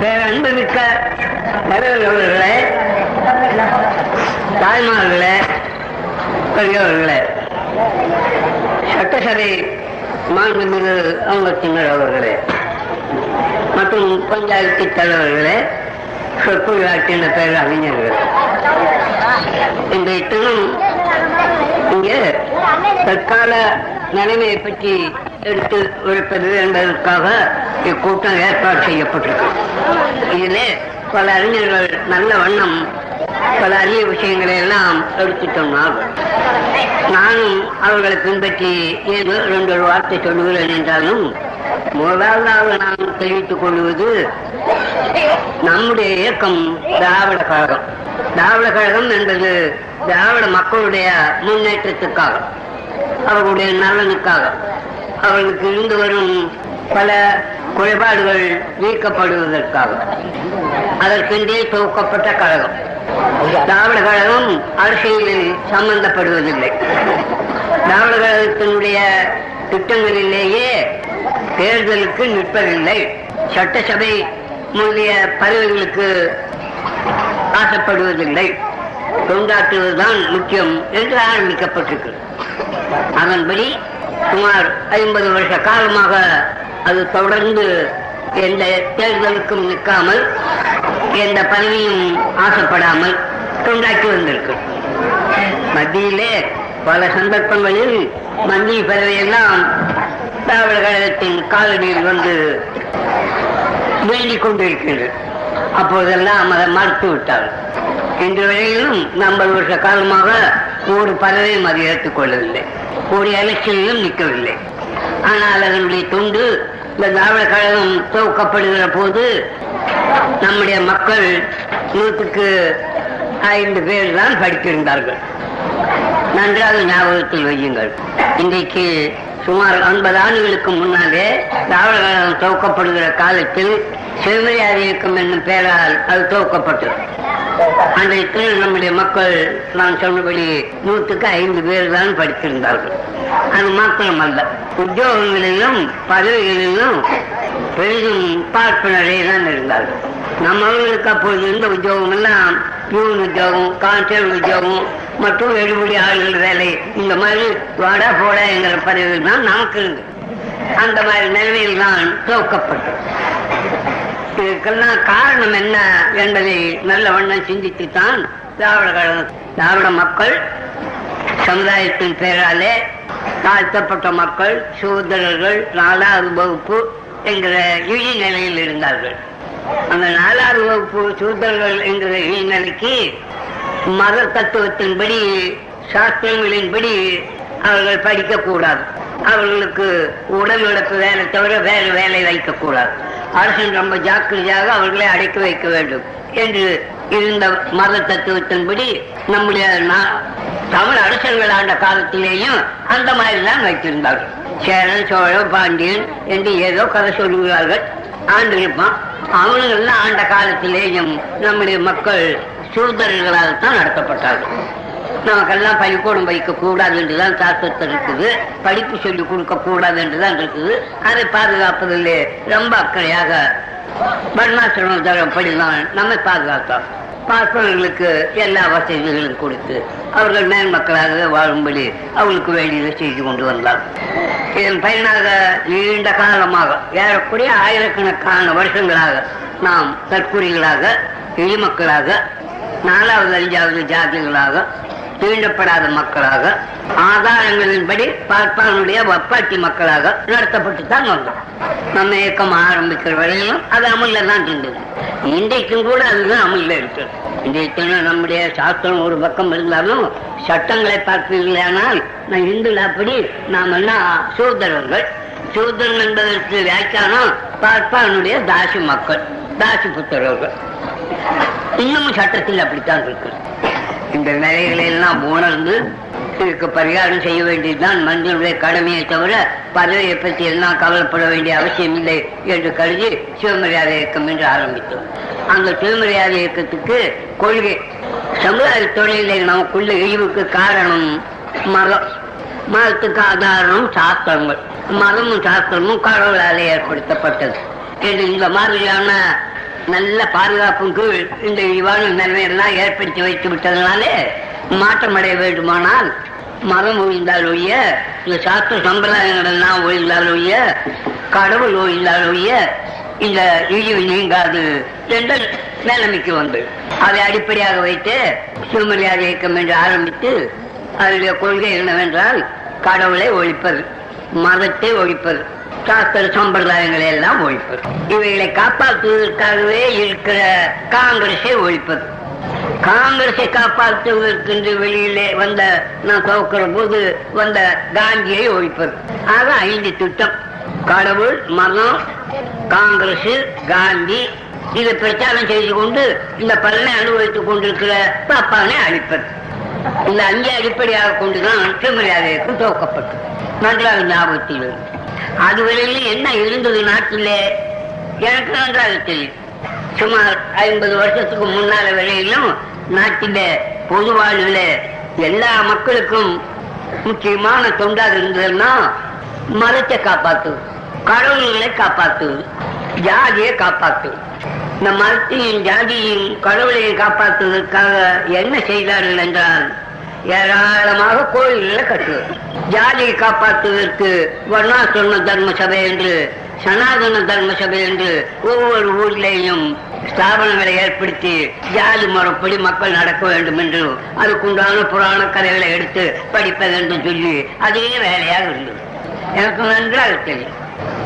பேரன்புமிக்க தலைவர்களே தாய்மார்களே பெரியவர்களே சட்டசபை மாண்புமிகு அங்கத்தினர் அவர்களே மற்றும் பஞ்சாயத்து தலைவர்களே சொற்பொழிவாற்றின பேர் அறிஞர்கள் இந்த தினம் இங்கே தற்கால நிலைமையை பற்றி எடுத்து உழைப்பது என்பதற்காக இக்கூட்டம் ஏற்பாடு செய்யப்பட்டிருக்கு. இதிலே பல அறிஞர்கள் நல்ல வண்ணம் பல அரிய விஷயங்களை எல்லாம் எடுத்து சொன்னார். நானும் அவர்களை பின்பற்றி ஏதோ ரெண்டு ஒரு வார்த்தை சொல்லுகிறேன் என்றாலும் முதலாவதாக நான் தெரிவித்துக் கொள்வது நம்முடைய இயக்கம் திராவிட கழகம். திராவிட கழகம் என்பது திராவிட மக்களுடைய முன்னேற்றத்துக்காக அவர்களுடைய நலனுக்காக அவர்களுக்கு இருந்து வரும் பல குறைபாடுகள் நீக்கப்படுவதற்காக. அதற்கென்றே துவக்கப்பட்ட கழகம். திராவிட கழகம் அரசியலில் சம்பந்தப்படுவதில்லை. திராவிட கழகத்தினுடைய திட்டங்களிலேயே தேர்தலுக்கு நிற்பதில்லை. சட்டசபை முதலிய பதவிகளுக்கு ஆசைப்படுவதில்லை. தொண்டாற்றுவதுதான் முக்கியம் என்று ஆரம்பிக்கப்பட்டிருக்கு அதன்படி சுமார் ஐம்பது வருஷ காலமாக அது தொடர்ந்து எந்த தேர்தலுக்கும் நிற்காமல் எந்த பதவியும் ஆசைப்படாமல் தொண்டாக்கி வந்திருக்கு. மத்தியிலே பல சந்தர்ப்பங்களில் மத்திய பதவியெல்லாம் திராவிட கழகத்தின் காலடியில் வந்து வேண்டிக் கொண்டிருக்கிறது அப்போதெல்லாம் அதை மறுத்து விட்டார் இன்று வரையிலும் ஐம்பது வருஷ காலமாக ஒரு பதவியும் அதை ஏற்றுக்கொள்ளவில்லை. ஒரு எலெக்ஷனிலும் நிற்கவில்லை. ஆனால் அதனுடைய தொண்டு இந்த திராவிட கழகம் துவக்கப்படுகிற போது நம்முடைய மக்கள் நூற்றுக்கு ஐந்து பேர் தான் படித்திருந்தார்கள். நன்றாக ஞாபகத்தில் வையுங்கள். இன்றைக்கு சுமார் ஐம்பது ஆண்டுகளுக்கு முன்னாலே திராவிட கழகம் துவக்கப்படுகிற காலத்தில் சிவமரியாதை இயக்கம் என்னும் பெயரால் அது துவக்கப்பட்டது. அன்றைய நம்முடைய மக்கள் நான் சொன்னபடி நூற்றுக்கு ஐந்து பேர் தான் படித்திருந்தார்கள். அது மாத்திரம் அல்ல உத்தியோகங்களிலும் பதவிகளிலும் பெரிதும் பார்ப்பனரே தான் இருந்தார்கள். நம்ம அவர்களுக்கு அப்போது இருந்த உத்தியோகம் எல்லாம் பியூன் உத்தியோகம் கான்ஸ்டபிள் உத்தியோகம் மற்றும் எடுபடி ஆளுகள் வேலை. இந்த மாதிரி வாடா போட என்கிற பதவிகள் தான் நமக்கு இருந்து அந்த மாதிரி நிலைமையில் தான் துவக்கப்பட்டது. இதுக்கெல்லாம் காரணம் என்ன என்பதை நல்ல வண்ணம் சிந்தித்து தான் திராவிட கழகம் திராவிட மக்கள் சமுதாயத்தின் பெயராலே தாழ்த்தப்பட்ட மக்கள் சூதரர்கள் நாலாவது வகுப்பு என்கிற இழி நிலையில் இருந்தார்கள். அந்த நாலாறு வகுப்பு சூதரர்கள் என்கிற இழி நிலைக்கு மத தத்துவத்தின்படி சாஸ்திரங்களின்படி அவர்கள் படிக்கக்கூடாது அவர்களுக்கு உடல் இழப்பு வேலை தவிர வேறு வேலை வைக்கக்கூடாது அரசன் ரொம்ப ஜாக்கிரதையாக அவர்களை அடைக்க வைக்க வேண்டும் என்று இருந்த மத தத்துவத்தின்படி நம்முடைய நா- தமிழ் அரசர்கள் ஆண்ட காலத்திலேயும் அந்த மாதிரி தான் வைத்திருந்தார்கள். சேரன் சோழன் பாண்டியன் என்று ஏதோ கதை சொல்லுகிறார்கள். ஆண்டு இருப்பான் அவனுங்கள்லாம் ஆண்ட காலத்திலேயும் நம்முடைய மக்கள் சூதரர்களாகத்தான் நடத்தப்பட்டார்கள். நமக்கெல்லாம் பள்ளிக்கூடம் வைக்க கூடாது என்றுதான் சாஸ்திரத்தில் இருக்குது. படிப்பு சொல்லி கொடுக்க கூடாது என்றுதான் இருக்குது. அதை பாதுகாப்பதிலே ரொம்ப அக்கறையாக வர்ணாசிரம தரப்படிதான் நம்மை பாதுகாத்தோம் பார்ப்பவர்களுக்கு எல்லா வசதிகளும் கொடுத்து அவர்கள் மேன்மக்களாக வாழும்படி அவர்களுக்கு வேண்டியதை செய்து கொண்டு வந்தார். இதன் பயனாக நீண்ட காலமாக ஏறக்குறைய ஆயிரக்கணக்கான வருஷங்களாக நாம் தற்கொலைகளாக எளிமக்களாக நாலாவது அஞ்சாவது ஜாதிகளாக தீண்டப்படாத மக்களாக ஆதாரங்களின்படி பார்ப்பானுடைய வப்பாட்டி மக்களாக நடத்தப்பட்டு தான் வந்தோம். நம்ம இயக்கம் ஆரம்பிக்கிற வரையிலும் அது அமல்ல தான் இருந்தது. இன்றைக்கும் கூட அதுதான் அமல்ல இருக்கு இன்றைக்கு நம்முடைய சாஸ்திரம் ஒரு பக்கம் இருந்தாலும் சட்டங்களை பார்ப்பீர்களானால் நான் இந்துல அப்படி நாம் என்ன சூதரர்கள்? சூதரன் என்பதற்கு வியாக்கியானம் பார்ப்பானுடைய தாசி மக்கள் தாசி புத்திரர்கள். இன்னமும் சட்டத்தில் அப்படித்தான் இருக்கு இந்த நிலைகளெல்லாம் உணர்ந்து இதுக்கு பரிகாரம் செய்ய வேண்டியதுதான் மனிதனுடைய கடமையை தவிர பதவியை பற்றி எல்லாம் கவலைப்பட வேண்டிய அவசியம் இல்லை என்று கருதி சிவமரியாதை இயக்கம் என்று ஆரம்பித்தோம். அந்த சிவமரியாதை இயக்கத்துக்கு கொள்கை சமுதாய தொழிலை நமக்குள்ள இழிவுக்கு காரணம் மதம். மதத்துக்கு ஆதாரம் சாஸ்திரங்கள். மதமும் சாஸ்திரமும் கடவுளால் ஏற்படுத்தப்பட்டது. என்று இந்த மாதிரியான நல்ல பாதுகாப்பும் கீழ் இந்த இழிவான நிலைமையெல்லாம் ஏற்படுத்தி வைத்து விட்டதனாலே மாற்றமடைய வேண்டுமானால் மதம் ஒழிந்தால் ஒழிய இந்த சாஸ்திர சம்பிரதாயங்களெல்லாம் ஒழிந்தால் ஒழிய கடவுள் ஒழிந்தால் ஒழிய இந்த இழிவு நீங்காது என்ற நிலைமைக்கு வந்து. அதை அடிப்படையாக வைத்து சிவமரியாதை இயக்கம் என்று ஆரம்பித்து அதனுடைய கொள்கை என்னவென்றால் கடவுளை ஒழிப்பது மதத்தை ஒழிப்பது. சாஸ்திர சம்பிரதாயங்களை எல்லாம் ஒழிப்பது. இவைகளை காப்பாற்றுவதற்காகவே இருக்கிற காங்கிரஸை ஒழிப்பது. காங்கிரஸை காப்பாற்றுவதற்கு என்று வெளியிலே வந்த நான் துவக்கிற போது வந்த காந்தியை ஒழிப்பது. ஆக ஐந்து திட்டம். கடவுள் மதம் காங்கிரஸ் காந்தி. இதை பிரச்சாரம் செய்து கொண்டு இந்த பலனை அனுபவித்துக் கொண்டிருக்கிற பாப்பானை அழிப்பது. இந்த அஞ்சு அடிப்படையாக கொண்டுதான் மரியாதைக்கு துவக்கப்பட்டது. நன்றாக ஞாபகத்தில் இருக்கு. அதுவரையிலும் என்ன இருந்தது நாட்டிலே? எனக்கு நன்றாக தெரியும். சுமார் ஐம்பது வருஷத்துக்கு முன்னால வரையிலும் நாட்டில பொது எல்லா மக்களுக்கும் முக்கியமான தொண்டாக இருந்ததுன்னா மதத்தை காப்பாத்து கடவுள்களை காப்பாத்து ஜாதியை காப்பாத்து. இந்த மதத்தையும் ஜாதியையும் கடவுளையும் காப்பாற்றுவதற்காக என்ன செய்தார்கள் என்றால் ஏராளமாக கோயில்களை கட்டுவது ஜாதியை காப்பாற்றுவதற்கு வர்ணாசிரம தர்ம சபை என்று சனாதன தர்ம சபை என்று ஒவ்வொரு ஊரிலேயும் ஸ்தாபனங்களை ஏற்படுத்தி ஜாதி முறைப்படி மக்கள் நடக்க வேண்டும் என்று அதுக்குண்டான புராண கதைகளை எடுத்து படிப்பது என்று சொல்லி அதே வேலையாக இருந்தது. எனக்கு நன்றாக தெரியும்.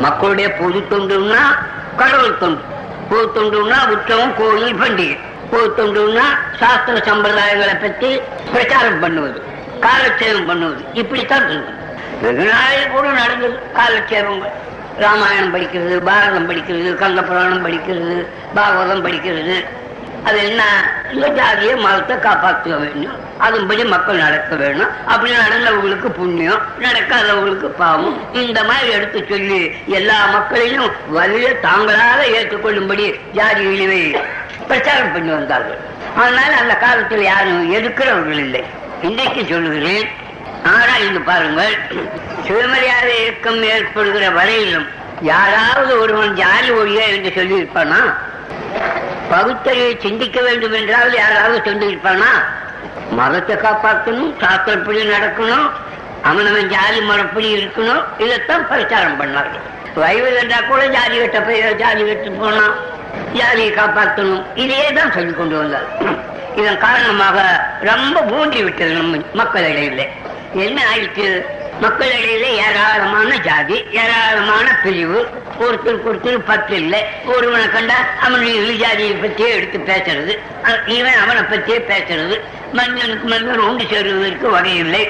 மக்களுடைய பொது தொண்டுன்னா கடவுள் தொண்டு. பொது தொண்டுன்னா உற்சவம் கோயில் பண்டிகை. பொது தொண்டுன்னா சாஸ்திர சம்பிரதாயங்களை பற்றி பிரச்சாரம் பண்ணுவது காலட்சேபம் பண்ணுவது. இப்படித்தான் இருந்தது ரெண்டு நாளில் கூட நடந்தது. காலட்சேபங்கள் ராமாயணம் படிக்கிறது பாரதம் படிக்கிறது கந்த புராணம் படிக்கிறது பாகவதம் படிக்கிறது. அது என்ன? இந்த ஜாதிய மதத்தை காப்பாற்ற வேண்டும் அதன்படி மக்கள் நடக்க வேணும். அப்படி நடந்தவங்களுக்கு புண்ணியம் நடக்காதவங்களுக்கு பாவம். இந்த மாதிரி எடுத்து சொல்லி எல்லா மக்களையும் வலிய தாங்களாக ஏற்றுக்கொள்ளும்படி ஜாதி இழிவை பிரச்சாரம் பண்ணி வந்தார்கள். ஆனால் அந்த காலத்தில் யாரும் எதிர்க்கிறவர்கள் இல்லை. இன்றைக்கு சொல்லுகிறேன் ஆராய்ந்து பாருங்கள். சுயமரியாதை இயக்கம் ஏற்படுகிற வரையிலும் யாராவது ஒருவன் ஜாதி ஒழிய என்று சொல்லியிருப்பானா? பகுத்தறிவை சிந்திக்க வேண்டும் என்றால் யாராவது சொல்லியிருப்பானா மதத்தை காப்பாற்றணும் சாத்திரப்படி நடக்கணும் அவனவன் ஜாதி மரப்படி இருக்கணும் இதைத்தான் பிரச்சாரம் பண்ணார்கள். வயது என்றா கூட ஜாதி வெட்ட போய் ஜாதி வெட்டு போனா ஜாதியை காப்பாற்றணும் இதையே தான் சொல்லிக் கொண்டு வந்தார். இதன் காரணமாக ரொம்ப ஊன்றி விட்டது நம்ம மக்களிடையில என்ன ஆயிடுச்சு மக்களிடையில ஏராளமான ஜாதி ஏராளமான பிரிவு ஒருத்தருக்கு ஒருத்தர் பத்து இல்லை ஒருவனை கண்டா அவனுடைய இரு பற்றியே எடுத்து பேசுறது. இவன் அவனை பற்றியே பேசுறது. மனிதனுக்கு மனிதன் ஒன்று சேருவதற்கு வகை இல்லை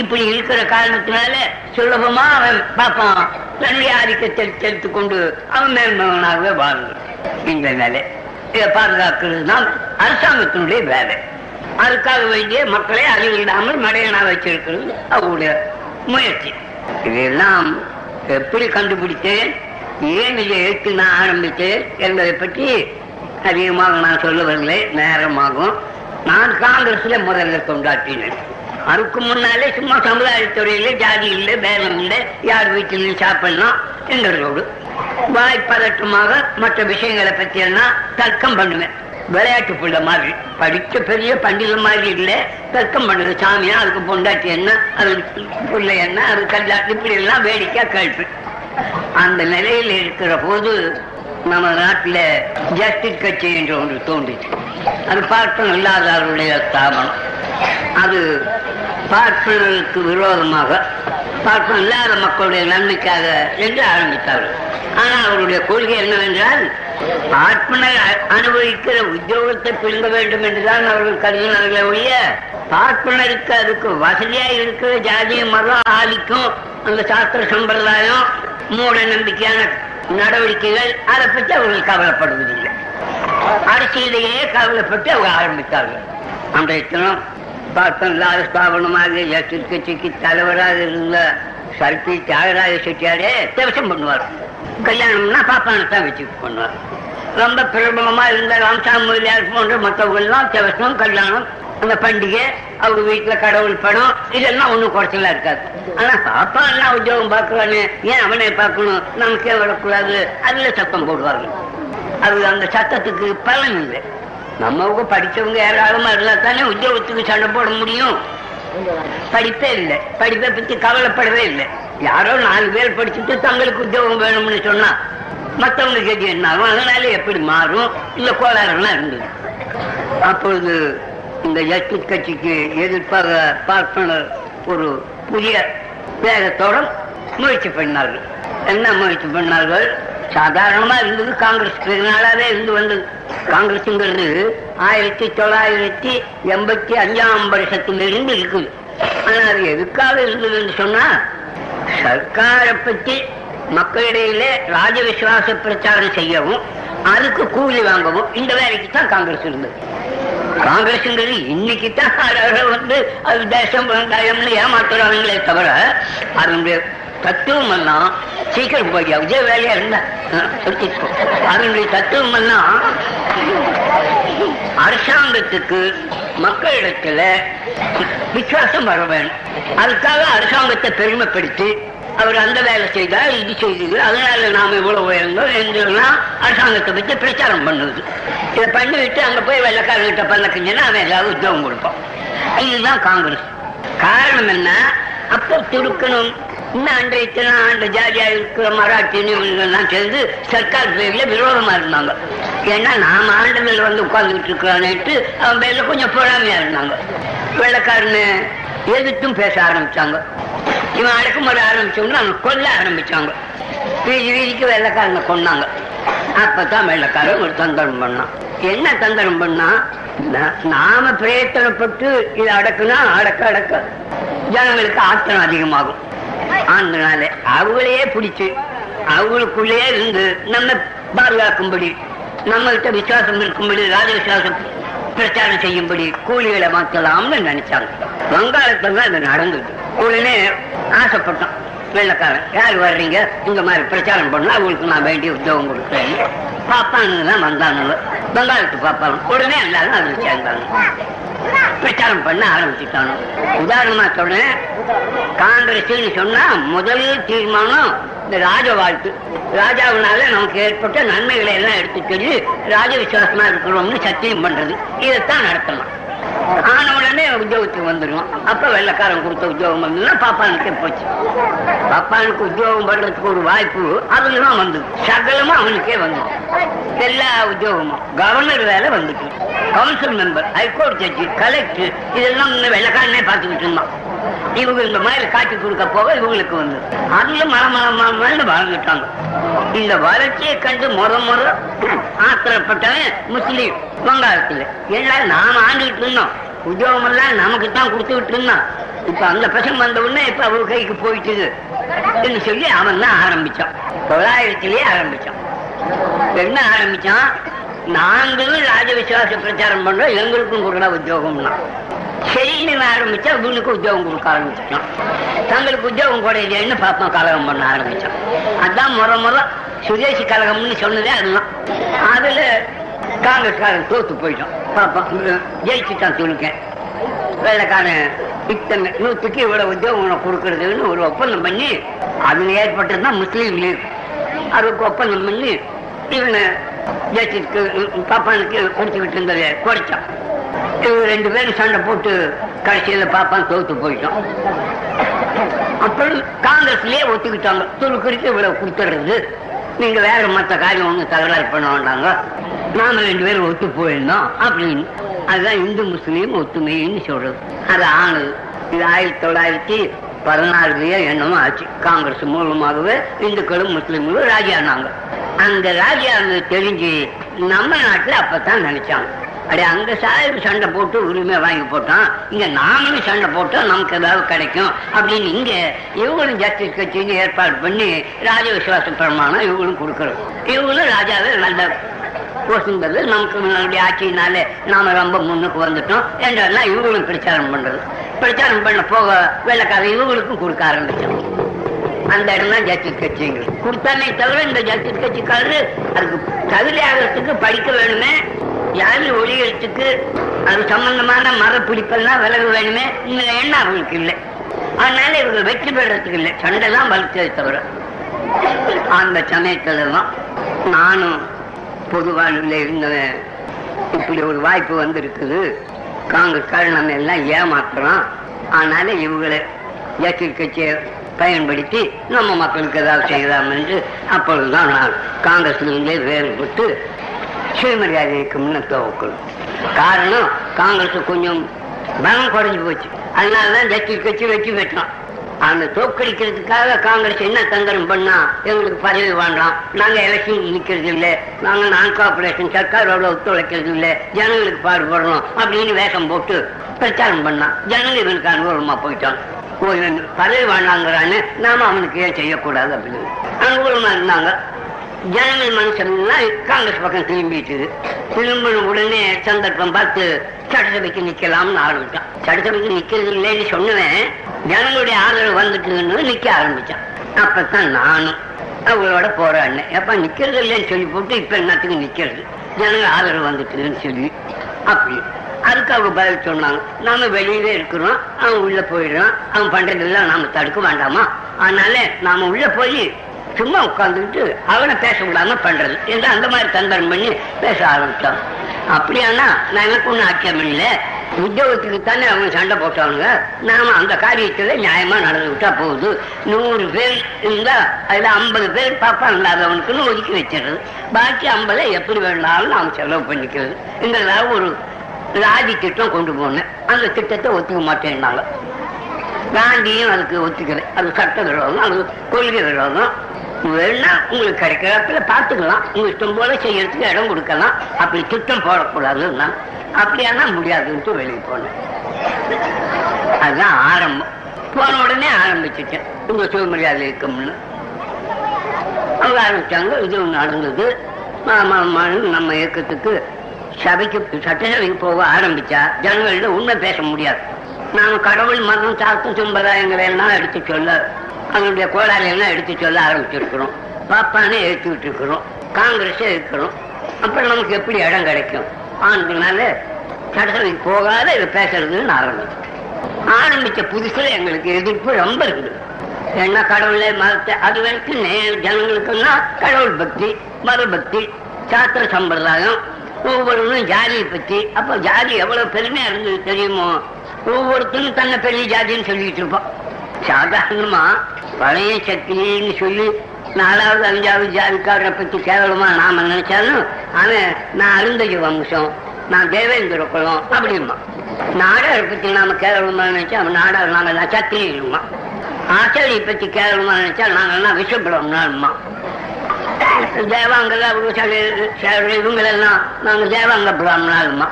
இப்படி இருக்கிற காரணத்தினால சுலபமா அவன் பார்ப்பான். தன்னுடைய ஆதிக்கத்தை செலுத்து கொண்டு அவன் மேல்மகனாகவே வாழ்ந்தான் இந்த நிலை இதை பாதுகாக்கிறது தான் அரசாங்கத்தினுடைய வேலை. அதுக்காக வேண்டிய மக்களை அறிவிடாமல் மடையனா வச்சிருக்கிறது அவருடைய முயற்சி. இதெல்லாம் எப்படி கண்டுபிடித்து ஏன் இதை எடுத்து நான் ஆரம்பித்தேன் என்பதை பற்றி அதிகமாக நான் சொல்லுவதில்லை நேரமாகும். நான் காங்கிரஸ்ல முதல்ல கொண்டாட்டினேன் அதுக்கு முன்னாலே சும்மா சமுதாயத்துறையில ஜாதி இல்லை வேலை இல்லை யார் வீட்டிலையும் சாப்பிடலாம் என்கிறதோடு வாய்ப்பதட்டமாக மற்ற விஷயங்களை பற்றி எல்லாம் தர்க்கம் பண்ணுவேன். விளையாட்டு பிள்ளை மாதிரி. படிச்ச பெரிய பண்டித மாதிரி இல்லை. தர்க்கம் பண்ணுது சாமியா அதுக்கு பொண்டாட்டி என்ன அதுக்கு பிள்ளை என்ன அது கல்யாணம் இப்படி எல்லாம் வேடிக்கை கேள்வி. அந்த நிலையில் இருக்கிற போது நம்ம நாட்டில் ஜஸ்டிஸ் கட்சி என்று ஒன்று தோன்றிச்சு. அது பார்ப்பன இல்லாதவருடைய ஸ்தாபனம். அது பார்ப்பனருக்கு விரோதமாக பார்ப்பன இல்லாத மக்களுடைய நன்மைக்காக என்று ஆரம்பித்தார்கள். ஆனால் அவருடைய கொள்கை என்னவென்றால் ஆத்மனை அனுபவிக்கிற உத்தியோகத்தை பிடுங்க வேண்டும் என்றுதான் அவர்கள் கருதினார்களே ஒழிய பார்ப்பனருக்கு அதுக்கு வசதியா இருக்கிற ஜாதி மதம் ஆதிக்கும் அந்த சாஸ்திர சம்பிரதாயம் மூட நம்பிக்கையான நடவடிக்கைகள் அதை பற்றி அவர்கள் கவலைப்படுவதில்லை. அரசியலையே கவலைப்பட்டு அவங்க ஆரம்பித்தார்கள். அன்றைய தினம் பார்த்தோம் இல்லாத ஸ்தாபனமாக ஜஸ்டிஸ் கட்சிக்கு தலைவராக இருந்த சல்பி தியாகராஜ செட்டியாரே தேவசம் பண்ணுவார். கல்யாணம்னா பாப்பானத்தான் வச்சு பண்ணுவார். ரொம்ப பிரபலமா இருந்த ராம்சாமி முதலியார் போன்ற மற்றவங்கெல்லாம் தேவசம் கல்யாணம் அந்த பண்டிகை அவங்க வீட்டுல கடவுள் படம் இதெல்லாம் ஒண்ணும் குறைச்சலா இருக்காது. ஆனா பாப்பா எல்லாம் உத்தியோகம் பாக்குறானே ஏன் அவனை பார்க்கணும்? நமக்கே வரக்கூடாது. அதுல சத்தம் போடுவார்கள். அது அந்த சத்தத்துக்கு பலன் இல்லை. நம்மவுக்கு படிச்சவங்க ஏராளமா இருந்தா தானே உத்தியோகத்துக்கு சண்டை போட முடியும். படிப்பே இல்லை. படிப்பை பத்தி கவலைப்படவே இல்லை. யாரோ நாலு பேர் படிச்சுட்டு தங்களுக்கு உத்தியோகம் வேணும்னு சொன்னா மத்தவங்க கதி என்ன? ஆகும் அதனால எப்படி மாறும்? இல்ல கோளாறுலாம் இருந்தது. அப்பொழுது இந்த ஜஸ்டிஸ் கட்சிக்கு எதிர்ப்பாக பார்ப்பனர் ஒரு புதிய வேகத்தோட முயற்சி பண்ணார்கள். என்ன முயற்சி பண்ணார்கள்? சாதாரணமா இருந்தது காங்கிரஸ். வெகு நாளாவே இருந்து வந்தது. காங்கிரஸ்ங்கிறது ஆயிரத்தி தொள்ளாயிரத்தி எண்பத்தி அஞ்சாம் வருஷத்திலிருந்து இருக்குது. ஆனா அது எதுக்காக இருந்ததுன்னு சொன்னா சர்க்காரை பற்றி மக்களிடையிலே ராஜ விசுவாச பிரச்சாரம் செய்யவும் அதுக்கு கூலி வாங்கவும் இந்த வேலைக்கு தான் காங்கிரஸ் இருந்தது. காங்கிரஸ்ங்கிறது இன்னைக்கு தான் வந்து அது தேசம் வெங்காயம்னு ஏமாத்துறாங்களே தவிர அதனுடைய தத்துவம் எல்லாம் சீக்கிரம் போய் அதே வேலையா இருந்தா? எடுத்துக்கோ அதனுடைய தத்துவம் எல்லாம் அரசாங்கத்துக்கு மக்களிடத்துல விசுவாசம் வர வேணும். அதுக்காக அரசாங்கத்தை பெருமைப்படுத்தி அவர் அந்த வேலை செய்தார் இது செய்தது. அதனால நாம இவ்வளவு உயர்ந்தோம் என்றெல்லாம் அரசாங்கத்தை பற்றி பிரச்சாரம் பண்ணுது. இதை பண்ணிவிட்டு அங்க போய் வெள்ளக்காரங்கிட்ட பண்ணக்கிங்கன்னா அவன் ஏதாவது உத்தியோகம் கொடுப்பான். இதுதான் காங்கிரஸ். காரணம் என்ன? அப்போ துடுக்கணும் இந்த அன்றைய இத்தனை அந்த ஜாதியா இருக்கிற மராட்டின்னு இவங்கெல்லாம் சேர்ந்து சர்க்கார் பேர்ல விரோதமா இருந்தாங்க. ஏன்னா நாம ஆண்டுகள் வந்து உட்கார்ந்துட்டு இருக்கிறான்ட்டு அவன் பேர்ல கொஞ்சம் பொறாமையா இருந்தாங்க. வெள்ளக்காரனு எதிர்த்தும் பேச ஆரம்பிச்சாங்க. இவன் அடக்குமுறை ஆரம்பிச்சோம்னா அவன் கொல்ல ஆரம்பிச்சாங்க. வீதி வீதிக்கு வெள்ளக்காரங்க கொண்டாங்க அப்பதான் வெள்ளக்காரன் ஒரு தந்தரம் பண்ணான். என்ன தந்தரம் பண்ணா? நாம பிரயத்தனப்பட்டு இதை அடக்குனா அடக்க அடக்க. ஜனங்களுக்கு ஆத்திரம் அதிகமாகும். அதனால அவங்களையே பிடிச்சு அவங்களுக்குள்ளே இருந்து நம்ம பாதுகாக்கும்படி நம்மகிட்ட விசுவாசம் இருக்கும்படி ராஜ விசுவாசம் பிரச்சாரம் செய்யும்படி கூலிகளை மாற்றலாம்னு நினைச்சாங்க. வங்காளத்துல தான் இது நடந்தது. உடனே ஆசைப்பட்டோம் வெள்ளக்காரன் யார் வர்றீங்க? இந்த மாதிரி பிரச்சாரம் பண்ணா அவங்களுக்கு நான் வேண்டிய உத்தியோகம் கொடுக்குறேன். பாப்பானுங்க தான் வந்தானுங்க. வங்காளத்து பாப்பாங்க உடனே எல்லாரும் அதில் சேர்ந்தாங்க பிரச்சாரம் பண்ண ஆரம்பிச்சுட்டானோ? உதாரணமா சொல்றேன். காங்கிரஸ் சொன்னா முதல் தீர்மானம் இந்த ராஜ வாழ்த்து. ராஜாவினால நமக்கு ஏற்பட்ட நன்மைகளை எல்லாம் எடுத்து சொல்லி ராஜ விசுவாசமா இருக்கிறோம்னு சத்தியம் பண்றது. இதைத்தான் நடத்தலாம். ஆன உடனே உத்தியோகத்துக்கு வந்துடும் அப்ப வெள்ளக்காரன் கொடுத்த உத்தியோகம் வந்ததுன்னா பாப்பானுக்கே போச்சு. பாப்பானுக்கு உத்தியோகம் பண்றதுக்கு ஒரு வாய்ப்பு அதுலதான் வந்தது. சகலமும் அவனுக்கே வந்தது. எல்லா உத்தியோகமும் கவர்னர் வேலை வந்துட்டு council member high court judge collector இதெல்லாம் வெள்ளக்காரனே பார்த்துக்கிட்டு இருந்தான். இவங்க இந்த மாதிரி காட்சி கொடுக்க போக இவங்களுக்கு வந்து அதுல மரமரமான வாழ்ந்துட்டாங்க. இந்த வளர்ச்சியை கண்டு முத முத ஆத்திரப்பட்டவன் முஸ்லீம். வங்காளத்துல ஏன்னா நாம ஆண்டுகிட்டு இருந்தோம் உத்தியோகம் எல்லாம் நமக்கு தான் கொடுத்துக்கிட்டு இருந்தான். இப்ப அந்த பசங்க வந்த உடனே இப்ப அவரு கைக்கு போயிட்டுது. என்று சொல்லி அவன் தான் ஆரம்பிச்சான். தொள்ளாயிரத்திலேயே ஆரம்பிச்சான். என்ன ஆரம்பிச்சான்? நாங்களும் ராஜ விசுவாச பிரச்சாரம் பண்றோம் எங்களுக்கும் கொடுக்கல உத்தியோகம்னா. சரின்னு ஆரம்பிச்சா இவனுக்கு உத்தியோகம் கொடுக்க ஆரம்பிச்சிட்டான். தங்களுக்கு உத்தியோகம் குறையிலேன்னு பாப்பா கலகம் பண்ண ஆரம்பிச்சான். அதான் முறை முறை சுதேசி கழகம்னு சொன்னதே அதுதான். அதுல காங்கிரஸ்காரன் தோத்து போயிட்டான். பாப்பா ஜெயிச்சுட்டான் துணுக்க. வெள்ளைக்காரன் இத்தனை நூற்றுக்கு இவ்வளவு உத்தியோகம் உனக்கு கொடுக்கறதுன்னு ஒரு ஒப்பந்தம் பண்ணி அதுல ஏற்பட்டதுதான் முஸ்லீம் லீக். அதுக்கு ஒப்பந்தம் பண்ணி இவனை ஜெயிச்சிருக்கு பாப்பானுக்கு கொடுத்துக்கிட்டு இருந்ததை குறைச்சான். இவங்க ரெண்டு பேரும் சண்டை போட்டு கடைசியில பாப்பான் தோத்து போயிட்டோம் அப்புறம் காங்கிரஸ்லயே ஒத்துக்கிட்டாங்க. துருக்குறிக்கு இவ்வளவு கொடுத்துறது நீங்க வேற மத்த காரியம் ஒண்ணு தகராறு பண்ண வேண்டாங்க. நாம ரெண்டு பேரும் ஒத்து போயிருந்தோம் அப்படின்னு. அதுதான் இந்து முஸ்லீம் ஒத்துமைன்னு சொல்றது. அது ஆனது. இது ஆயிரத்தி தொள்ளாயிரத்தி பதினாறுலயே என்னமோ ஆச்சு. காங்கிரஸ் மூலமாகவே இந்துக்களும் முஸ்லீம்களும் ராஜியானாங்க. அந்த ராஜியானது தெரிஞ்சு நம்ம நாட்டுல அப்பதான் நினைச்சாங்க. அடே அங்க சாஹிப் சண்டை போட்டு உரிமை வாங்கி போட்டோம் இங்க நாமளும் சண்டை போட்டோம் நமக்கு ஏதாவது கிடைக்கும். அப்படின்னு இங்க இவங்களும் ஜஸ்டிஸ் கட்சின்னு ஏற்பாடு பண்ணி ராஜ விசுவாச பிரமாணம் இவங்களும் கொடுக்கறோம் இவங்களும் ராஜாவே நல்ல போசுங்கிறது நமக்கு முன்னாடி ஆட்சியினால நாம ரொம்ப முன்னுக்கு வந்துட்டோம். என்றெல்லாம் இவங்களும் பிரச்சாரம் பண்றது. பிரச்சாரம் பண்ண போக வெள்ளக்கார இவங்களுக்கும் கொடுக்க ஆரம்பிச்சோம் அந்த இடம் தான் ஜஸ்டிஸ் கட்சிங்க கொடுத்தானே தவிர இந்த ஜஸ்டிஸ் கட்சிக்காரரு அதுக்கு தகுதி ஆகிறதுக்கு படிக்க வேணுமே. யாரு ஒழியறதுக்கு அது சம்பந்தமான மர பிடிப்பெல்லாம் விலக வேணுமே? இந்த எண்ணம் அவங்களுக்கு இல்லை. அதனால இவங்க வெற்றி பெறத்துக்கு இல்லை. சண்டை தான் வளர்த்ததை தவிர. அந்த சமயத்துல தான் நானும் பொதுவாழ்வில் இருந்தவன். இப்படி ஒரு வாய்ப்பு வந்திருக்குது. காங்கிரஸ்காரன் நம்ம எல்லாம் ஏமாத்துறோம் அதனால இவங்களை ஜாக்கி கட்சியை பயன்படுத்தி நம்ம மக்களுக்கு ஏதாவது செய்யலாம் என்று அப்பொழுதுதான் நான் காங்கிரஸ்லேருந்தே வேறுபட்டு சுயமரியாதை இருக்கும்னு தோக்கணும் காரணம் காங்கிரஸ் கொஞ்சம் பலம் குறைஞ்சு போச்சு. அதனாலதான் ஜஸ்டி கட்சி வெற்றி பெற்றோம். அந்த தோக்கடிக்கிறதுக்காக காங்கிரஸ் என்ன தந்திரம் பண்ணா எங்களுக்கு பதவி வேண்டாம் நாங்க எலெக்ஷன் நிக்கிறது இல்ல நாங்க நான் கார்பரேஷன் சர்க்காரோட ஒத்துழைக்கிறது இல்ல ஜனங்களுக்கு பாடுபடுறோம் அப்படின்னு வேஷம் போட்டு பிரச்சாரம் பண்ணா. ஜனங்கள் இவனுக்கு அனுகூலமா போயிட்டான். பதவி வேண்டாங்கிறான்னு நாம அவனுக்கு ஏன் செய்யக்கூடாது அப்படின்னு. அனுகூலமா இருந்தாங்க. ஜனங்கள் மனுஷன்லாம் காங்கிரஸ் பக்கம் திரும்பிட்டு திரும்பின உடனே சந்தர்ப்பம் பார்த்து சட்டசபைக்கு நிக்கலாம்னு ஆரம்பிச்சான். சட்டசபைக்கு நிக்கிறது இல்லைன்னு சொன்னவன் ஜனங்களுடைய ஆதரவு வந்துட்டுன்னு நிக்க ஆரம்பிச்சான். அப்பதான் நானும் அவங்களோட போராடினேன் எப்ப நிக்கிறது இல்லைன்னு சொல்லி போட்டு இப்ப என்னத்துக்கு நிக்கிறது? ஜனங்க ஆதரவு வந்துட்டுன்னு சொல்லி அப்படி. அதுக்கு அவங்க பதில் சொன்னாங்க. நாம வெளியவே இருக்கிறோம். அவன் உள்ள போயிடுறான். அவன் பண்றதெல்லாம் நாம தடுக்க வேண்டாமா? அதனால நாம உள்ள போய் சும்மா உட்காந்துக்கிட்டு அவனை பேச விடாம பண்றது. என்று அந்த மாதிரி தந்தரம் பண்ணி பேச ஆரம்பித்தான் அப்படியானா நான் எனக்கு ஒன்றும் ஆட்சேபம் இல்லை உத்தியோகத்துக்கு தானே அவங்க சண்டை போட்டாங்க நாம அந்த காரியத்துல நியாயமா நடந்து விட்டா போகுது. நூறு பேர் இருந்தா அதுல ஐம்பது பேர் பாப்பா இல்லாதவனுக்குன்னு ஒதுக்கி வச்சிடுறது. பாக்கி ஐம்பதை எப்படி வேணாலும் நாம் செலவு பண்ணிக்கிறது. இந்த ஒரு ராஜி திட்டம் கொண்டு போனேன். அந்த திட்டத்தை ஒத்துக்க மாட்டேன்னாங்க காந்தியும் அதுக்கு ஒத்துக்கிறேன் அது சட்ட விரோதம் அது கொள்கை விரோதம். வேணா உங்களுக்கு கிடைக்கிறப்பல பார்த்துக்கலாம். உங்க இஷ்டம் போல செய்யறதுக்கு இடம் கொடுக்கலாம். அப்படி திட்டம் போடக்கூடாதுன்னா அப்படியானா முடியாதுன்ட்டு வெளியே போனேன். அதுதான் ஆரம்பம். போன உடனே ஆரம்பிச்சுட்டேன். உங்க சுயமரியாதை இருக்கும்னு. அவங்க ஆரம்பிச்சாங்க. இது நடந்தது. மாமா நம்ம இயக்கத்துக்கு சபைக்கு சட்டசபைக்கு போக ஆரம்பிச்சா ஜனங்கள்ட்ட உண்மை பேச முடியாது. நாங்க கடவுள் மதம் சாத்து சம்பிரதாயங்களை எல்லாம் எடுத்து சொல்ல அதனுடைய கோளாறு எல்லாம் எடுத்து சொல்ல ஆரம்பிச்சிருக்கிறோம். பாப்பானே எடுத்து இருக்கிறோம் காங்கிரஸே இருக்கிறோம். அப்புறம் நமக்கு எப்படி இடம் கிடைக்கும்? ஆனதுனால சட்டசபைக்கு போகாத இதை பேசுறதுன்னு ஆரம்பிச்சேன் ஆரம்பிச்ச புதுசுல எங்களுக்கு எதிர்ப்பு ரொம்ப இருக்குது. என்ன கடவுளே மதத்தை அது வரைக்கும் நேர் ஜனங்களுக்குன்னா கடவுள் பக்தி மத பக்தி சாஸ்திர சம்பிரதாயம் ஒவ்வொருவரும் ஜாதியை பத்தி அப்ப ஜாதி எவ்வளவு பெருமையா இருந்தது தெரியுமோ? ஒவ்வொருத்தரும் தன்னை பெரிய ஜாதின்னு சொல்லிட்டு இருப்போம். சாதாரணமா பழைய சக்தின்னு சொல்லி நாலாவது அஞ்சாவது ஜாதிக்காரரை பத்தி கேவலமா நாம நினைச்சாலும் அவன் நான் அருந்ததி வம்சம் நான் தேவேந்திர குலம் அப்படிமா நாடாரை பத்தி நாம கேவலமா நினைச்சா அவன் நாடார் நாங்க நட்சத்திரிமா ஆச்சாரியை பத்தி கேவலமா நினைச்சா நாங்கெல்லாம் விஷப்பிடம்னா தேவாங்கல இவங்களெல்லாம் நாங்க தேவாங்க பிராமணாலுமா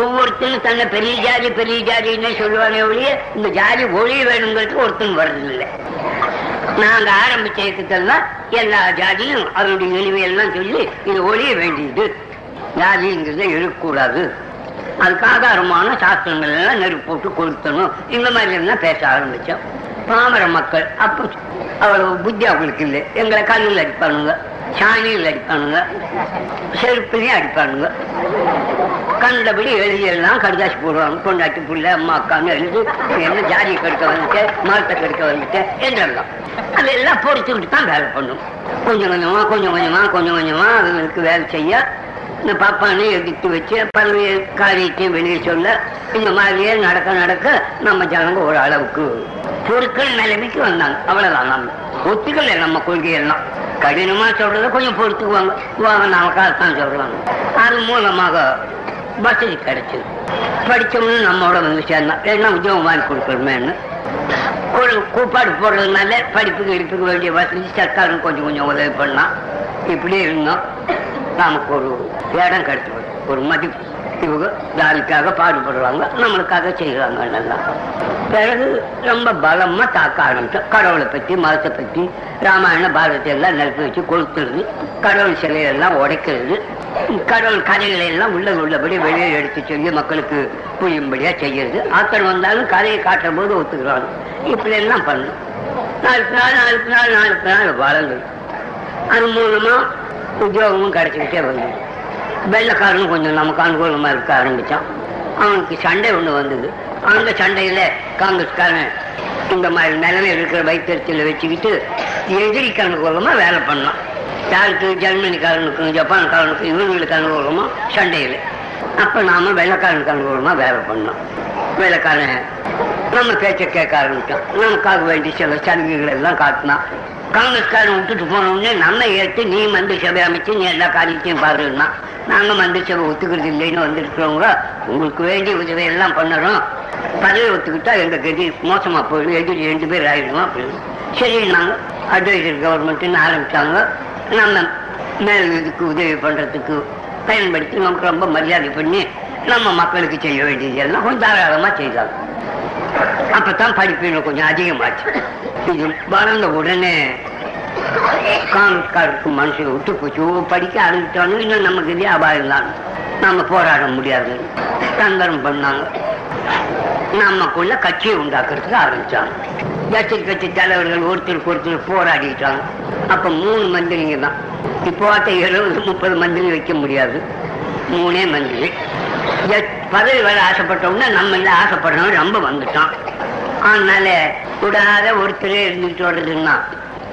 ஒவ்வொருத்தரும் தன்னை பெரிய ஜாதி பெரிய ஜாதின்னு சொல்லுவானே ஒழிய இந்த ஜாதி ஒளி வேணுங்கிறதுக்கு ஒருத்தன் வர்றதில்லை. நாங்க ஆரம்பிச்சதுக்கெல்லாம் எல்லா ஜாதியும் அவருடைய நிலுவையெல்லாம் சொல்லி இது ஒழிய வேண்டியது. ஜாதிங்கிறத இருக்கக்கூடாது அதுக்கு ஆதாரமான சாஸ்திரங்கள் எல்லாம் நெருப்பு போட்டு கொளுத்தணும். இந்த மாதிரி எல்லாம் பேச ஆரம்பிச்சோம். பாமர மக்கள் அப்போ அவ்வளவு புத்தி அவங்களுக்கு இல்லை. எங்களை கல்லில் அடிப்பானுங்க. சாணியில் அடிப்பானுங்க செருப்பிலையும் அடிப்பானுங்க. கண்டபடி எழுதியெல்லாம் கடிதாசி போடுவாங்க கொண்டாட்டி புள்ள அம்மா அக்கான்னு எழுதி என்ன ஜாதி கெடுக்க வந்துட்டேன் மரத்தை கெடுக்க வந்துட்டேன் என்றெல்லாம். அதெல்லாம் பொறுத்துக்கிட்டு தான் வேலை பண்ணும். கொஞ்சம் கொஞ்சமா கொஞ்சம் கொஞ்சமா கொஞ்சம் கொஞ்சமா அதுங்களுக்கு வேலை செய்ய இந்த பாப்பானை எடுத்து வச்சு பல்வேறு காரியத்தையும் வெளியே சொல்ல இந்த மாதிரியே நடக்க நடக்க நம்ம ஜனங்க ஒரு அளவுக்கு பொருட்கள் நிலைமைக்கு வந்தாங்க. அவ்வளவுதான். நம்ம ஒத்துக்கல நம்ம கொள்கையெல்லாம். கடினமா சொல்றத கொஞ்சம் பொறுத்துக்குவாங்க. வாங்க நமக்காகத்தான் சொல்றாங்க அது மூலமாக வசதி கிடைச்சது. படிச்சோம்னு நம்மளோட வந்து சேர்ந்தான் ஏன்னா உத்தியோகம் வாங்கி கொடுக்கணுமேனு ஒரு கூப்பாடு போடுறதுனால படிப்புக்கு இடுப்புக்கு வேண்டிய வசதி சர்க்காரும் கொஞ்சம் கொஞ்சம் உதவி பண்ணலாம் இப்படி இருந்தோம். நமக்கு ஒரு இடம் கிடைச்சிடும் ஒரு மதிப்பு. இவங்க ஜாதிக்காக பாடுபடுறாங்க நம்மளுக்காக செய்கிறாங்க நல்லா பிறகு ரொம்ப பலமா தாக்க ஆரம்பிச்சோம். கடவுளை பத்தி மதத்தை பத்தி ராமாயண பாரதத்தை எல்லாம் நிரப்பி வச்சு கொளுத்துறது கடவுள் சிலையெல்லாம் உடைக்கிறது. கடவுள் கதைகளை எல்லாம் உள்ள உள்ளபடி வெளியே எடுத்து சொல்லி மக்களுக்கு புரியும்படியா செய்யறது. ஆத்தன் வந்தாலும் கதையை காட்டும் போது ஒத்துக்கிறாங்க. இப்படி எல்லாம் பண்ணணும் நாளுக்கு நாள் நாளுக்கு நாள் நாளுக்கு நாள் வளர்ந்து அது மூலமா உத்தியோகமும் கிடைச்சிக்கிட்டே வந்தது வெள்ளைக்காரனும் கொஞ்சம் நமக்கு அனுகூலமாக இருக்க ஆரம்பித்தான் அவனுக்கு சண்டை ஒன்று வந்தது. அந்த சண்டையில் காங்கிரஸ்காரன் இந்த மாதிரி நிலைமை இருக்கிற வைத்தியத்தில் வச்சுக்கிட்டு எதிரிக்கு அனுகூலமாக வேலை பண்ணான். யாருக்கு? ஜெர்மனிக்காரனுக்கும் ஜப்பான்காரனுக்கும் இவங்களுக்கு அனுகூலமாக சண்டையில். அப்போ நாம் வெள்ளக்காரனுக்கு அனுகூலமாக வேலை பண்ணோம். வெள்ளக்காரன் நம்ம பேச்சை கேட்க ஆரம்பித்தோம் நமக்காக வேண்டிய சில சலுகைகள் எல்லாம் காட்டினான். காங்கிரஸ்காரன் விட்டுட்டு போன நம்ம ஏற்று நீ மந்திரி சபை அமைச்சு நீ எல்லா காரியத்தையும் பாருன்னா. நாங்க மந்திரி சபை ஒத்துக்கிறது இல்லைன்னு வந்திருக்கிறவங்க உங்களுக்கு வேண்டிய உதவி எல்லாம் பண்ணுறோம். பதவி ஒத்துக்கிட்டா எங்க கதி மோசமா போயிடும். எதிரி ரெண்டு பேர் ஆயிடுவோம் அப்படின்னு. சரி நாங்க அட்வைசர் கவர்மெண்ட்னு ஆரம்பிச்சாங்க. நம்ம மேல் இதுக்கு உதவி பண்றதுக்கு பயன்படுத்தி நமக்கு ரொம்ப மரியாதை பண்ணி நம்ம மக்களுக்கு செய்ய வேண்டியது எல்லாம் கொஞ்சம் தாராளமா செய்தாங்க. அப்பதான் படிப்பு கொஞ்சம் அதிகமாச்சு. இது வளர்ந்த உடனே காங்கிரஸ்காரருக்கு மனசு விட்டு போச்சு. படிக்க ஆரம்பிச்சோன்னு இன்னும் நமக்கு இதே அபாயம் தான் நம்ம போராட முடியாது. தந்திரம் பண்ணாங்க. நமக்குள்ள கட்சியை உண்டாக்குறதுக்கு ஆரம்பிச்சாங்க. எச்சரி கட்சி தலைவர்கள் ஒருத்தருக்கு ஒருத்தர் போராடிட்டாங்க. அப்ப மூணு மந்திரிங்க தான். இப்போ எழுபது முப்பது மந்திரி வைக்க முடியாது. மூணே மந்திரி. பதவி வேலை ஆசைப்பட்டோம்னா நம்ம இல்லை ஆசைப்படுறவங்க ரொம்ப வந்துட்டான். அதனால விடாத ஒருத்தரே இருந்துட்டு வர்றதுன்னா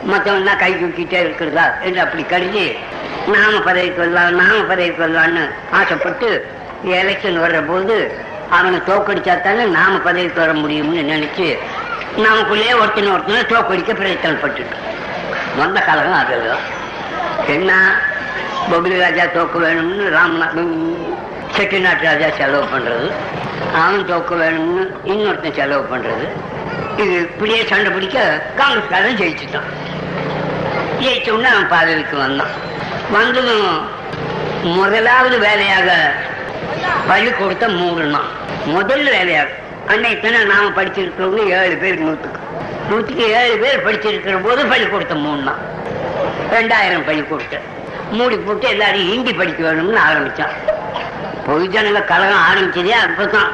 மற்றவங்க கை தூக்கிட்டே இருக்கிறதா? என்று அப்படி கருதி நாம பதவி வரலாம் நாம பதவி வரலாம்னு ஆசைப்பட்டு எலெக்ஷன் வர்ற போது அவனை தோக்கடிச்சா தானே நாம பதவிக்கு வர முடியும்னு நினைச்சு நமக்குள்ளேயே ஒருத்தனை ஒருத்தனை தோக்கடிக்க பிரயத்தனம் பட்டுட்டோம் வந்த காலம் அதெல்லாம் என்ன? பபுலி ராஜா தோக்க வேணும்னு ராம்நாத் செட்டிநாட்டு ராஜா செலவு பண்றது. அவன் தோக்க வேணும்னு இன்னொருத்தன் செலவு பண்றது. இது இப்படியே சண்டை பிடிக்க காங்கிரஸ்காரன் ஜெயிச்சுட்டான். ஜெயிச்ச உடனே அவன் பதவிக்கு வந்தான். வந்ததும் முதலாவது வேலையாக பள்ளிக்கூடத்தை மூடணும் முதல் வேலையாக. அன்னைக்கு தானே நாம படிச்சிருக்கிறவங்க ஏழு பேர் நூற்றுக்கு நூற்றுக்கு ஏழு பேர் படிச்சிருக்கிற போது பள்ளிக்கூடத்தை மூடணும் ரெண்டாயிரம் பள்ளிக்கூடத்தை மூடி போட்டு எல்லாரும் ஹிந்தி படிக்க வேணும்னு ஆரம்பிச்சான். பொதுஜனங்க கழகம் ஆரம்பிச்சதே அப்பதான்.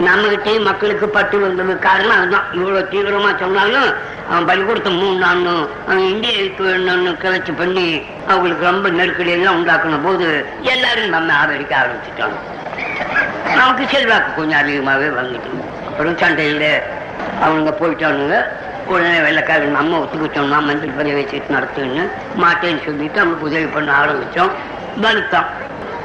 நம்மகிட்டயும் மக்களுக்கு பட்டு வந்தது காரணம் அதுதான். இவ்வளவு தீவிரமா சொன்னாலும் அவன் பள்ளிக்கூடத்தை மூணு நாளும் அவன் இந்திய வேணும்னு கிளர்ச்சி பண்ணி அவங்களுக்கு ரொம்ப நெருக்கடி எல்லாம் உண்டாக்குன போது எல்லாரும் நம்ம ஆதரிக்க ஆரம்பிச்சுட்டாங்க. நமக்கு செல்வாக்கு கொஞ்சம் அதிகமாகவே வந்துட்டு அப்புறம் சண்டையில் அவனுங்க போயிட்டானுங்க. உடனே வெள்ளைக்காரன் நம்ம ஒத்துக்கிட்டோம்னா மந்திரி பதிவு வச்சுட்டு நடத்துன்னு மாட்டேன்னு சொல்லிட்டு அவனுக்கு உதவி பண்ண ஆரம்பித்தோம் வலுத்தோம்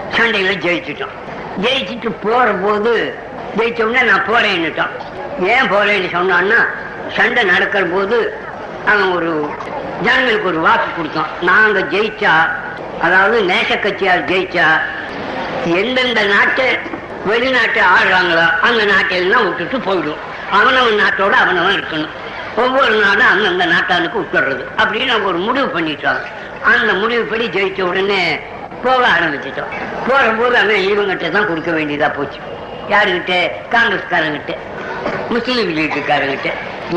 சண்டையில் ஜெயிச்சிட்டோம். ஜெயிச்சுட்டு போகிற போது ஜெயிச்சோம்னா நான் போறேன்னுட்டான். ஏன் போறேன்னு சொன்னான்னா சண்டை நடக்கிற போது அவன் ஒரு ஜனங்களுக்கு ஒரு வாக்கு கொடுத்தான். நாங்க ஜெயிச்சா அதாவது நேச கட்சியார் ஜெயிச்சா எந்தெந்த நாட்டை வெளிநாட்டை ஆடுறாங்களோ அந்த நாட்டையெல்லாம் விட்டுட்டு போயிடும். அவனவன் நாட்டோட அவனவன் இருக்கணும். ஒவ்வொரு நாடும் அந்தந்த நாட்டானுக்கு விட்டுறது அப்படின்னு அவங்க ஒரு முடிவு பண்ணிட்டாங்க. அந்த முடிவுப்படி ஜெயிச்ச உடனே போக ஆரம்பிச்சிட்டோம் போற போது அவன் இவங்கிட்ட தான் கொடுக்க வேண்டியதா போச்சு. யாருகிட்ட? காங்கிரஸ்காரங்கிட்ட. முஸ்லீம் லீக்குக்காரங்கிட்ட.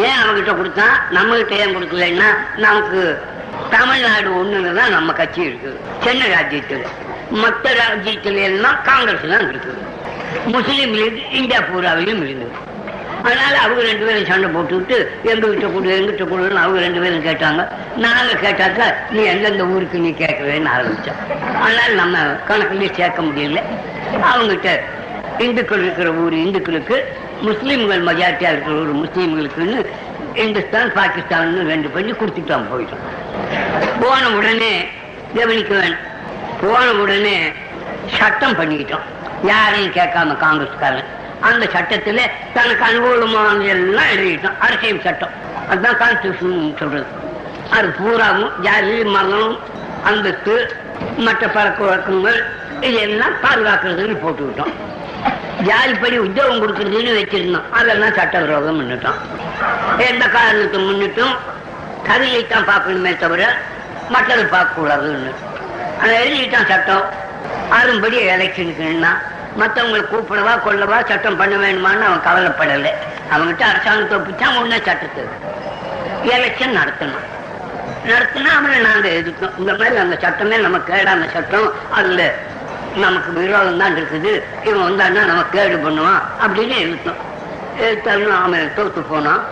ஏன் அவங்கிட்ட கொடுத்தான் நம்மகிட்ட ஏன் கொடுக்கலன்னா நமக்கு தமிழ்நாடு ஒண்ணுல தான் நம்ம கட்சி இருக்குது. சென்னை ராஜ்யத்தில். மற்ற ராஜ்யத்தில் எல்லாம் காங்கிரஸ் தான் இருக்குது. முஸ்லீம் லீக் இந்தியா பூராவிலும் இருந்தது அதனால அவங்க ரெண்டு பேரும் சண்டை போட்டுவிட்டு எங்க கிட்ட கொடு எங்கிட்ட கொடுன்னு அவங்க ரெண்டு பேரும் கேட்டாங்க. நாங்க கேட்டாக்கா நீ எந்தெந்த ஊருக்கு நீ கேட்கவேன்னு ஆரம்பிச்சோம் அதனால நம்ம கணக்குலயே சேர்க்க முடியல. அவங்ககிட்ட இந்துக்கள் இருக்கிற ஊர் இந்துக்களுக்கு முஸ்லீம்கள் மெஜாரிட்டியா இருக்கிற ஊர் முஸ்லீம்களுக்குன்னு இந்துஸ்தான் பாகிஸ்தான் ரெண்டு பண்ணி கொடுத்துட்டான் போயிட்டோம். போன உடனே கவனிக்க வேணும் போன உடனே சட்டம் பண்ணிக்கிட்டோம். யாரையும் கேட்காம காங்கிரஸ்காரன். அந்த சட்டத்துல தனக்கு அனுகூலமான எல்லாம் எழுதிட்டோம் அரசியல் சட்டம். அதுதான் கான்ஸ்டியூஷன் சொல்றது. அது பூராவும் ஜாதி மரணம் அந்தஸ்து மற்ற பழக்க வழக்கங்கள் இதெல்லாம் பாதுகாக்கிறதுன்னு போட்டுக்கிட்டோம். ஜாதிப்படி உத்தியோகம் கொடுக்கறதுன்னு வச்சிருந்தோம். அதெல்லாம் சட்ட துரோகம் பண்ணிட்டோம் எந்த காரணத்தை முன்னிட்டும் தகுதியைத்தான் பார்க்கணுமே தவிர மற்றதை பார்க்கக்கூடாதுன்னு அதை எழுதிட்டான் சட்டம். அரும்படி எலெக்ஷனுக்குன்னா மற்றவங்களை கூப்பிடவா கொள்ளவா சட்டம் பண்ண வேணுமான்னு அவன் கவலைப்படலை. அவங்ககிட்ட அரசாங்கத்தை ஒப்பிச்சான் உடனே சட்டத்துக்கு எலெக்ஷன் நடத்தணும். நடத்தினா அவனை நாங்கள் எதுக்கணும் இந்த மாதிரி அந்த சட்டமே நம்ம கேடான சட்டம் அதுல நமக்கு விரோதம் தான் இருக்குது. இவன் வந்தான்னா நம்ம கேடு பண்ணுவான் அப்படின்னு எழுத்தோம். எழுத்தாலும் அவன் தோத்து போனான்.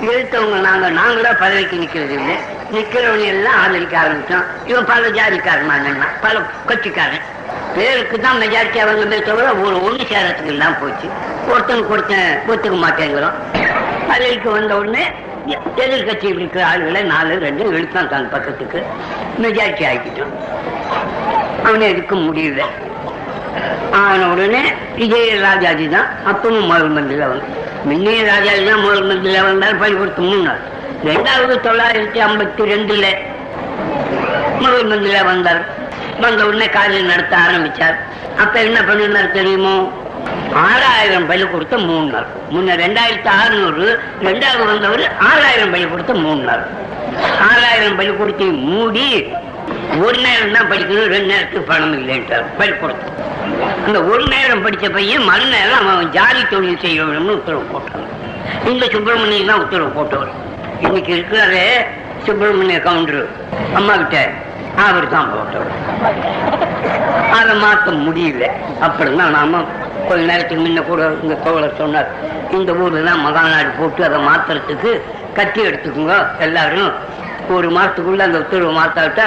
எழுத்தவங்க நாங்க நாங்களா பதவிக்கு நிக்கிறது இல்லை. நிக்கிறவங்க எல்லாம் ஆதரிக்க ஆரம்பிச்சோம் இவன் பல ஜாதிக்காரன் பல கட்சிக்காரன். பேருக்கு தான் மெஜாரிட்டி அவங்க தவிர ஒரு ஒண்ணு சேரத்துக்கு தான் போச்சு. ஒருத்தன் கொடுத்தேன் ஒத்துக்க மாட்டேங்கிறோம். பதவிக்கு வந்த உடனே எதிர்கட்சியில் இருக்கிற ஆளுகளை நாலு ரெண்டு இழுத்தான் தான் பக்கத்துக்கு. மெஜாரிட்டி ஆகிட்டோம் அவனை எதுக்க முடியல. ஆன உடனே இதே ராஜாஜி தான் அப்பவும் முதல் மந்திரில வந்து முன்னே ராஜாஜி தான் முதல் மந்திரில வந்தார் பள்ளிக்கூடத்து முன்னாள். ரெண்டாவது தொள்ளாயிரத்தி ஐம்பத்தி ரெண்டுல முதல் மந்திரில வந்தார். வந்த உடனே காரியம் நடத்த ஆரம்பிச்சார். அப்ப என்ன பண்ணினார் தெரியுமோ? ஆறாயிரம் பள்ளி கொடுத்த மூணு நாள் முன்ன ரெண்டாயிரத்தி அறுநூறு ரெண்டாவது வந்தவர் ஆறாயிரம் பள்ளி கொடுத்த மூணு நாள் ஆறாயிரம் பள்ளி கொடுத்து மூடி ஒரு நேரம் தான் படிக்கணும் ரெண்டு நேரத்துக்கு பணம் இல்லைன்றார் கொடுத்து. அந்த ஒரு நேரம் படிச்ச பையன் மறுநேரம் அவன் ஜாதி தொழில் செய்ய வேணும்னு உத்தரவு போட்டான். இந்த சுப்பிரமணியன் தான் உத்தரவு போட்டவர். இன்னைக்கு இருக்கிறாரே சுப்பிரமணிய கவுண்டர். அம்மா கிட்ட அவர் தான் போட்டவர். அதை மாற்ற முடியல. அப்படின்னா நாம கொஞ்ச நேரத்துக்கு முன்ன கூட இந்த தோழர் சொன்னார் இந்த ஊர்ல தான் மகாநாடு போட்டு அதை மாத்துறதுக்கு கட்டி எடுத்துக்கோங்க எல்லாரும். ஒரு மாசத்துக்குள்ள அந்த உத்தரவு மாத்தாவிட்டா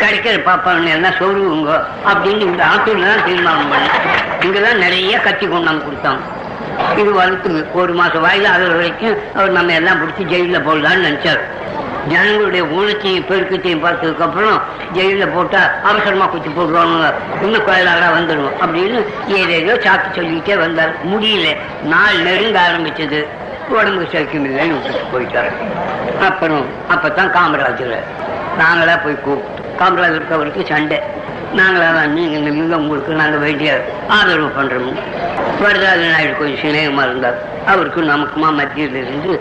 கிடைக்கிற பாப்பான்னு எல்லாம் சொல்லுவோங்க அப்படின்னு இந்த ஆத்தூர்ல தான் தீர்மானம் பண்ணேன் இங்கதான் நிறைய கட்டி கொண்டாந்து கொடுத்தாங்க. இது வளர்த்து ஒரு மாசம் வாயில ஆகிற வரைக்கும் அவர் நம்ம எல்லாம் பிடிச்சி ஜெயில போடலான்னு நினைச்சார். ஜனங்களுடைய ஊனத்தையும் பெருக்கத்தையும் பார்த்ததுக்கு அப்புறம் ஜெயில போட்டா அவசரமா குத்தி போடுவாங்க இன்னும் கோயிலாக வந்துடும் அப்படின்னு ஏதேதோ சாக்கு சொல்லிக்கிட்டே வந்தார். முடியல. நாள் நெருங்க ஆரம்பிச்சது. உடம்பு சைக்கும் இல்லைன்னு விட்டுட்டு போயிட்டாரு. அப்புறம் அப்பதான் காமராஜர் நாங்களா போய் கூப்பிட்டோம். காமராஜருக்கு அவருக்கு சண்டை. நாங்களா தான் நீங்கள் நில்லுங்க உங்களுக்கு நாங்க வேண்டிய ஆதரவு பண்ணுறோம் வரதாஜ நாயுடு கொஞ்சம் சிநேகமா இருந்தார். அவருக்கு நமக்குமா மத்தியில் இருந்து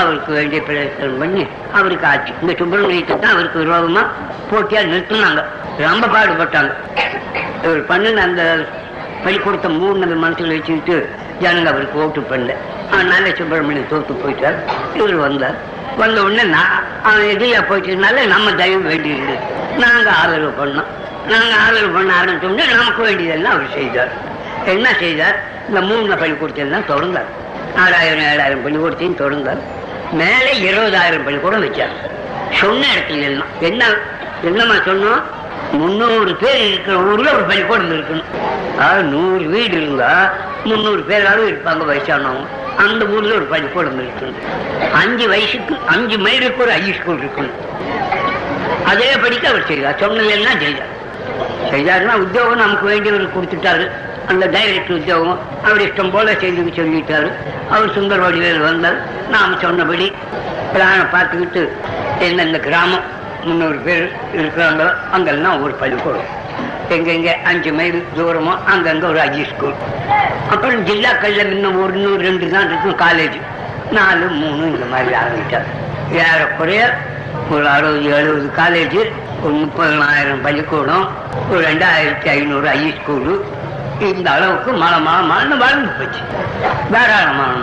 அவருக்கு வேண்டிய பிரயத்தனம் பண்ணி அவருக்கு ஆச்சு. இந்த சுப்பிரமணியத்தை தான் அவருக்கு விரோதமா போட்டியா நிறுத்தினாங்க. ரொம்ப பாடுபட்டாங்க. இவர் பண்ணின அந்த பள்ளிக்கூடத்தை மூணு மனசுல வச்சுக்கிட்டு ஜனங்க அவருக்கு ஓட்டு பண்ணல. அதனால சுப்பிரமணியம் தோத்து போயிட்டார். இவர் வந்தார். வந்த உடனே நான் அவன் எதிரியா போயிட்டதுனால நம்ம தயவு வேண்டியது நாங்க ஆதரவு பண்ணோம். நாங்க ஆதரவு பண்ண ஆரம்பிச்சோம்னா நமக்கு வேண்டியதெல்லாம் அவர் செய்தார். என்ன செய்தார்? இந்த மூணு பள்ளிக்கூடத்தையும் தொடர்ந்தார். ஆறாயிரம் ஏழாயிரம் பள்ளிக்கூடத்தையும் தொடர்ந்தார். மேலே இருபதாயிரம் பள்ளிக்கூடம் வச்சார். சொன்ன இடத்துல எல்லாம் என்ன என்னம்மா சொன்னோம்? முந்நூறு பேர் இருக்கிற ஊர்ல ஒரு பள்ளிக்கூடம் இருக்கணும் அதாவது நூறு வீடு இருந்தா முந்நூறு பேராலும் இருப்பாங்க வயசானவங்க. அந்த ஊர்ல ஒரு பள்ளிக்கூடம் இருக்கணும் அஞ்சு வயசுக்கு அஞ்சு மைலுக்கு ஒரு ஐ ஸ்கூல் இருக்கணும். அதே படிக்க அவர் செய்தார். சொன்னதெல்லாம் செய்தார். செய்தாருன்னா உத்தியோகம் நமக்கு வேண்டியவர்கள் கொடுத்துட்டாரு. அந்த டைரக்டர் உத்தியோகம் அவர் இஷ்டம் போல செய்து சொல்லிட்டாரு. அவர் சுந்தர் வடிவேல் வந்தார். நாம் சொன்னபடி பிளானை பார்த்துக்கிட்டு எந்தெந்த கிராமம் முந்நூறு பேர் இருக்கிறாங்களோ அங்கெல்லாம் ஒரு பள்ளிக்கூடம். எங்கெங்க அஞ்சு மைல் தூரமோ அங்கங்க ஒரு ஹை ஸ்கூல் அப்புறம் ஜில்லாக்கள்ல இன்னும் ஒரு நூறு ரெண்டு தான் இருக்கும் காலேஜ் நாலு மூணு இந்த மாதிரி ஆரம்பிச்சார். ஏறக்குறைய ஒரு அறுபது எழுபது காலேஜ் ஒரு முப்பதனாயிரம் பள்ளிக்கூடம் ஒரு ரெண்டாயிரத்தி ஐநூறு ஐ ஸ்கூலு இந்த அளவுக்கு மழை மழை மழை வளர்ந்து போச்சு. தாராளமான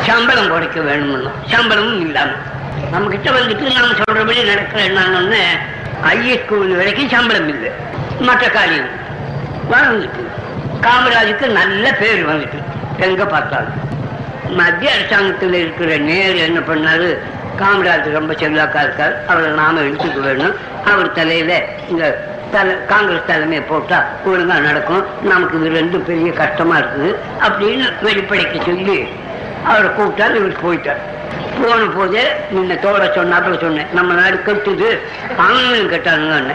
சம்பளம் குறைக்க வேணும்னு. சம்பளமும் இல்லாம. நம்ம கிட்ட வந்துட்டு நாம சொல்றபடி நடக்கிற என்னன்னு ஹை ஸ்கூல் வரைக்கும் சம்பளம் இல்லை. மற்ற காரியம் வளர்ந்துட்டு காமராஜுக்கு நல்ல பேர் வந்துட்டு. எங்க பார்த்தாலும். மத்திய அரசாங்கத்தில் இருக்கிற நேர் என்ன பண்ணாரு? காமராஜ் ரொம்ப செல்வாக்கா இருக்கார். அவரை நாம எடுத்துக்க வேணும். அவர் தலையில இந்த தலை காங்கிரஸ் தலைமையை போட்டா ஒழுங்கா நடக்கும். நமக்கு இது ரெண்டும் பெரிய கஷ்டமா இருக்குது. அப்படின்னு வெளிப்படைக்கு சொல்லி அவரை கூப்பிட்டார் இவர் போயிட்டார். போன போதே முன்ன தோட சொன்னாப்புல சொன்னேன். நம்ம நாடு கட்டுது. அவங்களும் கட்டானுங்க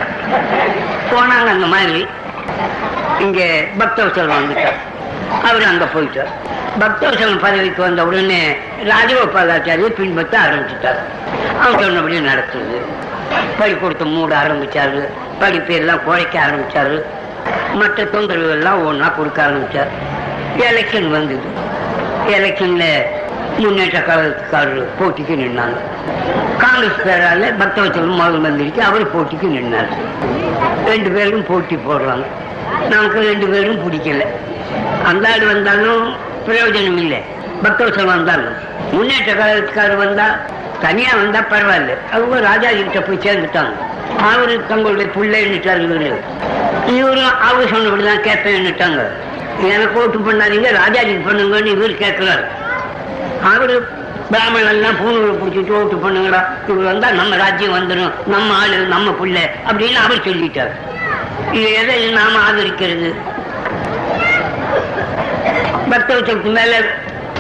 போனாங்க அந்த மாதிரி. இங்க பக்தவசலம் வந்துட்டார். அவர் அங்க போயிட்டார். பக்தவசலம் பதவிக்கு வந்த உடனே ராஜகோபாலாச்சாரிய பின்பற்ற ஆரம்பிச்சுட்டார். அவன் சொன்னபடி நடக்குது பள்ளிக்கூடத்தை மூட ஆரம்பிச்சாரு. படிப்பு எல்லாம் குறைக்க ஆரம்பிச்சாரு. மற்ற தொந்தரவு எல்லாம் ஒன்னா கொடுக்க ஆரம்பிச்சார். எலெக்ஷன் வந்தது. எலெக்ஷன்ல முன்னேற்ற கழகத்துக்காரர் போட்டிக்கு நின்னாங்க. காங்கிரஸ் பேரால பக்தவச்சலம் முதல் மந்திரிக்கு அவர் போட்டிக்கு நின்னார். ரெண்டு பேரும் போட்டி போடுறாங்க. நமக்கு ரெண்டு பேரும் பிடிக்கல. அந்த ஆடு வந்தாலும் பிரயோஜனம் இல்லை பக்தவசம் வந்தாலும். முன்னேற்ற காலத்துக்காரர் வந்தா தனியா வந்தா பரவாயில்ல. அவங்க ராஜாஜி கிட்ட போய் சேர்ந்துட்டாங்க. அவரு தங்களுடைய பிள்ளைன்னுட்டாரு இவரு. இவரும் அவர் சொன்னபடிதான் கேட்பேன்னுட்டாங்க எனக்கு ஓட்டு பண்ணாதீங்க ராஜாஜிக்கு பண்ணுங்கன்னு இவர் கேட்கிறாரு. அவரு பிராமணன் எல்லாம் பிடிச்சிட்டு ஓட்டு பண்ணுங்கடா. இவர் வந்தா நம்ம ராஜ்யம் வந்துடும் நம்ம ஆளு நம்ம பிள்ளை அப்படின்னு அவர் சொல்லிட்டார். இது எதை நாம ஆதரிக்கிறது? பக்தவச்சத்துக்கு மேல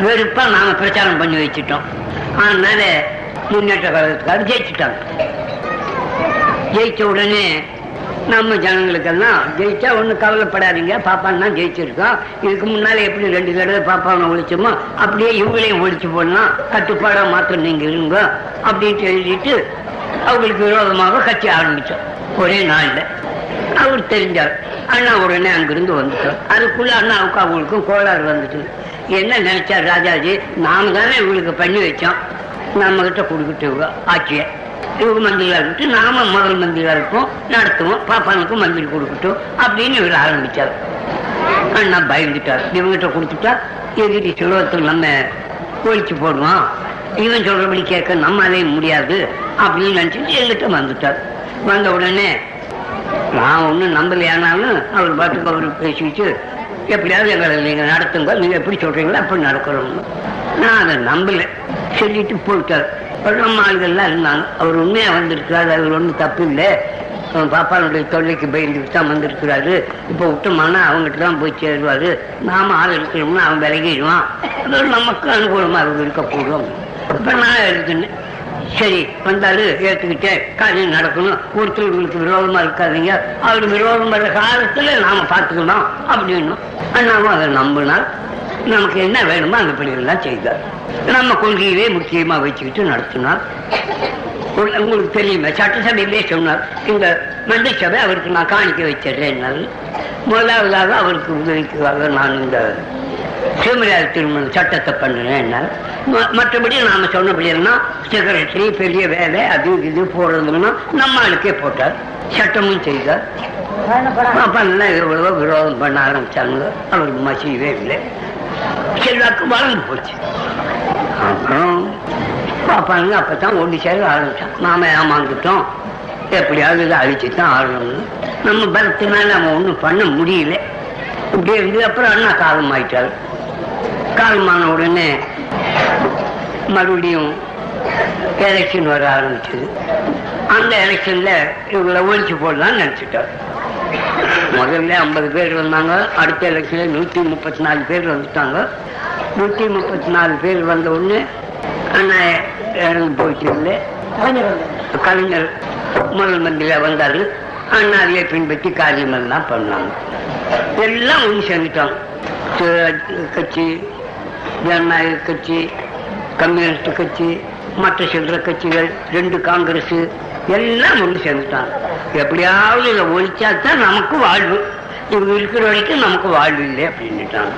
வெறுப்பா நாம பிரச்சாரம் பண்ணி வச்சுட்டோம். அதனால முன்னேற்ற கழகத்துக்காக ஜெயிச்சுட்டாங்க. ஜெயிச்ச உடனே நம்ம ஜனங்களுக்கெல்லாம் ஜெயிச்சா ஒன்றும் கவலைப்படாதீங்க. பாப்பான்னா ஜெயிச்சிருக்கோம். இதுக்கு முன்னால எப்படி ரெண்டு தடவை பாப்பாவை ஒழிச்சோமோ அப்படியே இவங்களையும் ஒழிச்சு போடலாம் கட்டுப்பாடாக மாத்திரம் நீங்க இருங்க அப்படின்ட்டு எழுதிட்டு அவங்களுக்கு விரோதமாக கட்சி ஆரம்பிச்சோம். ஒரே நாள்ல. அவர் தெரிஞ்சார். அண்ணா உடனே அங்கிருந்து வந்துட்டோம். அதுக்குள்ள அண்ணாவுக்கு அவங்களுக்கும் கோளாறு வந்துட்டு என்ன நினைச்சார் ராஜாஜி? நாம தானே இவங்களுக்கு பண்ணி வச்சோம். நம்ம கிட்ட கொடுக்கிட்டு இவங்க ஆட்சியை இவங்க மந்திரியா இருக்கட்டும் நாம முதல் மந்திரியா இருப்போம் நடத்துவோம் பாப்பானுக்கும் மந்திரி கொடுக்கட்டும் அப்படின்னு இவர் ஆரம்பிச்சார். அண்ணா பயந்துட்டார். இவங்ககிட்ட கொடுத்துட்டா எதிரி சுலபத்தில் நம்ம ஒழிச்சு போடுவோம். இவன் சொல்றபடி கேட்க நம்மளாலே முடியாது அப்படின்னு நினைச்சிட்டு எங்கிட்ட வந்துட்டார். வந்த உடனே நான் ஒன்றும் நம்பலையானாலும் அவர் பாட்டுக்கு அவர் பேசிக்கிட்டு எப்படியாவது எங்களை நீங்க நடத்துங்க நீங்க எப்படி சொல்றீங்களோ அப்படி நடக்கிறோம் நான் அதை நம்பல. சொல்லிட்டு போயிட்டார். அப்புறம் நம்ம ஆளுகள்லாம் இருந்தாங்க. அவர் உண்மையா வந்திருக்கிறார் அவர் ஒன்றும் தப்பு இல்லை. அவன் தொல்லைக்கு பயந்துட்டு தான் வந்திருக்கிறாரு. இப்போ விட்டோம்னா அவங்ககிட்ட தான் போய் சேருவாரு. நாம ஆள் இருக்கிறோம்னா அவன் விலகிடுவான். அது நமக்கு அனுகூலமா அவங்க இருக்கக்கூடும். இப்ப நான் இருக்குன்னு சரி வந்தாரு ஏத்துக்கிட்டேன் காரியம் நடக்கணும். ஒருத்தருக்கு விரோதமா இருக்காதீங்க. அவர் விரோதம் வர காலத்துல நாம பார்த்துக்கலாம் அப்படின்னு அண்ணாவும் அதை நம்பினார். நமக்கு என்ன வேணுமோ அந்த பிள்ளைகள்லாம் செய்தார். நம்ம கொள்கையவே முக்கியமா வச்சுக்கிட்டு நடத்தினார். உங்களுக்கு தெரியுமே சட்டசபையிலே சொன்னார். இந்த மந்திரிசபை அவருக்கு நான் காணிக்க வச்சிடுறேன் முதலாவதாக அவருக்கு உதவிக்காக நான் இந்த சிவமரியாதை திருமண சட்டத்தை பண்ணுறேன் மற்றபடி நாம சொன்னபடியெல்லாம் செக்ரட்டரி பெரிய வேலை அது இது போடுறதுன்னா நம்ம ஆளுக்கே போட்டார். சட்டமும் செய்தார். அப்பெல்லாம் எவ்வளவோ விரோதம் பண்ண ஆரம்பிச்சாங்க. அவருக்கு மசியவே இல்லை. செல்வாக்கு வளர்ந்து போச்சு. அப்புறம் பாப்பாங்க அப்பதான் ஒன்று சேர ஆரம்பிச்சான் நாம ஏமாந்துட்டோம். எப்படியாவது இதை அழிச்சு தான் ஆகணும்னு. நம்ம பலத்தினால நம்ம ஒன்றும் பண்ண முடியல. இப்படி இருந்து அப்புறம் அண்ணா காலம் ஆயிட்டாரு காலமான உடனே மறுபடியும் எலெக்ஷன் வர ஆரம்பிச்சது. அந்த எலெக்ஷன்ல இவங்களை ஒழிச்சு போடலாம்னு நினைச்சிட்டார். முதல்ல ஐம்பது பேர் வந்தாங்க அடுத்த எலெக்ஷன்ல நூத்தி முப்பத்தி நாலு பேர் வந்துட்டாங்க. நூத்தி முப்பத்தி நாலு பேர் வந்த உடனே அண்ணா இறந்து போயிட்டு இல்லை. கலைஞர் முதல் மந்திரியா வந்தாரு. அண்ணாவையே பின்பற்றி காரியம் எல்லாம் பண்ணாங்க. எல்லாம் ஒன்று சேர்ந்துட்டாங்க கட்சி ஜனநாயக கட்சி கம்யூனிஸ்ட் கட்சி மற்ற சில்லற கட்சிகள் ரெண்டு காங்கிரஸ் எல்லாம் ஒன்று சேர்ந்துட்டாங்க. எப்படியாவது இதை ஒழிச்சா தான் நமக்கு வாழ்வு. இவங்க இருக்கிற வரைக்கும் நமக்கு வாழ்வு இல்லை அப்படின்னுட்டாங்க.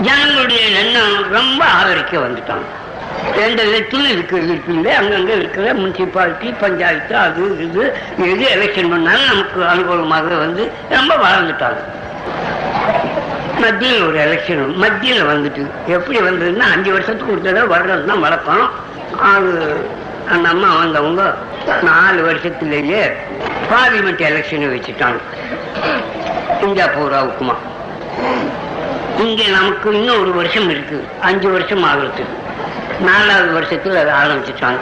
ஜனங்களுடைய எண்ணம் ரொம்ப ஆதரிக்க வந்துட்டாங்க. எந்த விதத்திலும் இருக்கிறது இருக்கு இல்லை இருக்கிற முனிசிபாலிட்டி பஞ்சாயத்து அது இது எது எலெக்ஷன் பண்ணாலும் நமக்கு அனுகூலமாக வந்து ரொம்ப வளர்ந்துட்டாங்க. மத்தியில் ஒரு எலெக்ஷன் மத்தியில் வந்துட்டு எப்படி வந்ததுன்னா அஞ்சு வருஷத்துக்கு ஒரு தடவை வர்றது தான் வழக்கம். அது அந்த அம்மா வந்தவங்க நாலு வருஷத்துலேயே பார்லிமெண்ட் எலெக்ஷனை வச்சுட்டாங்க. இந்தியா பூராவுக்குமா இங்க நமக்கு இன்னும் ஒரு வருஷம் இருக்கு. அஞ்சு வருஷம் ஆகிறதுக்கு நாலாவது வருஷத்துல அதை ஆரம்பிச்சுட்டாங்க.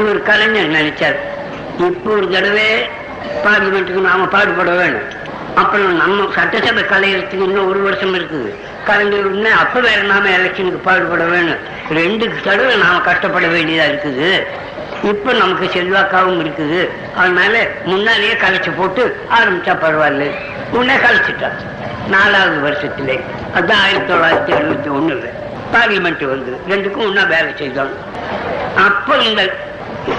இவர் கலைஞர் நினைச்சார் இப்போ ஒரு தடவை பார்லிமெண்ட்டுக்கு நாம பாடுபட வேணும். அப்புறம் நம்ம சட்டசபை கலையறதுக்கு இன்னும் ஒரு வருஷம் இருக்குது. கலைஞர் அப்ப வேற நாம எலெக்ஷனுக்கு பாடுபட வேணும். ரெண்டு தடவை நாம கஷ்டப்பட வேண்டியதா இருக்குது. இப்ப நமக்கு செல்வாக்காவும் இருக்குது. அதனால முன்னாலேயே கலைச்சு போட்டு ஆரம்பிச்சா பரவாயில்ல. உடனே கலைச்சிட்டா நாலாவது வருஷத்திலே. அதான் ஆயிரத்தி தொள்ளாயிரத்தி எழுபத்தி ஒண்ணுல பார்லிமெண்ட் வந்து ரெண்டுக்கும் ஒன்னா வேலை செய்தோம். அப்ப இந்த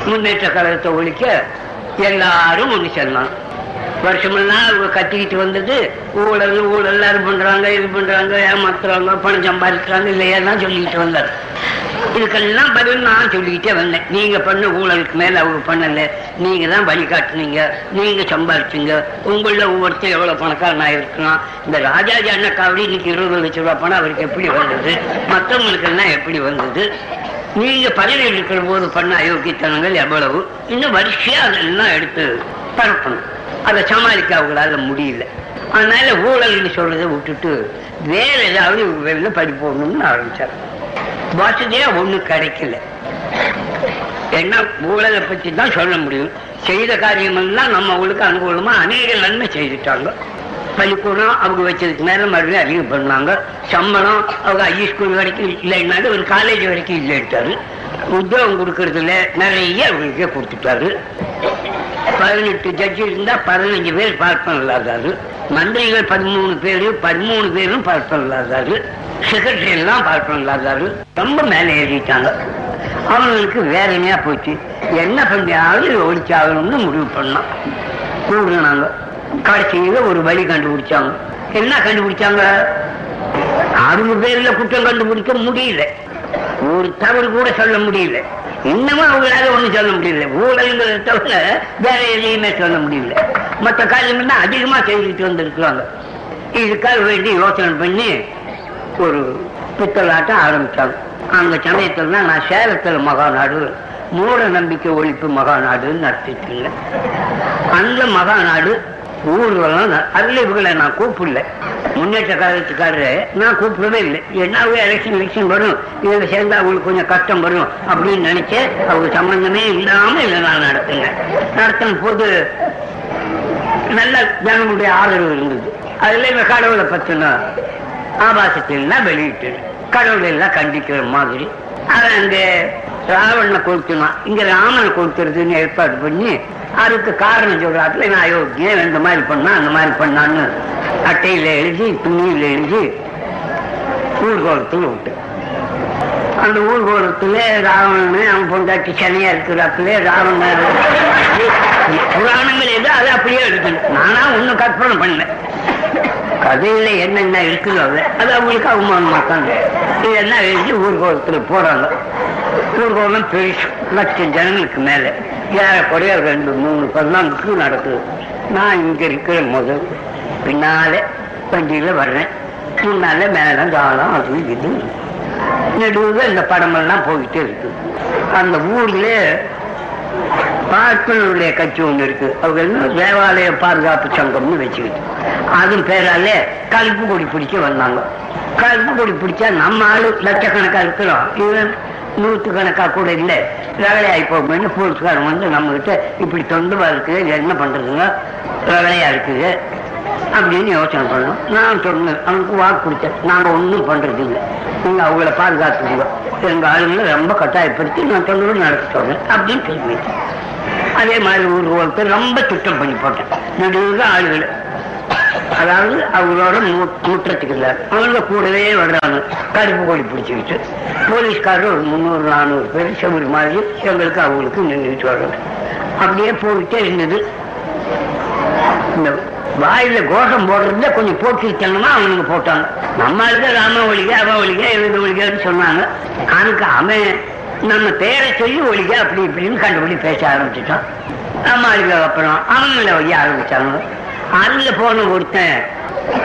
முன்னேற்ற கழகத்தை ஒழிக்க எல்லாரும் ஒன்று செல்லலாம் வருஷமெல்லாம் அவங்க கத்திக்கிட்டு வந்தது ஊழல் ஊழல் அது பண்றாங்க இது பண்றாங்க ஏமாத்துறாங்க பணம் சம்பாதிக்கிறாங்க இல்லையெல்லாம் சொல்லிட்டு வந்தார். இதுக்கெல்லாம் பதில் நான் சொல்லிக்கிட்டே வந்தேன். நீங்க பண்ண ஊழலுக்கு மேல அவங்க பண்ணல. நீங்க தான் வழிகாட்டுனீங்க நீங்க சம்பாதிச்சீங்க. உங்கள ஒவ்வொருத்தர் எவ்வளவு பணக்காரனா இருக்கலாம் இந்த ராஜாஜி அண்ணக்காவடி இன்னைக்கு இருபது லட்சம் ரூபாய் பணம் அவருக்கு எப்படி வந்தது? மற்றவங்களுக்கு எல்லாம் எப்படி வந்தது? நீங்க பதவியில் இருக்கிற போது பண்ண அயோக்கியத்தனங்கள் எவ்வளவு? இன்னும் வரிசையா அதெல்லாம் எடுத்து பரப்பணும். அதை சமாளிக்க அவங்களால முடியல. அதனால ஊழல்னு சொல்றதை விட்டுட்டு வேற ஏதாவது வெளில படி ஆரம்பிச்சார். வசதியா ஒண்ணும் கிடைக்கல. என்ன ஊழலை பத்தி தான் சொல்ல முடியும். செய்த காரியமெல்லாம் நம்ம அவங்களுக்கு அனுகூலமா அநேக நன்மை செய்துட்டாங்க. பள்ளிக்கூடம் அவங்க வச்சதுக்கு மேல மறுபடியும் அதிகம் பண்ணாங்க. சம்பளம் அவங்க ஹை ஸ்கூல் வரைக்கும் இல்லைன்னாலும் ஒரு காலேஜ் வரைக்கும் இல்லைட்டாரு உத்தியோகம் கொடுக்கறதுல நிறைய அவங்களுக்கு கொடுத்துட்டாரு. பதினெட்டு ஜட்ஜி இருந்தா பதினஞ்சு பேர் பார்ப்பன் இல்லாதாரு மந்திரிகள் பதிமூணு பேரு பதிமூணு பேரும் பார்ப்பன் இல்லாதாரு செக்ரட்டரி எல்லாம் பார்ப்பன் இல்லாதாரு ரொம்ப மேலே ஏறிட்டாங்க. அவங்களுக்கு வேதனையா போச்சு? என்ன பண்ணியாவது ஒழிச்சாகணும்னு முடிவு பண்ணோம் கூடுனாங்க. கடைசியில ஒரு வழி கண்டுபிடிச்சாங்க. என்ன கண்டுபிடிச்சாங்க? அறுபது பேர்ல குற்றம் கண்டுபிடிக்க முடியல. ஒரு தவறு கூட சொல்ல முடியல. இன்னமும் அவங்களால ஒன்றும் சொல்ல முடியல. ஊழல்ங்கிறத தவிர வேற எதையுமே சொல்ல முடியல. மற்ற காரியம்னா அதிகமாக அதிகமா செஞ்சுட்டு வந்திருக்கிறாங்க. இதுக்காக வேண்டி யோசனை பண்ணி ஒரு பித்தலாட்டம் ஆரம்பித்தாங்க அந்த சமயத்தில் தான் நான் சேலத்தில் மகாநாடு மூட நம்பிக்கை ஒழிப்பு மகாநாடுன்னு நடத்திட்டு இருந்தேன். அந்த மகாநாடு ஊர்வலம் ந- நான் கூப்பிடல. முன்னேற்ற காலத்துக்காரரு நான் கூப்பிடவே இல்லை. என்னாவே எலெக்ஷன் எலெக்ஷன் வரும். இதுல சேர்ந்தா அவங்களுக்கு கொஞ்சம் கஷ்டம் வரும் அப்படின்னு நினைச்சு அவங்க சம்பந்தமே இல்லாம இல்லை நான் நடத்தினேன் நடத்தின போது நல்ல ஜனங்களுடைய ஆதரவு இருந்தது. அதுல இவன் கடவுளை பத்தினா ஆபாசத்திலாம் வெளியிட்டு கடவுளை எல்லாம் கண்டிக்கிற மாதிரி அவன் அந்த ராவணனை கொளுத்தினான் இங்க ராமனை கொடுத்துறதுன்னு ஏற்பாடு பண்ணி அதுக்கு காரணம் சொல்றாப்புல நான் அயோக்கியம் இந்த மாதிரி பண்ணா அந்த மாதிரி பண்ணான்னு. அட்டையில எழுதி துணியில எழுதி ஊர்கோலத்தில் விட்டு. அந்த ஊர்கோலத்துல ராவணன் அவன் பொண்டாட்டி சனியா இருக்கிறாப்புல ராவணன் புராணங்கள் எது அதை அப்படியே எடுக்கணும் நானா ஒன்னும் கற்பனை பண்ணேன். கதையில என்னென்ன இருக்குதோ அது. அது அவங்களுக்கு அவமானமா தாங்க இதெல்லாம் எழுதி ஊர்கோலத்தில் போறாங்க ஊர்கோலம் பெருசு. லட்சம் ஜனங்களுக்கு மேல. ஏறக்குறைய ரெண்டு மூணு பல்லாண்டுக்கு நடக்குது. நான் இங்க இருக்கிற முதல். பின்னால வண்டியில வர்றேன். முன்னால மேலே காலம் அது இது. நடுவில் இந்த படமெல்லாம் போயிட்டே இருக்கு. அந்த ஊர்ல பார்ப்பனருடைய கட்சி ஒன்று இருக்கு. அவங்க என்ன? தேவாலய பாதுகாப்பு சங்கம்னு வச்சுக்கிட்டு. அதன் பேரால கருப்பு கொடி பிடிக்க வந்தாங்க. கருப்பு கொடி பிடிச்சா நம்ம ஆளு லட்சக்கணக்கா இருக்கிறோம். இவன் நூற்று கணக்கா கூட இல்லை. ரகலையாகி போகும்போது போலீஸ்காரன் வந்து நம்ம கிட்ட இப்படி தொண்டுவா இருக்குது என்ன பண்றதுங்க? ரகலையா இருக்குது. அப்படின்னு யோசனை பண்ணோம். நான் சொன்னேன் அவனுக்கு வாக்கு கொடுத்தேன். நாங்க ஒன்றும் பண்ணுறது இல்லை. நீங்க அவங்கள பாதுகாத்துக்கோங்க எங்க ஆளுங்களை ரொம்ப கட்டாயப்படுத்தி நான் தொண்டர்கள் நடத்த சொல்றேன் அப்படின்னு சொல்லி அதே மாதிரி ஊர் ஒருத்தர் ரொம்ப திட்டம் பண்ணி போட்டேன். நடுவில் ஆளுகள். அதாவது அவங்களோட மூ- மூற்றத்துக்கு இல்லை. அவங்க கூடவே வர்றாங்க. கருப்பு கொடி பிடிச்சிக்கிட்டு போலீஸ்காரர் ஒரு முந்நூறு நானூறு பேர் செவ்வறு மாதிரி எங்களுக்கு அவங்களுக்கு நின்றுட்டு வர்றாங்க. அப்படியே போயிட்டே இருந்தது. இந்த வாயில கோஷம் போடுறதுல கொஞ்சம் போக்கித்தனமா அவனுக்கு போட்டாங்க. நம்ம ஆளுக்கு ராம ஒழிக அவ ஒழிக எழுது ஒழிகன்னு சொன்னாங்க. அதுக்கு அவன் நம்ம பேரை சொல்லி ஒழிக அப்படி இப்படின்னு கண்டுபிடி பேச ஆரம்பிச்சிட்டான். நம்ம ஆளுக்கு அப்புறம் அவங்கள ஒழிய ஆரம்பிச்சாங்க. அதுல போன ஒருத்தன்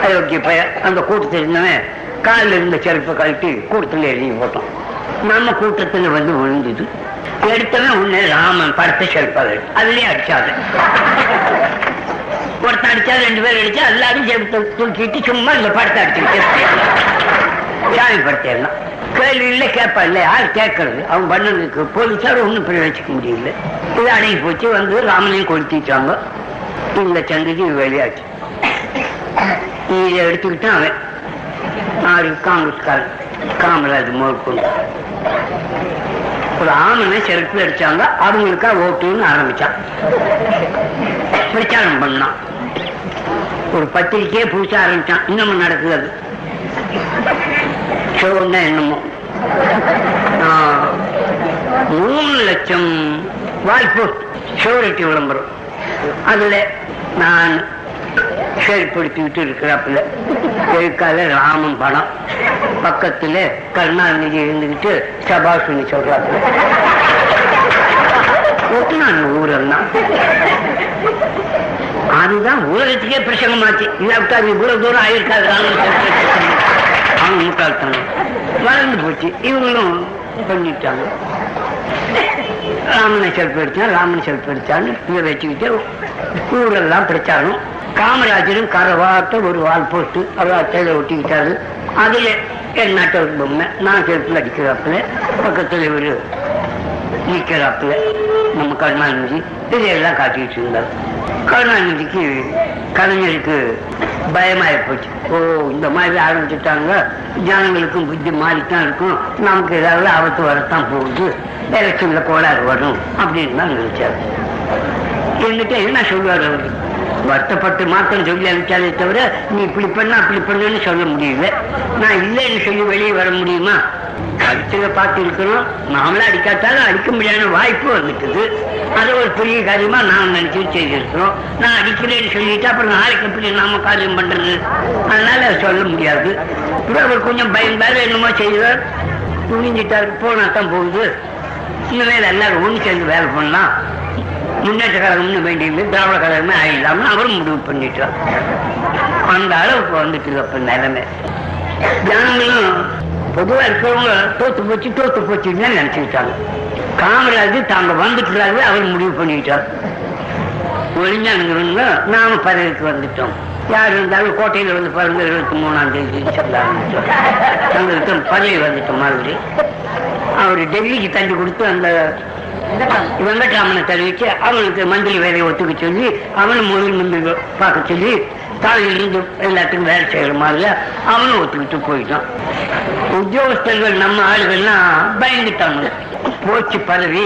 அயோக்கிய பய அந்த கூட்டத்தில் இருந்தவன் காலில் இருந்த செருப்பை கழட்டி கூட்டத்தில் எழுதி போட்டோம் நம்ம கூட்டத்தில் வந்து விழுந்தது. எடுத்தவன் உன்னே ராமன் படத்தை செருப்பாக அதுலயே அடிச்சாங்க ஒருத்தன் அடிச்சா ரெண்டு பேர் அடிச்சா எல்லாரும் சேர்த்து தூக்கிட்டு சும்மா இந்த படத்தை அடிச்சுக்கிட்டு சாமி படத்தை எல்லாம் கேள்வியில கேட்பா இல்ல யார் கேட்கறது. அவன் பண்ணதுக்கு போலீஸார் ஒண்ணும் பிள்ளை வச்சுக்க முடியல. இது அடங்கி போச்சு. வந்து ராமனையும் கொளுத்திட்டாங்க இந்த சந்ததி வெளியாச்சு. இதை எடுத்துக்கிட்டான் அவன். ஆறு காங்கிரஸ்காரன். காமராஜ் மேற்கொண்டு ஒரு ஆமனை செருப்பு அடிச்சாங்க. அவங்களுக்கா ஓட்டுன்னு ஆரம்பிச்சான். பிரச்சாரம் பண்ணான் ஒரு பத்திரிக்கையே புடிச்ச ஆரம்பிச்சான். இன்னமும் நடக்குது அது. ஷோன்னா என்னமோ. ஆஹ், மூணு லட்சம் வாய்ப்பு ஷோரிட்டி விளம்பரம். அதுல நான் செயல்படுத்திக்கிட்டு இருக்கிறாப்புல. எழுக்கால ராமன் படம். பக்கத்துல கருணாநிதி இருந்துகிட்டு சபாஷினி சொல்றாப்புல. ஒட்டுனான் ஊரெல்லாம் அதுதான் உலகத்துக்கே பிரசங்கமாச்சு. இல்லாவிட்டா அது இவ்வளவு தூரம் ஆயிருக்காது. அவங்க முட்டாள்தான் வளர்ந்து போச்சு. இவங்களும் பண்ணிட்டாங்க. ராமனை செல்ஃப் எடுத்தான் ராமனை செல்ஃப் எடுத்தான்னு இதை வச்சுக்கிட்டு ஊரெல்லாம் பிரச்சாரம். காமராஜரும் கரவாட்ட ஒரு வால் போட்டு அவர் அட்டையில ஒட்டிக்கிட்டாரு. அதுல என் நாட்டை ஒரு பொம்மை. நான் செல்ஃபில் அடிக்கிறாப்புல. பக்கத்தில் ஒரு நிற்கிறாப்புல. நம்ம கருணாநிதி இதையெல்லாம் காட்டிட்டு இருந்தார். கருணாநிதிக்கு கலைஞருக்கு பயமாயி போச்சு ஓ இந்த மாதிரி ஆரம்பிச்சுட்டாங்க. ஜனங்களுக்கும் புத்தி மாறித்தான் இருக்கும். நமக்கு ஏதாவது ஆபத்து வரத்தான் போகுது. எலெக்ஷன்ல கோளாறு வரும் அப்படின்னு தான் நினைச்சாரு. என்கிட்ட என்ன சொல்லுவார் அவருக்கு வருத்தப்பட்டு மாத்திரம் சொல்லி அனுப்பிச்சாலே தவிர நீ இப்படி பண்ண அப்படி பண்ணுன்னு சொல்ல முடியல. நான் இல்லைன்னு சொல்லி வெளியே வர முடியுமா? அடிச்சதை பார்த்து இருக்கணும் நாமளே அடிக்காட்டாலும் அடிக்க முடியாத வாய்ப்பு வந்துட்டுது. அது ஒரு பெரிய காரியமா நாம் நினைச்சு செய்திருக்கிறோம். நான் அடிக்கிறேன்னு சொல்லிட்டு அப்புறம் நாளைக்கு எப்படி நாம காரியம் பண்றது? அதனால சொல்ல முடியாது. அப்புறம் அவர் கொஞ்சம் பயந்தாரு என்னமோ செய்வார். துணிஞ்சிட்டாரு. போனா தான் போகுது. இனிமேல் எல்லாரும் ஒன்று சேர்ந்து வேலை பண்ணலாம். முன்னேற்ற கழகம்னு வேண்டியது திராவிட கழகமே ஆயிடலாம்னு அவரும் முடிவு பண்ணிட்டார். அந்த அளவுக்கு வந்துட்டு அப்ப நிலைமை. ஜனங்களும் பொதுவா இருக்கிறவங்க தோத்து போச்சு தோத்து போச்சுன்னு நினைச்சுக்கிட்டாங்க. காமராஜ் தாங்க வந்துட்டுறாரு அவர் முடிவு பண்ணிட்டார். ஒளிஞ்சானுங்கிறவங்க நாம பதவிக்கு வந்துட்டோம். யார் இருந்தாலும் கோட்டையில் வந்து பாருங்க இருபத்தி மூணாம் தேதி சொல்ல தங்களுக்கு பதவி வந்துட்டோம் மாதிரி. அவர் டெல்லிக்கு தள்ளி கொடுத்து அந்த வெங்கட்ராமனை தெரிவிச்சு அவனுக்கு மந்திரி வேலையை ஒத்துக்க சொல்லி அவனும் முதல் மந்திரி பார்க்க சொல்லி காலையில் இருந்து எல்லாத்துக்கும் வேலை செய்யற மாதிரி அவனும் ஒத்துக்கிட்டு போயிட்டான். உத்தியோகஸ்தர்கள் நம்ம ஆளுகள்லாம் பயந்துட்டாங்க. போச்சு பதவி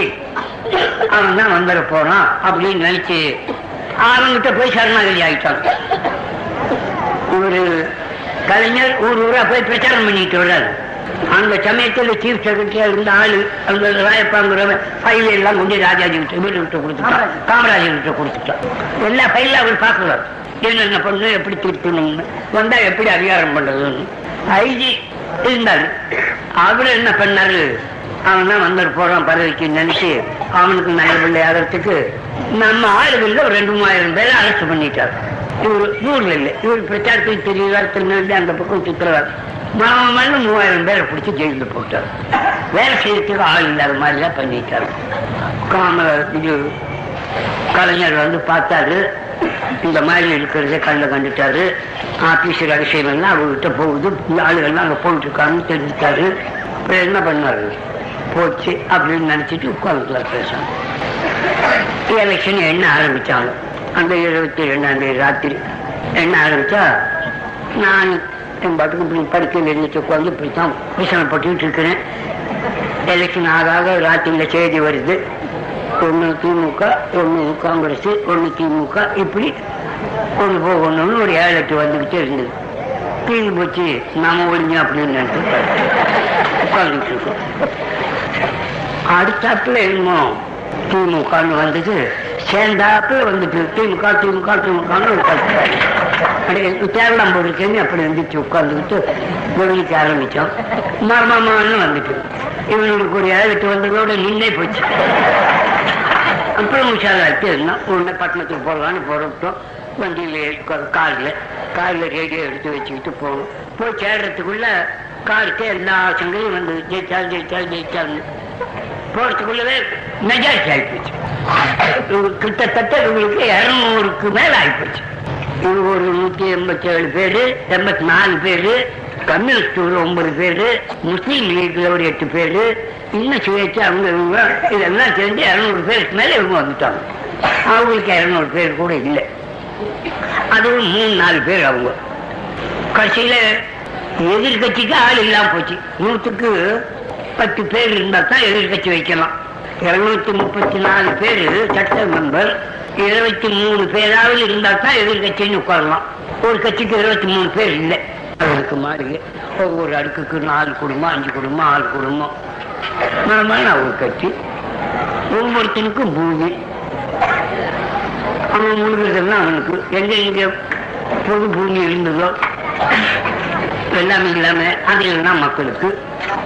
அவன் தான் வந்துட போறான் அப்படின்னு நினைச்சு அவன்கிட்ட போய் சரணாகதி ஆயிட்டான். ஒரு கலைஞர் ஊர் ஊரா போய் பிரச்சாரம் பண்ணிட்டு வர்றாரு. அந்த சமயத்துல சீஃப் செக்ரட்டரியா இருந்த ஆளு அந்த ராயப்பாங்கிறவன் ஃபைல் எல்லாம் கொண்டு ராஜாஜி கிட்ட வீடு கிட்ட கொடுத்துட்டான். காமராஜர் கிட்ட கொடுத்துட்டான். எல்லா ஃபைலும் அவர் பார்க்கறாரு. என்னென்ன பண்ணு எப்படி திருத்தணும்னு வந்தா எப்படி அதிகாரம் பண்றதுன்னு. ஐஜி இருந்தாரு. அவரு என்ன பண்ணாரு? அவன் தான் வந்துட்டு போறான் பதவிக்கு நினைச்சு அவனுக்கு நல்ல பிள்ளை ஆகிறதுக்கு நம்ம ஆளுகளில் ஒரு ரெண்டு மூவாயிரம் பேரை அரெஸ்ட் பண்ணிட்டார். இவர் ஊர்ல இல்லை. இவர் பிரச்சாரத்துக்கு தெரியுவார் திருநெல்வேலி அந்த பக்கம் சுற்றுறார் மாமல்ல மூவாயிரம் பேரை பிடிச்சி ஜெயிலில் போட்டார். வேலை செய்யறதுக்கு ஆள் இல்லாத மாதிரிலாம் பண்ணிட்டார். காமராஜ் இது கலைஞர் வந்து பார்த்தாரு. இந்த மாதிரி இருக்கிறத கண்ணில் கண்டுட்டாரு. ஆபீஸர் ரகசியம் எல்லாம் அவர்கிட்ட போகுது. ஆளுகள்லாம் அங்கே போயிட்டு இருக்காங்கன்னு தெரிஞ்சுட்டாரு இப்போ என்ன பண்ணாரு? போச்சு அப்படின்னு நினைச்சிட்டு உட்காந்துக்கலாம் பேசணும் எலெக்ஷன் என்ன ஆரம்பித்தாலும் அந்த இருபத்தி ரெண்டாம் தேதி ராத்திரி. என்ன ஆரம்பிச்சா நான் என் பாட்டுக்கு இப்படி படுக்கையில் இருந்துட்டு உட்காந்து இப்படித்தான் விசனை போட்டுக்கிட்டு இருக்கிறேன். எலெக்ஷன் ஆகாக ராத்திரியில் செய்தி வருது. ஒன்று திமுக ஒன்று காங்கிரஸ் ஒன்று திமுக இப்படி ஒன்று போகணும்னு ஒரு ஏழு எட்டு வந்துக்கிட்டே இருந்தது. தீர்ந்து போச்சு. நாம ஒழிஞ்சு அப்படின்னு நினைச்சு உட்காந்துட்டு இருக்கோம். அடுத்தாப்புல என்னமோ திமுகன்னு வந்தது. சேர்ந்தாப்புல வந்துட்டு திமுக திமுக திமுகன்னு உட்காந்து தேவலாம் போட்டுருக்கேன்னு அப்படி வந்துச்சு உட்காந்துக்கிட்டு கவனிக்க ஆரம்பிச்சோம். மர்மமானு வந்துட்டு. இவனுக்கு ஒரு ஏழு வந்ததோட நின்னே போச்சு. அப்புறம் உஷாராச்சு இருந்தோம் உடனே பட்டணத்துக்கு போகலான்னு புறப்பட்டோம். வண்டியில் காரில் காரில் ரேடியோ எடுத்து வச்சுக்கிட்டு போகணும் போய் சேர்றதுக்குள்ள காருக்கு எல்லா ஆசங்களையும் வந்து ஜெயிச்சால் ஜெயிச்சால் ஜெயிச்சால்னு. போறதுக்குள்ளவே மெஜாரிட்டி ஆகிப்போச்சு கிட்டத்தட்ட இவங்களுக்கு இரநூறுக்கு மேல ஆகிப்போச்சு இவங்க ஒரு நூத்தி எண்பத்தி ஏழு பேரு எண்பத்தி நாலு பேரு கம்யூனிஸ்ட் ஒரு ஒன்பது பேரு முஸ்லீம் லீக்ல ஒரு எட்டு பேரு. இன்னும் சுயேட்சை அவங்க இவங்க இதெல்லாம் சேர்ந்து இரநூறு பேருக்கு மேல இவங்க வந்துட்டாங்க. அவங்களுக்கு இரநூறு பேர் கூட இல்லை. அதுவும் மூணு நாலு பேர் அவங்க. கடைசியில எதிர்கட்சிக்கு ஆள் இல்லாம போச்சு. நூற்றுக்கு பத்து பேர் இருந்தா தான் எதிர்கட்சி வைக்கலாம். இருநூத்தி முப்பத்தி நாலு பேர் சட்ட மெம்பர் இருபத்தி மூணு பேராவது இருந்தா தான் எதிர்கட்சின்னு உட்காரலாம். ஒரு கட்சிக்கு இருபத்தி மூணு பேர் இல்லை. அதுக்கு மாதிரி ஒவ்வொரு அடுக்குக்கு நாலு குடும்பம் அஞ்சு குடும்பம் ஆறு குடும்பம். மனமான ஒரு கட்சி. ஒவ்வொருத்தனுக்கும் பூமி. அவன் முழுகிறதெல்லாம் அவனுக்கு. எங்க இங்க பொது பூமி இருந்ததோ? எல்லாமே இல்லாம அது இல்லைன்னா மக்களுக்கு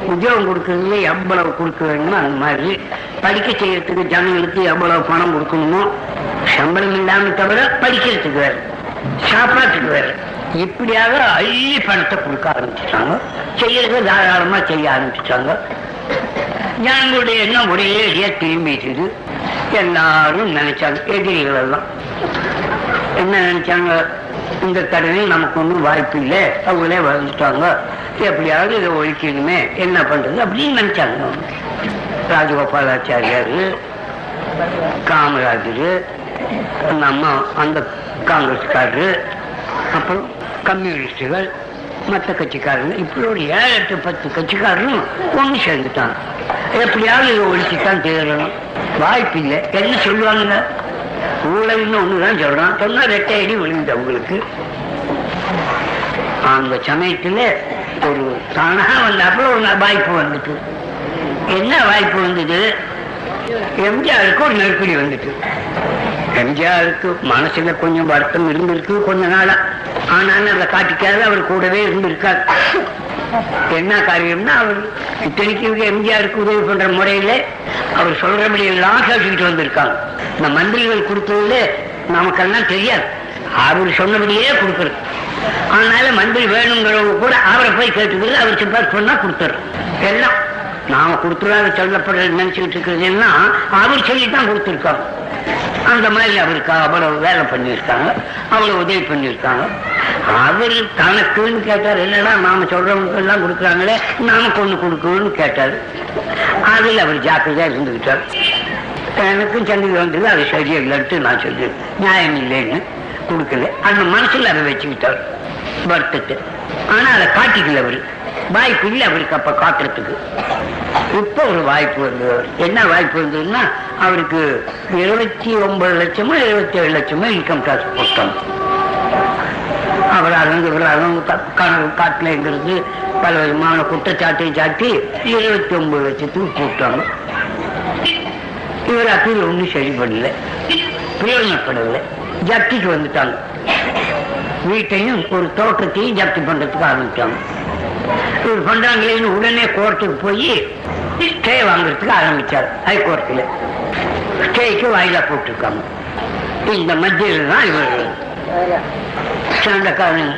உத்தியோகம் கொடுக்கறதுல எவ்வளவு கொடுக்க வேணுமோ அந்த மாதிரி படிக்க செய்யறதுக்கு ஜனங்களுக்கு எவ்வளவு பணம் கொடுக்கணுமோ சம்பளம் இல்லாம தவிர படிக்கிறதுக்கு வேற சாப்பாட்டுக்கு வேற. இப்படியாக அள்ளி பணத்தை கொடுக்க ஆரம்பிச்சிட்டாங்க. செய்யறது தாராளமா செய்ய ஆரம்பிச்சிட்டாங்க. ஜனங்களுடைய எண்ணம் ஒரே அடியா திரும்பிட்டுது எல்லாரும் நினைச்சாங்க எதிரிகள் எல்லாம். என்ன நினைச்சாங்க? இந்த தடவை நமக்கு ஒன்றும் வாய்ப்பு இல்லை. அவங்களே வந்துட்டாங்க எப்படியாவது இதை ஒழிக்கணுமே. என்ன பண்றது அப்படின்னு நினைச்சாங்க. ராஜகோபாலாச்சாரியாரு காமராஜர் நம்ம அந்த காங்கிரஸ்காரரு அப்புறம் கம்யூனிஸ்டுகள் மற்ற கட்சிக்காரங்க இப்படி ஒரு ஏழு எட்டு பத்து கட்சிக்காரரும் ஒன்று சேர்ந்துட்டாங்க. எப்படியாவது இதை ஒழிச்சுத்தான் தேடணும் வாய்ப்பு இல்லை. என்ன சொல்லுவாங்க? ஊழல்னு ஒண்ணுதான் சொல்றான். சொன்னா ரெட்டை அடி விழுந்து அவங்களுக்கு. அந்த சமயத்துல ஒரு தானா வந்தாப்புல ஒரு வாய்ப்பு வந்துட்டு. என்ன வாய்ப்பு வந்தது? எம்ஜிஆருக்கு ஒரு நெருக்கடி வந்துட்டு. எம்ஜிஆருக்கு மனசுல கொஞ்சம் வருத்தம் இருந்திருக்கு கொஞ்ச நாளா. ஆனாலும் அதை காட்டிக்காத அவர் கூடவே இருந்திருக்காரு. என்ன காரியம்னா அவர் இத்தனைக்கு எம்ஜிஆருக்கு உதவி பண்ற முறையில அவர் சொல்றபடி எல்லாம் கேட்டுக்கிட்டு வந்திருக்காங்க. இந்த மந்திரிகள் கொடுத்ததுல நமக்கெல்லாம் தெரியாது. அவர் சொன்னபடியே கொடுக்கறது. அதனால மந்திரி வேணுங்கிறவங்க கூட அவரை போய் கேட்டுக்கிறது அவர் சிப்பாஸ் சொன்னா கொடுத்துரு எல்லாம். நாம கொடுத்துடாத சொல்லப்பட நினைச்சுக்கிட்டு இருக்கிறதுன்னா அவர் சொல்லித்தான் கொடுத்துருக்காரு அந்த மாதிரி அவருக்கு அவ்வளவு வேலை பண்ணியிருக்காங்க அவ்வளவு உதவி பண்ணியிருக்காங்க. அவர் தனக்குன்னு கேட்டார் என்னடா நாம சொல்றவங்களுக்கு எல்லாம் கொடுக்குறாங்களே நாம ஒண்ணு கொடுக்கணும்னு கேட்டார். அதில் அவர் ஜாக்கிரதையா இருந்துகிட்டார் எனக்கும் சந்தேகம் வந்தது அது சரியில்லைன்ட்டு நான் சொல்லி நியாயம் இல்லைன்னு கொடுக்கல. அந்த மனசுல அதை வச்சுக்கிட்டார். வருத்தத்தை. ஆனா அதை காட்டிக்கல அவரு. வாய்ப்பு இல்லை அவருக்கு அப்ப காட்டுறதுக்கு இப்ப ஒரு வாய்ப்பு வந்தது என்ன வாய்ப்பு வந்ததுன்னா அவருக்கு இருபத்தி ஒன்பது லட்சமோ இருபத்தி ஏழு லட்சமோ இன்கம் டாக்ஸ் போட்டாங்க. அவர் அறந்து விவரம் கணக்கு காட்டலைங்கிறது பல விதமான குற்றச்சாட்டை சாட்டி இருபத்தி ஒன்பது லட்சத்துக்கு போட்டாங்க. இவர் அப்பீல் ஒன்றும் சரி பண்ணல. பிரயோஜனப்படவில்லை. ஜப்திக்கு வந்துட்டாங்க. வீட்டையும் ஒரு தோட்டத்தையும் ஜப்தி பண்றதுக்கு ஆரம்பிச்சாங்க இவர் பண்றாங்களேன்னு உடனே கோர்ட்டுக்கு போய் ஸ்டே வாங்குறதுக்கு ஆரம்பிச்சார் ஹைகோர்ட்டில். ஸ்டேக்கு வாயிலா போட்டிருக்காங்க. இந்த மத்தியில் தான் இவர் சண்டைக்காரன்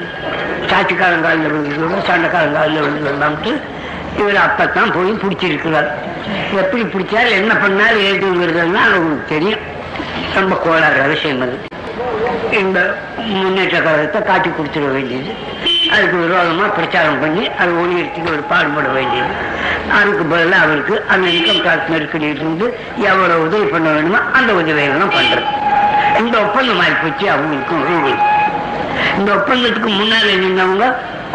சாட்சிக்காரன் காலில் விழுந்து சண்டைக்காரன் காலில் விழுந்துட்டு இவர் அப்பத்தான் போய் பிடிச்சிருக்கிறார். எப்படி பிடிச்சாரு என்ன பண்ணாரு ஏதுங்கிறதுனா அவங்களுக்கு தெரியும். ரொம்ப கோளாறு விஷயம் அது. இந்த முன்னேற்ற கழகத்தை காட்டி கொடுத்துட வேண்டியது. அதுக்கு விரோதமாக பிரச்சாரம் பண்ணி அது ஒளியத்துக்கு ஒரு பாடுபட வேண்டியது. அதுக்கு பதிலாக அவருக்கு அந்த இன்கம் டாக்ஸ் நெருக்கடியிலிருந்து எவ்வளவு உதவி பண்ண வேணுமோ அந்த உதவியெல்லாம் பண்றது இந்த ஒப்பந்தம் ஆகி போச்சு அவங்களுக்கும் இந்த ஒப்பந்தத்துக்கு முன்னாலே நின்றவங்க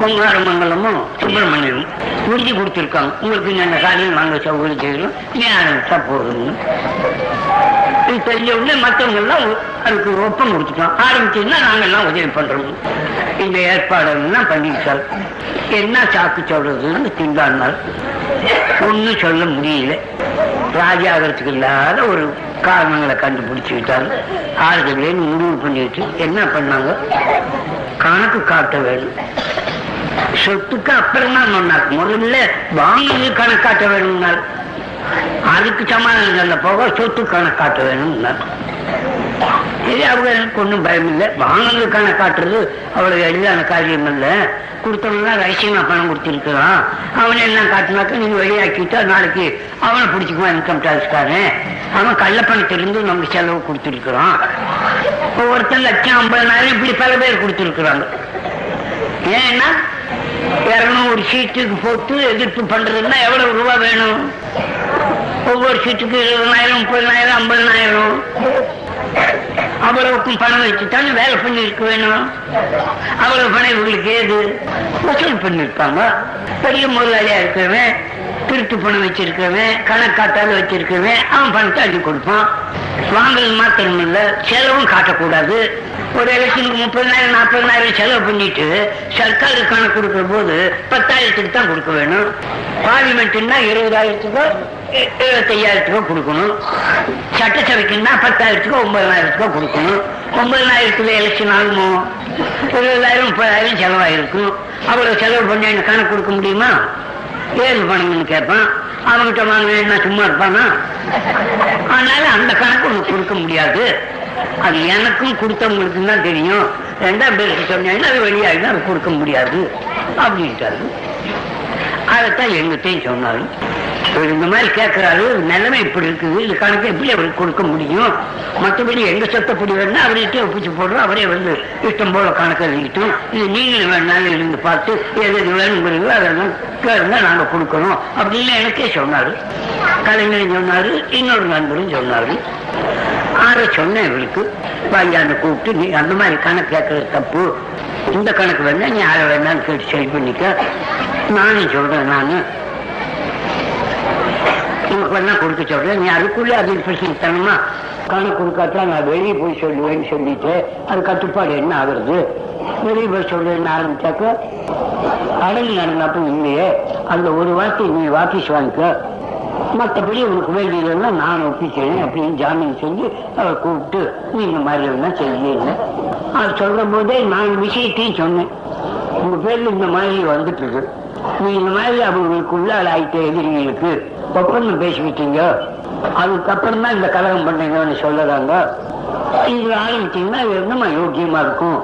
கொங்காரமங்கலமும் சுப்பிரமணியமும் உறுதி கொடுத்துருக்காங்க. உங்களுக்கு இந்த காலையில் நாங்கள் சௌகரியம் செய்கிறோம் நீ ஆரம்பித்தா போதும்னு நீ தெரிஞ்ச உடனே மற்றவங்க எல்லாம் அதுக்கு ஒப்பம் கொடுத்துட்டோம். நாங்க எல்லாம் உதவி பண்றோம். இந்த ஏற்பாடுன்னா பண்ணிவிட்டால் என்ன சாக்கு சொல்றதுன்னு திண்டாடினார் ஒன்றும் சொல்ல முடியல. ராஜாகிறதுக்கு இல்லாத ஒரு காரணங்களை கண்டுபிடிச்சுக்கிட்டாரு ஆறுதலேன்னு முடிவு பண்ணிட்டு என்ன பண்ணாங்க? கணக்கு காட்ட வேணும் சொத்துக்கு அப்புறம் தான் சொன்னார் முதல்ல வாங்கி கணக்காட்ட வேணும்னார் அதுக்கு சமாதானம் சொல்ல போக சொத்து கணக்காட்ட வேணும்னார் சரி அவங்களுக்கு ஒன்றும் பயம் இல்லை. வாங்கினது கணக்காட்டுறது அவ்வளவு எளிதான காரியம் இல்லை கொடுத்தவங்க ரகசியமா பணம் கொடுத்துருக்கிறான். அவனை எல்லாம் காட்டினாக்க நீங்க வெளியாக்கிட்டா நாளைக்கு அவனை பிடிச்சிக்குவான் இன்கம் டாக்ஸ்காரன் அவன் கள்ளப்பணத்திலிருந்து நமக்கு செலவு கொடுத்துருக்கிறான். ஒவ்வொருத்தன் லட்சம் ஐம்பதனாயிரம் இப்படி பல பேர் கொடுத்துருக்குறாங்க. ஏன்னா இரநூறு சீட்டுக்கு போட்டு எதிர்ப்பு பண்றதுன்னா எவ்வளவு ரூபா வேணும்? ஒவ்வொரு சீட்டுக்கு இருபதாயிரம் முப்பதாயிரம் ஐம்பதாயிரம். அவ்வளவுக்கும் பணம் வச்சுட்டாங்க வேலை பண்ணி இருக்க வேணும்? அவ்வளவு பணம் இவங்களுக்கு ஏது? வசூல் பண்ணிருப்பாங்க பெரிய முதலாளியா இருக்கிறவன் திருட்டு பணம் வச்சிருக்கவன் கணக்காட்டாலும் வச்சிருக்கவன் அவன் பணத்தை அள்ளி கொடுப்பான். வாங்கல் மாத்திரம் இல்ல செலவும் காட்டக்கூடாது. ஒரு எலெக்ஷனுக்கு முப்பதாயிரம் நாற்பதாயிரம் செலவு பண்ணிட்டு சர்க்காருக்கு கணக்கு கொடுக்கிற போது பத்தாயிரத்துக்கு தான் கொடுக்க வேணும். பார்லிமெண்ட்னா இருபதாயிரத்துக்கோ எழுபத்தையாயிரத்துக்கோ கொடுக்கணும். சட்டசபைக்குன்னா பத்தாயிரத்துக்கோ ஒன்பதாயிரத்துக்கோ கொடுக்கணும். ஒன்பதாயிரத்துல எலெக்ஷன் ஆகுமோ? இருபதாயிரம் முப்பதாயிரம் செலவாயிருக்கும். அவ்வளவு செலவு பண்ணி எனக்கு கணக்கு கொடுக்க முடியுமா? ஏழு பணம்னு கேட்பான். அவன்கிட்ட வாங்கினா சும்மா இருப்பானா? அதனால அந்த கணக்கு உனக்கு கொடுக்க முடியாது. அது எனக்கும் கொடுத்தவங்களுக்கு தான் தெரியும். ரெண்டாம் பேருக்கு சொன்னீங்கன்னா அது வெளியாகினா அது கொடுக்க முடியாது. அப்படின்ட்டாரு. அதைத்தான் எங்கிட்டையும் சொன்னாரு இந்த மாதிரி கேட்கிறாரு நிலைமை இப்படி இருக்குது இது கணக்கு எப்படி அவருக்கு கொடுக்க முடியும்? மற்றபடி எங்க சொத்தப்படி வேணா அவர்கிட்டயே ஒப்பிச்சு போடுறோம். அவரே வந்து இஷ்டம் போல கணக்கு எழுதிக்கிட்டோம். இது நீங்களும் வேணாலும் இருந்து பார்த்து எது எது வேணுங்கிறீங்களோ அதெல்லாம் கேளுங்க நாங்க கொடுக்கணும். அப்படின்னு எனக்கே சொன்னாரு. கலைஞரும் சொன்னாரு இன்னொரு நண்பரும் சொன்னாரு. ஆரை சொன்னேன் இவருக்கு. வாங்கியாந்து கூப்பிட்டு நீ அந்த மாதிரி கணக்கு கேட்கறது தப்பு. இந்த கணக்கு வேணா நீ அதை வேணாலும் கேட்டு சரி பண்ணிக்க. நானும் சொல்றேன் நானு. உனக்கு வேணா கொடுக்க சொல்றேன் நீ அதுக்குள்ளே அது பிரச்சனை தரணுமா? கணக்கு கொடுக்காத்தான் நான் வெளியே போய் சொல்லுவேன்னு சொல்லிட்டு அது கட்டுப்பாடு என்ன ஆகுறது? வெளியே போய் சொல்லுவேன்னு ஆரம்பிச்சாக்க அடங்கு நடந்தப்ப இல்லையே அந்த ஒரு வார்த்தை நீ வாபீஸ் வாங்கிக்க. மற்றபடி உனக்கு வேண்டியதெல்லாம் நான் ஒப்பிக்கிறேன் அப்படின்னு ஜாமீன் சொல்லி அவர் கூப்பிட்டு நீ இந்த மாதிரி எல்லாம் செய்யல அது சொல்லும் போதே நான் விஷயத்தையும் சொன்னேன். உங்க பேர்ல இந்த மாதிரி வந்துட்டு இருக்கு நீ இந்த மாதிரி அவங்களுக்குள்ள ஆயிட்ட எதிரிகளுக்கு ஒப்பந்தம் பேசிக்கிட்டீங்க. அதுக்கப்புறம் தான் இந்த கலகம் பண்ணீங்கன்னு சொல்லறாங்க. இது ஆரம்பிச்சீங்கன்னா அது என்னமா யோக்கியமா இருக்கும்?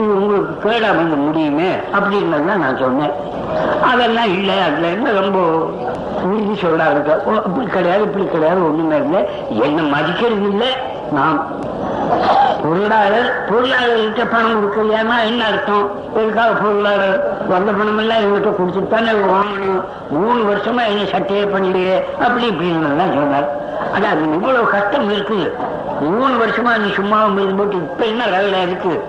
இது உங்களுக்கு கேடா வந்து முடியுமே அப்படின்னு தான் நான் சொன்னேன். அதெல்லாம் இல்லை அதுல என்ன ரொம்ப உறுதி சொல்றாங்க ஓ, அப்படி கிடையாது இப்படி கிடையாது ஒண்ணுமே இல்லை. என்ன மதிக்கிறது இல்லை. நாம் பொருளாளர் பொருளாளர்கிட்ட பணம் கொடுக்கலையானா என்ன அர்த்தம்? எதுக்காக பொருளாளர்? வந்த பணம் எல்லாம் எங்கிட்ட கொடுத்துட்டு தானே வாங்கணும். மூணு வருஷமா என்ன சட்டையே பண்ணலையே அப்படி இப்படின்னு எல்லாம் சொன்னார். ஆனா அது இவ்வளவு கஷ்டம் இருக்கு. மூணு வருஷமா நீ சும்மா போட்டு இப்ப என்ன வேலை இருக்கு?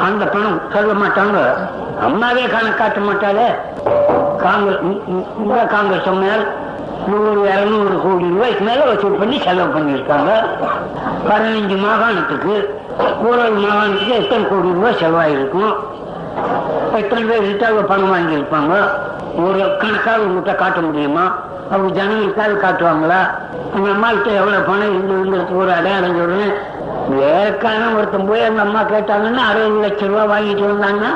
அந்த பணம் சொல்ல மாட்டாங்க. அம்மாவே கணக்கு காட்ட மாட்டாளே. காங்கிரஸ் இந்த காங்கிரஸ் சொன்னால் நூறு இரநூறு கோடி ரூபாய்க்கு மேல வசூல் பண்ணி செலவு பண்ணியிருக்காங்க. பதினஞ்சு மாகாணத்துக்கு ஒரு மாகாணத்துக்கு எத்தனை கோடி ரூபாய் செலவாயிருக்கும்? எத்தனை பேர் ரிட்டாக பணம் வாங்கியிருப்பாங்க? ஒரு கணக்காக உங்கள்கிட்ட காட்ட முடியுமா? அவங்க ஜனங்களுக்காக காட்டுவாங்களா? அந்த அம்மாக்கிட்ட எவ்வளவு பணம் இருந்ததுங்கிறது ஒரு அடையாளம் சொல்றேன். வேலைக்கான ஒருத்தன் போய் அந்த அம்மா கேட்டாங்கன்னா அறுபது லட்சம் ரூபாய் வாங்கிட்டு வந்தாங்கன்னா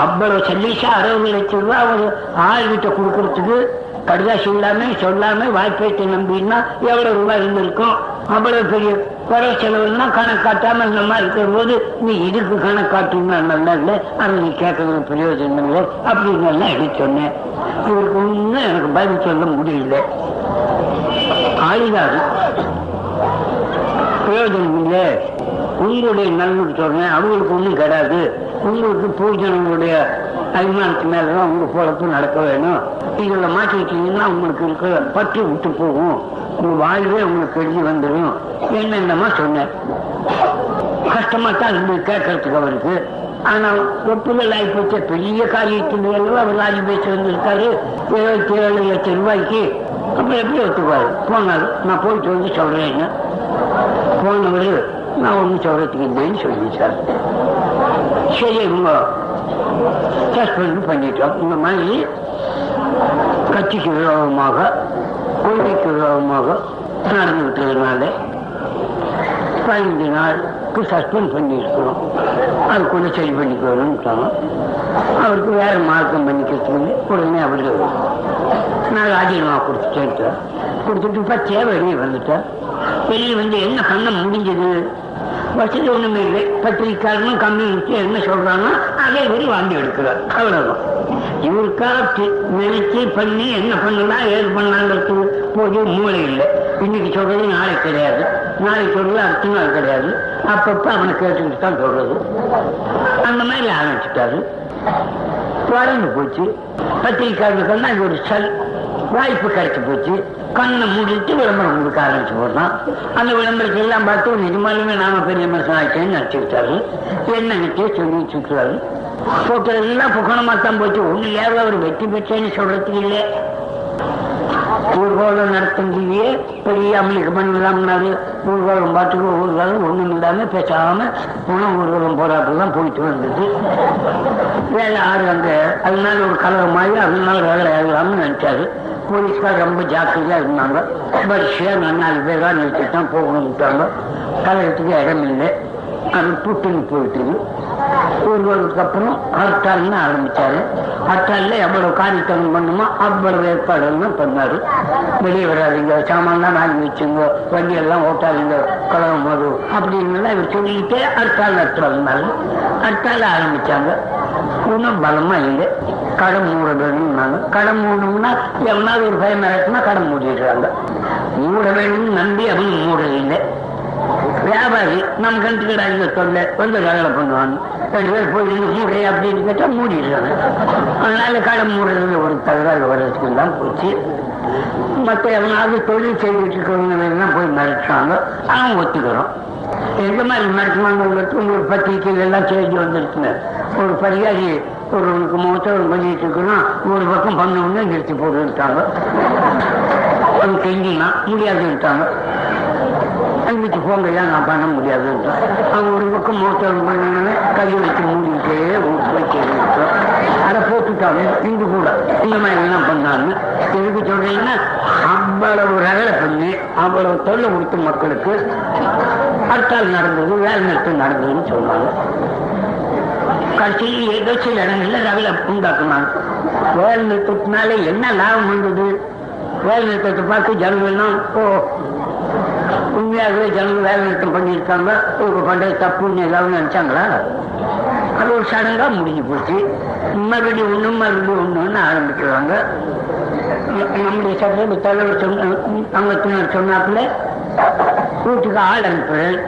அவ்வளவு சல்லீஷா அறுபது லட்சம் ரூபாய் அவர் ஆள்கிட்ட கொடுக்கறதுக்கு கடிதாசி இல்லாம சொல்லாம வாய்ப்பேட்டை நம்பினா எவ்வளவு ரூபாய் இருந்திருக்கும்? அவ்வளவு பெரிய குறை செலவுன்னா கணக்கு காட்டாம இந்த மாதிரி இருக்கிற போது நீ இதுக்கு கணக்கு காட்டுன்னா நல்லா இல்லை. அதை நீ கேட்கறது பிரயோஜனம் இல்லை அப்படின்னு எல்லாம் எடுத்து சொன்னேன். இவருக்கு ஒன்றும் எனக்கு பதில் சொல்ல முடியல. ஆளுதாரு. பிரயோஜனம் இல்லை. உங்களுடைய நன்மைக்கு சொன்னேன். அவங்களுக்கு ஒன்றும் கிடையாது உங்களுக்கு பூஜனங்களுடைய அபிமானத்து மேலதான் உங்க பொழப்பு நடக்க வேணும். இதுல மாற்றிக்கிட்டீங்கன்னா உங்களுக்கு இருக்கிற பற்றி விட்டு போகும். உங்க வாழ்வே உங்களுக்கு எழுதி வந்துடும் என்னென்னமா சொன்னேன் கஷ்டமா தான் இருந்து கேட்கறதுக்கு அவருக்கு. ஆனா ஒப்புதல் ஆகிப்போச்ச பெரிய காரியத்தின் அவர் ராஜபேசி வந்திருக்காரு. இருபத்தி ஏழு லட்சம் ரூபாய்க்கு. அப்புறம் எப்படி ஒத்துக்குவாரு? போனார் நான் போயிட்டு வந்து சொல்கிறேன்னு போனவர் நான் ஒன்றும் சொல்றதுக்கு இல்லைன்னு சொல்லிட்டார். சரி சஸ்பெண்ட் பண்ணிட்டோம். இந்த மாதிரி கட்சிக்கு விரோதமாக கொள்கைக்கு விரோதமாக நடந்துவிட்டதுனால பதினஞ்சு நாளுக்கு சஸ்பெண்ட் பண்ணியிருக்கிறோம். அதுக்குள்ள சரி பண்ணிக்கணும்ட்டாங்க. அவருக்கு வேற மார்க்கம் பண்ணிக்கிறதுக்கு உடனே அவரு நான் ராஜினாமா கொடுத்துட்டேன் கொடுத்துட்டு பச்சையா வெளியே வந்துட்டேன் வெளியே வந்து என்ன பண்ண முடிஞ்சது? வசதி ஒண்ணுமே இல்லை. பத்திரிக்காரனும் கம்யூனிஸ்ட் என்ன சொல்றாங்க அதே மாதிரி வாங்கி எடுக்கிறார். அவ்வளவுதான். இவருக்காக நினைச்சு பண்ணி என்ன பண்ணலாம் ஏது பண்ணலாங்கிறது போது மூளை இல்லை. இன்னைக்கு சொல்றது நாளைக்கு கிடையாது. நாளைக்கு சொல்றது அடுத்த நாள் கிடையாது. அப்பப்ப அவனை கேட்டுக்கிட்டு தான் சொல்றது. அந்த மாதிரி ஆரம்பிச்சுட்டாரு. வளர்ந்து போச்சு. பத்திரிக்கையாளர்களுக்கெல்லாம் இது ஒரு சல் வாய்ப்பு கிடைச்சி போச்சு. கண்ணை மூடிட்டு விளம்பரம் கொடுக்க ஆரம்பிச்சு போடுறான். அந்த விளம்பரத்தை எல்லாம் பார்த்து நிஜமாலுமே நாம பெரிய மனுஷன் ஆயிட்டேன்னு நினைச்சுக்கிட்டாரு என்ன நினைச்சே? சொல்லி சுற்றுறாரு போட்டோ எல்லாம் புகணமா தான் போச்சு. ஒண்ணு ஏதாவது அவர் வெற்றி பெற்றேன்னு சொல்றதுக்கு இல்லை. ஊர்கோலம் நடத்திலேயே பெரிய அமளிக்கு பண்ணலாம்னாரு ஊர்கோலம் பாட்டுக்கு ஊர்கோலம் ஒண்ணும் இல்லாம பேசாம உணவு ஊர்வலம் போராட்டம் போயிட்டு வந்தது. வேலை ஆறு அங்க அதனால ஒரு கலர் மாதிரி அதனால வேலை ஆகலாம்னு நினைச்சாரு. போலீஸ்கார் ரொம்ப ஜாக்கிரதையா இருந்தாங்க. வரிசையா நான் நாலு பேரா நிறுத்திட்டு தான் போகணும்ட்டாங்க கலகத்துக்கு இடம் இல்லை. அது புட்டுன்னு போயிட்டுது ஊர்வலத்துக்கு அப்புறம் ஹர்த்தால்னு ஆரம்பிச்சாரு. ஹர்த்தால்ல எவ்வளவு காரியத்தனம் பண்ணுமோ அவ்வளவு ஏற்பாடுலாம் பண்ணாரு. வெளியே வராதீங்க சாமான்லாம் வாங்கி வச்சுங்க வண்டி எல்லாம் ஓட்டாதீங்க கலகம் வரும் அப்படின்னு எல்லாம் இவர் சொல்லிக்கிட்டே ஹர்த்தால் நடத்துறதுனால ஹர்த்தால் ஆரம்பிச்சாங்க. ஒன்றும் பலமா இல்லை கடன் மூடணும்னாங்க. கடன் கடை மூடணும்னா எவனாவது ஒரு பயம் நடக்குன்னா கடை மூடிடுறாங்க. மூட வேணும்னு நம்பி அவங்க மூடவில்லை. வியாபாரி நம்ம கண்டுக்கிறாங்க சொல்ல வந்து வேலை பண்ணுவாங்க. ரெண்டு பேர் போய் இருந்து மூடை அப்படின்னு கேட்டா மூடிடுறாங்க. அதனால கடன் மூடுறது ஒரு தகவல் வரதுக்கு தான் போச்சு. மற்ற எவனாவது தொழில் செய்துட்டு இருக்கிறவங்க போய் மிரட்டுறாங்க. அவன் ஒத்துக்கிறோம். எந்த மாதிரி மிரட்டுவாங்கிறது உங்களுக்கு பத்திரிகைகள் எல்லாம் செய்தி வந்துருக்குங்க. ஒரு பரிகாரி ஒருவனுக்கு மொத்தம் பண்ணிட்டு இருக்கணும் ஒரு பக்கம் பண்ண உடனே நிறுத்தி போட்டுட்டாங்க அவன் கெஞ்சினா முடியாதுட்டாங்க அன்னைக்கு போங்க நான் பண்ண முடியாது. அவங்க ஒரு பக்கம் மோட்டார் பண்ண கையை வச்சு மூடிக்கிட்டே ஊருக்கு அதை போட்டுட்டாங்க இங்கு கூட. இந்த மாதிரி என்ன பண்ணாங்க எதுக்கு சொல்றீங்கன்னா அவ்வளவு ரகலை பண்ணி அவ்வளவு தொல்லை கொடுத்து மக்களுக்கு ஹர்த்தால் நடந்தது வேலை நிறுத்தம் நடந்ததுன்னு சொன்னாங்க கடைசியில் ஏதோ சில இடங்கள்ல ரகலை உண்டாக்குனாங்க. வேலை நிறுத்தத்தினால என்ன லாபம் வந்தது? வேலை நிறுத்தத்தை பார்த்து ஜனங்கள்லாம் ஓ உண்மையாகவே ஜனங்கள் வேலை நிறுத்தம் பண்ணியிருக்காங்க. இவங்க பண்றது தப்புன்னு ஏதாவது நினைச்சாங்களா? அது ஒரு சடங்கா முடிஞ்சு போச்சு. மறுபடியும் ஒண்ணு மறுபடியும் ஒண்ணுன்னு ஆரம்பிக்கிறாங்க. நம்முடைய சட்டத்தை தலைவர் சொன்ன அங்கத்தினர் சொன்னாப்புல வீட்டுக்கு ஆள் அனுப்புறேன்.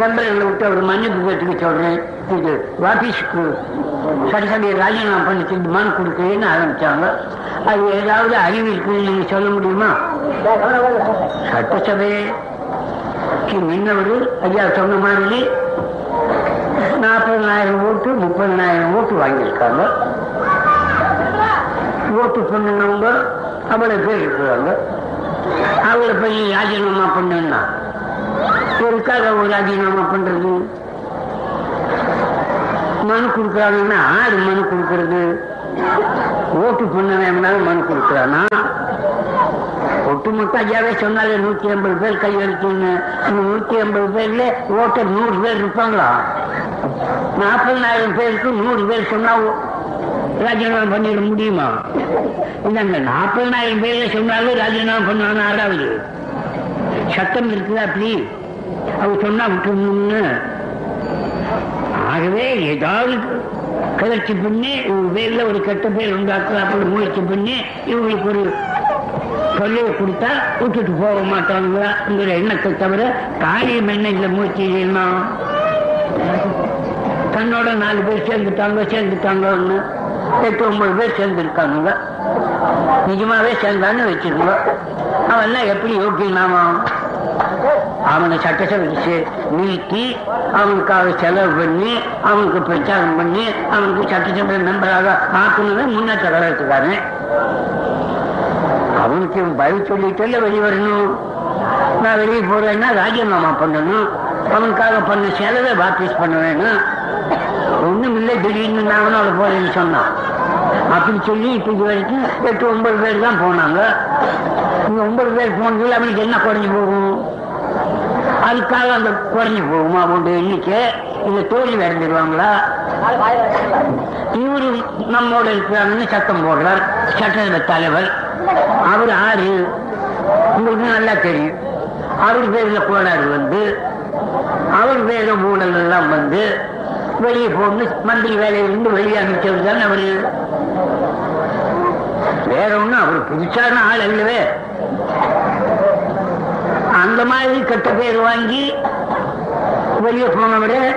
மெம்பர்களை விட்டு அவர் மன்னிப்பு கேட்டுக்க சொல்றேன். இது ஆபீஸுக்கு சட்டசபையை ராஜினாமா பண்ணி மனு கொடுக்குறேன்னு ஆரம்பிச்சாங்க. அது ஏதாவது அறிவு இருக்குன்னு நீங்க சொல்ல முடியுமா? சட்டசபைக்கு நின்னவர் ஐயா சொன்ன மாதிரி நாற்பதனாயிரம் ஓட்டு முப்பதனாயிரம் ஓட்டு வாங்கியிருக்காங்க. ஓட்டு பண்ணினவங்க அவ்வளவு பேர் இருக்கிறாங்க. அவளை போய் ராஜினாமா பண்ணுன்னா? எதுக்காக ஒரு ராஜினாமா பண்றது? மனு கொடுக்குறாங்கன்னா ஆறு மனு கொடுக்கறது? ஓட்டு பண்ண பண்ணவன் மனு கொடுக்குறானா? ஒட்டுமொத்த ஐயாவே சொன்னாலே நூத்தி ஐம்பது பேர் கையெழுத்துன்னு நூத்தி ஐம்பது பேர்ல ஓட்டர் நூறு பேர் இருப்பாங்களா? நாற்பதாயிரம் பேருக்கு நூறு பேர் சொன்னா ராஜினாமா பண்ணிட முடியுமா? இல்லைங்க நாற்பதாயிரம் பேர்ல சொன்னாலும் ராஜினாமா பண்ணுவாங்க ஆறாவது. சத்தம் இருக்குதா அப்படி அவங்க சொன்னா விட்டுணும்னு ஆகவே ஏதாவது கிளர்ச்சி பண்ணி இவங்க பேர்ல ஒரு கெட்ட பேர் உண்டாக்குறாப்புல முயற்சி பண்ணி இவங்களுக்கு ஒரு சொல்லி கொடுத்தா விட்டுட்டு போக மாட்டாங்களா எண்ணத்தை தவிர காரியம் என்ன இந்த மூச்சு தன்னோட நாலு பேர் சேர்ந்துட்டாங்க சேர்ந்துட்டாங்கன்னு எட்டு ஒன்பது பேர் சேர்ந்துருக்காங்க நிஜமாவே சேர்ந்தான்னு வச்சிருந்தோம் அவன் எப்படி யோக்கியனாமா? அவனை சட்டசபைக்கு சே- நீக்கி அவனுக்காக செலவு பண்ணி அவனுக்கு பிரச்சாரம் பண்ணி அவனுக்கு சட்டசபை மெம்பராக ஆக்கணும்னு முன்னேற்ற கழகத்துக்காரன். அவனுக்கு பதில் சொல்லிட்டு வெளியே வரணும். நான் வெளியே போறேன்னா ராஜினாமா பண்ணணும். அவனுக்காக பண்ண செலவை வாபீஸ் பண்ண வேணும். ஒண்ணும் இல்லை திடீர்னு நான் அவளை போறேன்னு சொன்னான் அப்படி சொல்லி இப்ப இது வரைக்கும் எட்டு ஒன்பது பேர் தான் போனாங்க. இந்த ஒன்பது பேர் போனதுல அவனுக்கு என்ன குறைஞ்சு போகும்? அதுக்காக அந்த குறைஞ்சு போகுமா அவனுடைய எண்ணிக்கை? இந்த தோல்வி அடைஞ்சிருவாங்களா? இவரு நம்மோட இருக்கிறாங்கன்னு சத்தம் போடுறார். சட்டசபை தலைவர். அவர் ஆறு. உங்களுக்கு நல்லா தெரியும். அவர் பேர்ல கோளாறு வந்து அவர் பேர்ல ஊழல் எல்லாம் வந்து வெளியே போன்னு மந்திரி வேலையிலிருந்து வெளியே அமைச்சவர் தான் அவரு. வேற ஒண்ணும் அவர் புதுசான ஆள் அல்லவே. அந்த மாதிரி கெட்ட பேர் வாங்கி வெளியே போனவரே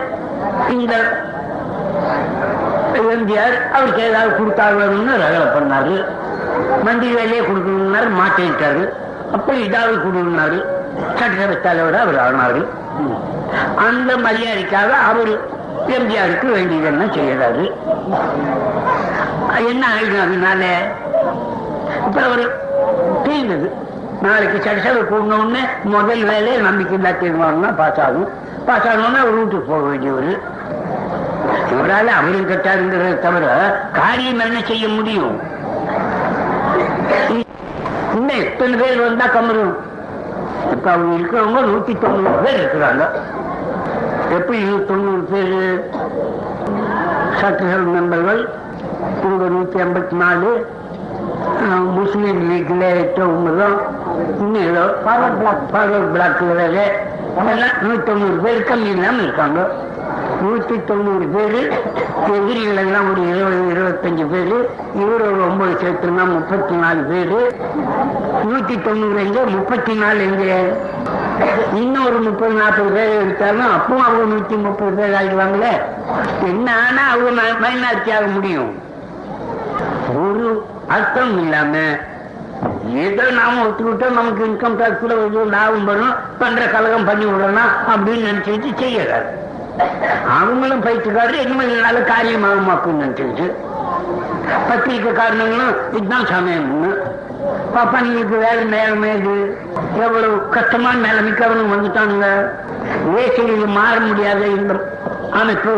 இந்த எம்ஜிஆர் அவருக்கு ஏதாவது கொடுத்தாங்கன்னு ரகலை பண்ணாரு. வண்டி வேலையே கொடுக்கணும்னாரு மாற்றிட்டார்கள் அப்படி இதாவது கொடுக்கணும்னாரு. சட்டசபை தலைவராக அவர் ஆனாரு அந்த மரியாதைக்காக அவர் எம்ஜிஆருக்கு வேண்டியதெல்லாம் செய்யறாரு? என்ன ஆயிடும் அதனால இப்ப அவர் தீர்ந்தது நாளைக்கு சட்டசபை கூடணும்னு முதல் வேலையை நம்பிக்கை தீர்மானம்னா பாஸ் ஆகும். பாஸ் ஆகணும்னா அவர் வீட்டுக்கு போக வேண்டியவர். இவரால் அவரும் கட்டாருங்கிறத தவிர காரியம் என்ன செய்ய முடியும்? இன்னும் எத்தனை பேர் வந்தா கமரும்? இப்ப அவங்க இருக்கிறவங்க நூத்தி தொண்ணூறு பேர் இருக்கிறாங்க. எப்படி தொண்ணூறு பேர்? சட்டசபை மெம்பர்கள் இவங்க நூத்தி ஐம்பத்தி நாலு. முஸ்லீம் லீக்ல எட்டு இன்னும் ஏதோ பிளாக் பவர் பிளாக்ல வேற. எல்லாம் நூத்தி தொண்ணூறு பேர் கம்மி இல்லாம இருக்காங்க. நூத்தி தொண்ணூறு பேர் எதிரிகளெல்லாம் ஒரு இருபது இருபத்தஞ்சு பேர் இவர் ஒரு ஒன்பது சேர்த்துனா முப்பத்தி நாலு பேர். நூத்தி தொண்ணூறு எங்க? முப்பத்தி நாலு எங்க? இன்னும் ஒரு முப்பது நாற்பது பேர் எடுத்தாலும் அப்பவும் அவங்க நூற்றி முப்பது பேர் ஆகிடுவாங்களே என்ன ஆனா அவங்க மைனாரிட்டி ஆக முடியும். ஒரு அர்த்தம் இல்லாம ஏதோ நாம ஒத்துக்கிட்டோம் நமக்கு இன்கம் டாக்ஸ் கூட லாபம் வரும் பண்ற கலகம் பண்ணி விடலாம் அப்படின்னு நினைச்சிட்டு செய்யறாரு. அவங்களும் பயிற்சிக்காரர் இனிமேல் காரியமாகும் நினைச்சிட்டு பத்திரிக்கை காரணங்களும் இதுதான் சமயம்னு. பாப்பா நீங்களுக்கு வேலை நேரமே இது. எவ்வளவு கஷ்டமான நிலைமைக்கு அவனும் வந்துட்டானுங்க. வேசையில் மாற முடியாத இந்த அமைப்பு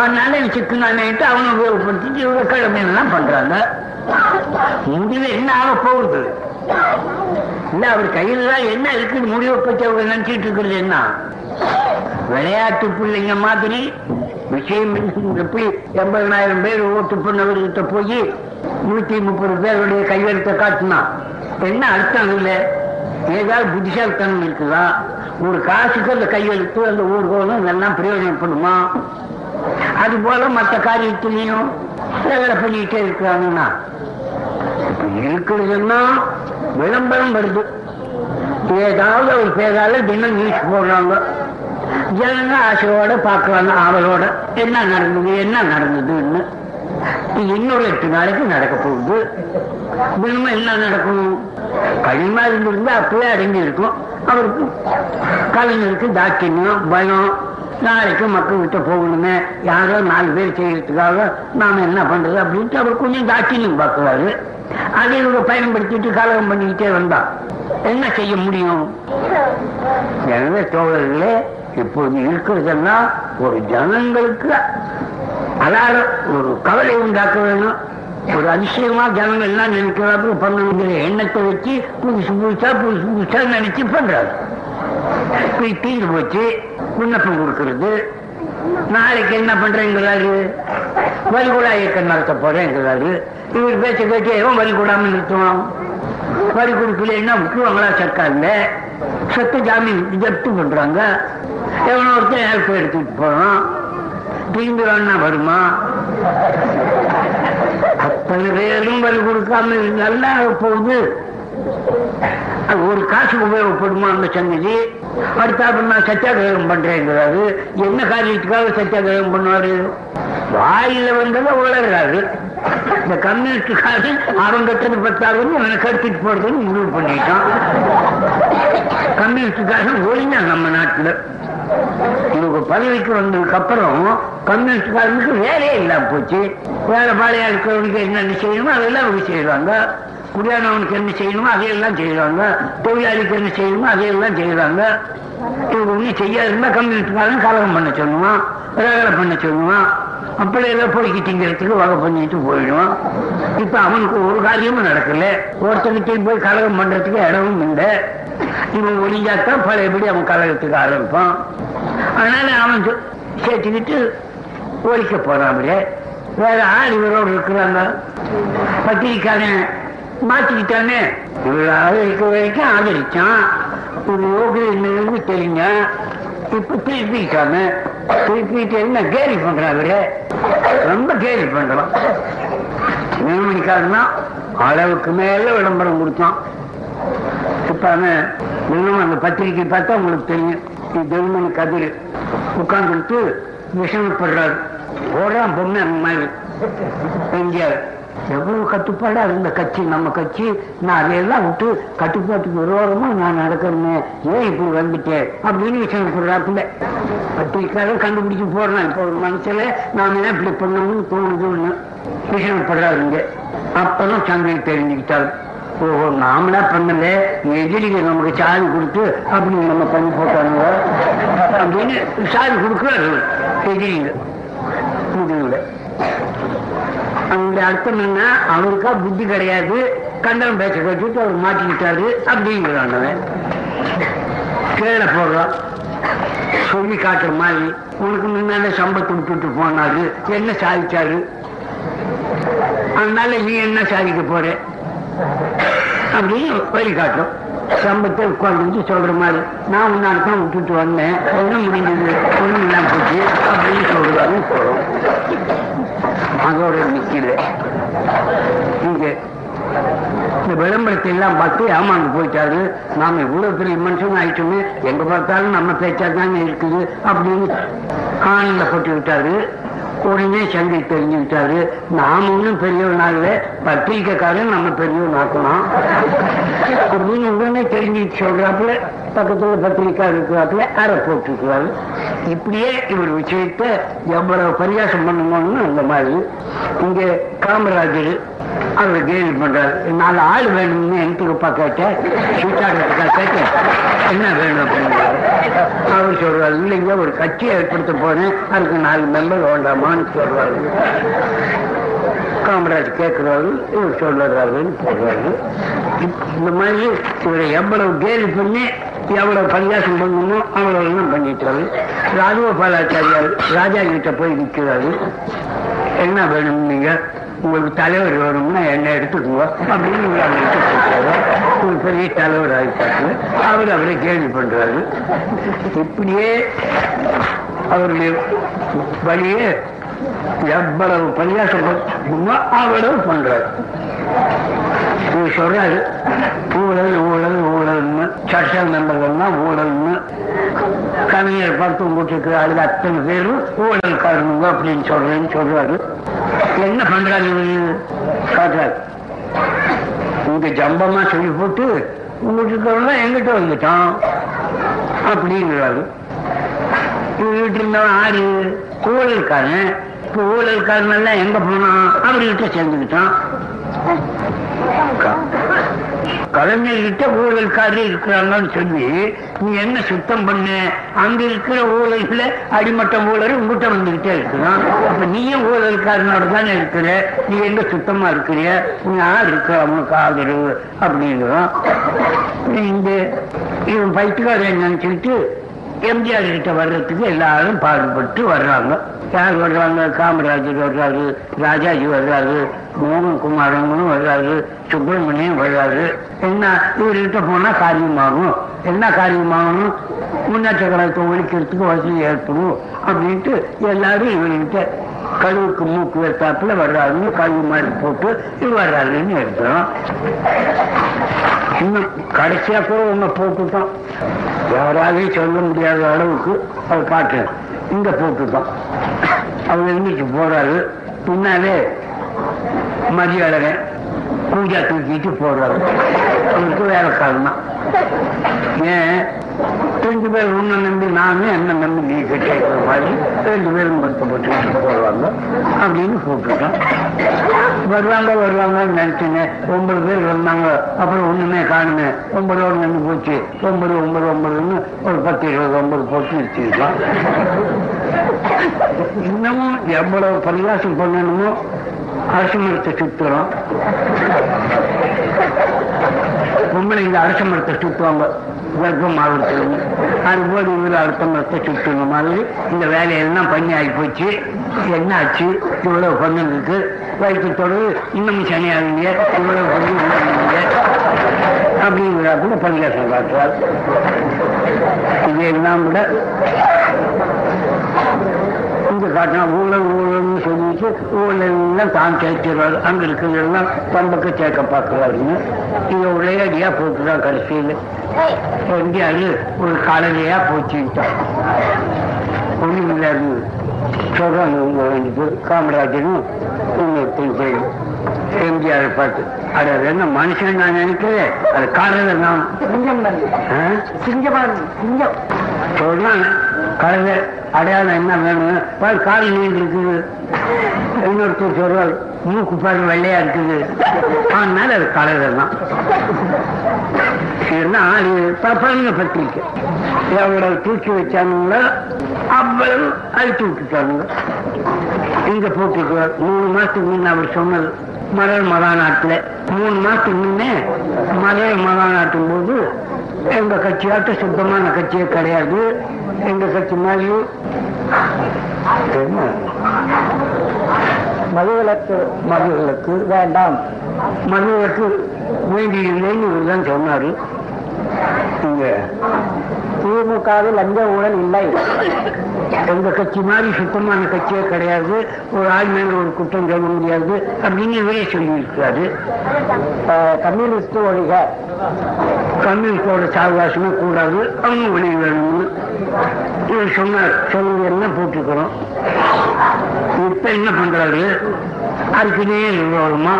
அதனால சிக்கனானேட்டு அவனை உபயோகப்படுத்திட்டு இவங்க கிழமையெல்லாம் பண்றாங்க. முடிவு என்ன ஆக போகுது? இல்ல அவர் கையில தான் என்ன இருக்குன்னு முடிவு பெற்றவர்கள் அவங்க நினைச்சிட்டு இருக்கிறது என்ன? விளையாட்டு பிள்ளைங்க மாதிரி விஷயம் எப்படி எண்பதனாயிரம் பேர் ஓட்டு பண்ணவர்கிட்ட போய் நூத்தி முப்பது பேருடைய கையெழுத்தை காட்டினா என்ன அர்த்தம் இல்லை ஏதாவது புத்திசாலித்தனம் இருக்குதா? ஒரு காசுக்கு அந்த கையெழுத்து அந்த ஊர்கோலும் இதெல்லாம் பிரயோஜனப்படுமா அது போல மற்ற காரியத்திலையும் வேலை பண்ணிட்டே இருக்கிறாங்கன்னா இருக்கிறதுன்னா விளம்பரம் வருது. ஏதாவது ஒரு பேரால தினம் நியூஸ் போடுறாங்க. ஜனங்க ஆசையோட பார்க்கறாங்க ஆவலோட. என்ன நடந்தது என்ன நடந்ததுன்னு. இன்னொரு எட்டு நாளைக்கு நடக்க போகுது. தினமும் என்ன நடக்கும்? கடிமா இருந்திருந்தா அப்பவே அடங்கி இருக்கும் அவருக்கு கலைஞருக்கு தாக்கியம் பயம். நாளைக்கு மக்கள் கிட்ட போகணுமே. யாரோ நாலு பேர் செய்யறதுக்காக நாம என்ன பண்றது அப்படின்ட்டு அவர் கொஞ்சம் தாக்கியம் பார்க்குறாரு அதை இவங்க பயன்படுத்திட்டு கலகம் பண்ணிக்கிட்டே வந்தா. என்ன செய்ய முடியும்? எனவே தோழர்களே இப்போது இருக்கிறதுன்னா ஒரு ஜனங்களுக்கு அலாரம் ஒரு கவலை உண்டாக்க வேணும். ஒரு அதிசயமா ஜனங்கள் எல்லாம் நினைக்கிறாப்புல பண்ணுங்கிற எண்ணத்தை வச்சு புதுசு புதுசா புதுசு புதுசா நினைச்சு பண்றாரு போய் தீர்ந்து போச்சு. விண்ணப்பம் கொடுக்கறது. நாளைக்கு என்ன பண்றேங்கிறாரு? வரிகுடா இயக்கம் நடத்த போறேங்கிறாரு. இவர் பேச்ச கேட்டு எவன் வரி கூடாம நிறுத்துவான் வரி கொடுக்கலன்னா விட்டுருவாங்களா சர்க்கார்ல? சொத்து ஜாமீன் ஜப்தி பண்றாங்க. எவனோ ஒருத்தன் ஹெல்ப் எடுத்துட்டு போறான். திரும்பி வருமா? அத்தனை பேரும் வரி கொடுக்காம நல்லா போகுது. அது ஒரு காசு உபயோகப்படுமா அந்த சங்கதி? அடுத்தாப்புல சத்தியாகிரகம் பண்றேங்கிறாரு. என்ன காரியத்துக்காக சத்தியாகிரகம் பண்ணுவாரு? வாயில வந்தது உளறாரு. இந்த கம்யூனிஸ்டுக்காரன் அவன் கட்டது பத்தாதுன்னு எனக்கு கட்டிட்டு போறதுன்னு முடிவு பண்ணிட்டான். கம்யூனிஸ்டுக்காரன் ஒளிஞ்சா நம்ம நாட்டுல. இவங்க பதவிக்கு வந்ததுக்கு அப்புறம் கம்யூனிஸ்டுக்காரனுக்கு வேலையே இல்லாம போச்சு. வேலை பாளையா இருக்கிறவனுக்கு என்னென்ன செய்யணுமோ அதெல்லாம் அவங்க செய்வாங்க. குடியானவனுக்கு என்ன செய்யணுமோ அதையெல்லாம் செய்கிறாங்க தொழிலாளிக்கு என்ன செய்யணுமோ அதையெல்லாம் செய்கிறாங்க இவங்க ஒன்றும் செய்யாதுன்னா கம்யூனிஸ்ட்காரன் கலகம் பண்ண சொல்லுவான் ரகலை பண்ண சொல்லுவான். அப்படி எல்லாம் பொறுக்கி திங்கிறதுக்கு வகை பண்ணிட்டு போயிடுவான். இப்ப அவனுக்கு ஒரு காரியமும் நடக்கல. ஒருத்தனுக்கு போய் கலகம் பண்றதுக்கு இடமும் இல்லை. இவன் ஒளிஞ்சாத்தான் பழையபடி அவன் கலகத்துக்கு ஆரம்பிப்பான். அதனால அவன் சேர்த்துக்கிட்டு ஒழிக்க போறான் அப்படியே வேற ஆள் இவரோடு இருக்கிறாங்க. பத்திரிக்காரன் மாத்திக்கிட்டானே? இவர் ஆதரிக்க வரைக்கும் ஆதரிச்சான். ஒரு யோகி என்னன்னு தெரிஞ்ச இப்ப திருப்பிட்டாங்க திருப்பிட்டு என்ன கேலி பண்றான் அவரு ரொம்ப கேலி பண்றான். நியமனிக்காரனா அளவுக்கு மேல விளம்பரம் கொடுத்தான். இப்ப அவன் தினமும் அந்த பத்திரிக்கை பார்த்தா உங்களுக்கு தெரியும். இது தெய்வமணி கதிர் உட்கார்ந்துட்டு விஷமப்படுறாரு. போடுறான் பொம்மை அந்த மாதிரி எங்கேயாவது எவ்வளவு கட்டுப்பாடா இருந்த கட்சி? நம்ம கட்சி நான் அதையெல்லாம் விட்டு கட்டுப்பாட்டுக்கு விரோதமா நான் நடக்கிறேன்னு ஏன் இப்படி வந்துட்டேன் அப்படின்னு விஷயப்படுறாப்புல பத்திரிக்காக கண்டுபிடிச்சு போடுறேன். இப்போ ஒரு மனசுல நாம ஏன் இப்படி பண்ணணும்னு தோணுது விஷயம் படுறாருங்க அப்பதான் சந்தையை தெரிஞ்சுக்கிட்டாரு. ஓஹோ நாமளா பண்ணல? எதிரிகள் நமக்கு சாவி கொடுத்து அப்படி நம்ம பண்ணி போட்டாங்க அப்படின்னு சாவி கொடுக்குறாரு எதிரிகள் முடியல. அவங்களுடைய அர்த்தம் என்ன? அவருக்கா புத்தி கிடையாது. கண்டனம் பேச்ச கட்டிட்டு அவர் மாட்டிக்கிட்டாரு அப்படிங்கிறாண்டவன் கீழே சொல்லி காட்டுற மாதிரி. உனக்கு முன்னால சம்பளத்தை விட்டுட்டு போனாரு. என்ன சாதிச்சாரு? அதனால நீ என்ன சாதிக்க போற? அப்படின்னு வழி காட்டும் சம்பத்தை உட்காந்து சொல்ற மாதிரி. நான் முன்னாடி தான் விட்டுட்டு வந்தேன். ஒன்றும் முடிஞ்சது? ஒன்றும் இல்லாமல் போச்சு. அப்படின்னு சொல்றாங்க போறோம். அதோட நிக்கல இங்க இந்த விளம்பரத்தை எல்லாம் பார்த்து ஏமாந்து போயிட்டாரு. நாம இவ்வளவு பெரிய மனுஷன் ஆயிட்டோமே எங்க பார்த்தாலும் நம்ம பேச்சா தானே இருக்குது அப்படின்னு ஆனந்த போட்டு விட்டாரு. உடனே சந்தை தெரிஞ்சுக்கிட்டாரு நாம ஒன்றும் பெரியவனாகல பத்திரிக்கைக்காரன் நம்ம பெரியவன் ஆக்கணும். அப்படின்னு உடனே தெரிஞ்சுட்டு சொல்றாப்புல பக்கத்துல பத்திரிக்கா இருக்கிறாப்புல அரை போட்டுருக்கிறாரு. இப்படியே இவர் விஷயத்தை எவ்வளவு பரியாசம் பண்ணணும்னு அந்த மாதிரி. இங்க காமராஜர் அவர் கேள்வி பண்றாரு. நாலு ஆள் வேணும்னு எனக்குப்பா கேட்டேன். சீட்டாடுறதுக்கா கேட்டேன். என்ன வேணும்? அப்படிங்கிறாரு அவர் சொல்றாரு இல்லைங்க ஒரு கட்சியை ஏற்படுத்த போனேன் அதுக்கு நாலு மெம்பர் வேண்டாமான்னு சொல்றாரு. காமராஜ் கேட்கிறாரு இவர் சொல்லுறாருன்னு போடுறாரு இந்த மாதிரி இவரை எவ்வளவு கேலி பண்ணி எவ்வளவு பரிகாசம் பண்ணணுமோ அவ்வளவு எல்லாம் பண்ணிட்டாரு. ராஜகோபாலாச்சாரியார் ராஜா கிட்ட போய் நிற்கிறாரு என்ன வேணும் நீங்க? உங்களுக்கு தலைவர் வேணும்னா என்ன எடுத்துக்குவோம் அப்படின்னு இவர் ஒரு பெரிய தலைவர் ஆகிட்டாரு அவர் அவரை கேள்வி பண்றாரு. இப்படியே அவருடைய வழியே எவ்வளவு பரியாசம் பண்ணுமோ அவ்வளவு பண்றாரு. இவர் சொல்றாரு ஊழல் ஊழல் ஊழல்னு சட்ட மெம்பர்கள்னா ஊழல்னு. கவிஞர் பார்த்து கூட்டிருக்கிற அழுது அத்தனை பேரும் ஊழல் காரணங்க அப்படின்னு சொல்றேன்னு சொல்றாரு. என்ன பண்றாரு காட்டுறாரு. இங்க ஜம்பமா சொல்லி போட்டு உங்ககிட்ட எங்கிட்ட வந்துட்டான். அப்படிங்கிறாரு. வீட்டு இருந்தவன் ஆறு ஊழல்காரன். இப்போ ஊழல்காரன் எல்லாம் எங்க போனான்? அவர்கிட்ட சேர்ந்துக்கிட்டான். கலைஞர்கிட்ட ஊழல்காரர் இருக்கிறாங்கன்னு சொல்லி நீ என்ன சுத்தம் பண்ண? அங்க இருக்கிற ஊழல்ல அடிமட்ட ஊழல் உங்ககிட்ட வந்துகிட்டே இருக்கிறான் அப்ப நீயும் ஊழல்காரனோட தானே இருக்கிற? நீ எங்க சுத்தமா இருக்கிறிய நீ யார் இருக்கிற? அவனுக்கு ஆதரவு அப்படிங்கிறான் இந்த இவன் பைத்துக்காரன் நினைச்சுக்கிட்டு எம்ஜிஆர் கிட்ட வர்றதுக்கு எல்லாரும் பாடுபட்டு வர்றாங்க. யார் வர்றாங்க? காமராஜர் வர்றாரு ராஜாஜி வர்றாரு மோகன் குமாரங்களும் வர்றாரு சுப்பிரமணியம் வர்றாரு. என்ன இவர்கிட்ட போனா காரியமாகும். என்ன காரியமாகணும் முன்னேற்ற கழகத்தை ஒழிக்கிறதுக்கு வசதி ஏற்படும் அப்படின்ட்டு எல்லாரும் இவர்கிட்ட கழுவுக்கு மூக்கு வைத்தாப்புல வர்றாருன்னு கழுவு மாதிரி போட்டு இது வர்றாருன்னு எடுக்கிறோம் இன்னும் கடைசியா கூட ஒன்ன போட்டுட்டோம். யாராலையும் சொல்ல முடியாத அளவுக்கு அவர் பாட்டு இங்க போட்டுட்டோம். அவர் எழுந்திரிச்சு போறாரு. பின்னாலே மதியாளரை பூஜா தூக்கிட்டு போறாரு. அவருக்கு வேலை காரணம். ஏன்? ரெண்டு பேர் உன்னை நம்பி நானே என்ன நம்பி நீ கேட்கிற மாதிரி ரெண்டு பேரும் வருத்தப்பட்டு போடுவாங்க அப்படின்னு போட்டுட்டோம் வருவாங்க வருவாங்கன்னு நினைச்சுங்க. ஒன்பது பேர் வந்தாங்க. அப்புறம் ஒண்ணுமே காணுமே. ஒன்பதோடு நின்று போச்சு. ஒன்பது ஒன்பது ஒன்பதுன்னு ஒரு பத்து இருபது ஒன்பது போட்டு வச்சிருக்கோம் இன்னமும் எவ்வளவு பரிகாசம் பண்ணணுமோ அரசு மரத்தை சுத்துறோம். இந்த அரச மரத்தை சுத்துவாங்க. கர்ப்பம் அது அதுபோது இவர் அடுத்த மரத்தை சுட்டுன மாதிரி இந்த வேலையெல்லாம் பண்ணி ஆகி போச்சு. என்ன ஆச்சு இவ்வளவு பண்ணதுக்கு வயிற்றுத்தோடு இன்னமும் சனியாகுங்க இவ்வளவு பண்ணி அப்படிங்கிறா கூட பரிகாசம் காட்டுறார் இதெல்லாம் கூட இங்க காட்டினா ஊழல் ஊழல். சொல்லிட்டு ஊழல்லாம் தான் சேர்க்கிறாரு அங்க இருக்கிறதெல்லாம் பம்பக்கு சேர்க்க பார்க்கிறாருன்னு இதை ஒரேடியா போட்டுதான் கடைசியில். எங்கேயாவது ஒரு காலையிலையா போச்சுட்டான் ஒண்ணுமில்ல இருந்தது சொல்றாங்க காமராஜனும் இன்னொருத்தையும் போய் எம்ஜிஆர் பார்த்து அது அது என்ன மனுஷன் நான் நினைக்கிறேன்? அது காலையில் நான் சொல்றாங்க கழுதை அடையாளம் என்ன வேணும்? பாரு கால் இருக்குது இன்னொருத்தர் சொல்றார் மூக்கு பாரு வெள்ளையா இருக்குது. அதனால அது கலர் தான் இதெல்லாம் ஆளு பத்திரிக்கை எவ்வளவு தூக்கி வச்சானுங்களோ அவ்வளவு அழிச்சு விட்டுட்டானுங்க. இங்க போட்டுருக்கார். மூணு மாசத்துக்கு முன்ன அவர் சொன்னது மலர் மகாநாட்டுல. மூணு மாசத்துக்கு முன்னே மலர் மகாநாட்டும் போது எங்க கட்சியாட்ட சுத்தமான கட்சியே கிடையாது. எங்க கட்சி மாதிரி என்ன? மதுவிலக்கு மதுவிலக்கு வேண்டாம். மதுவிலக்கு வேண்டியதில்லைன்னு இவர் தான் சொன்னாரு. இங்க திமுகவில் லஞ்ச ஊழல் இல்லை. எங்க கட்சி மாதிரி சுத்தமான கட்சியே கிடையாது. ஒரு ஆள் மேல ஒரு குற்றம் சொல்ல முடியாது அப்படின்னு இவரே சொல்லியிருக்காரு கம்யூனிஸ்ட் ஒழிக கம்யூனிஸ்டோட சாவகாசமே கூடாது. அவங்க வெளியே வேணும்னு இவர் சொன்னார். சொல்லி எல்லாம் போட்டுக்கிறோம்? இப்ப என்ன பண்றாரு? அதுக்குன்னே விரோதமா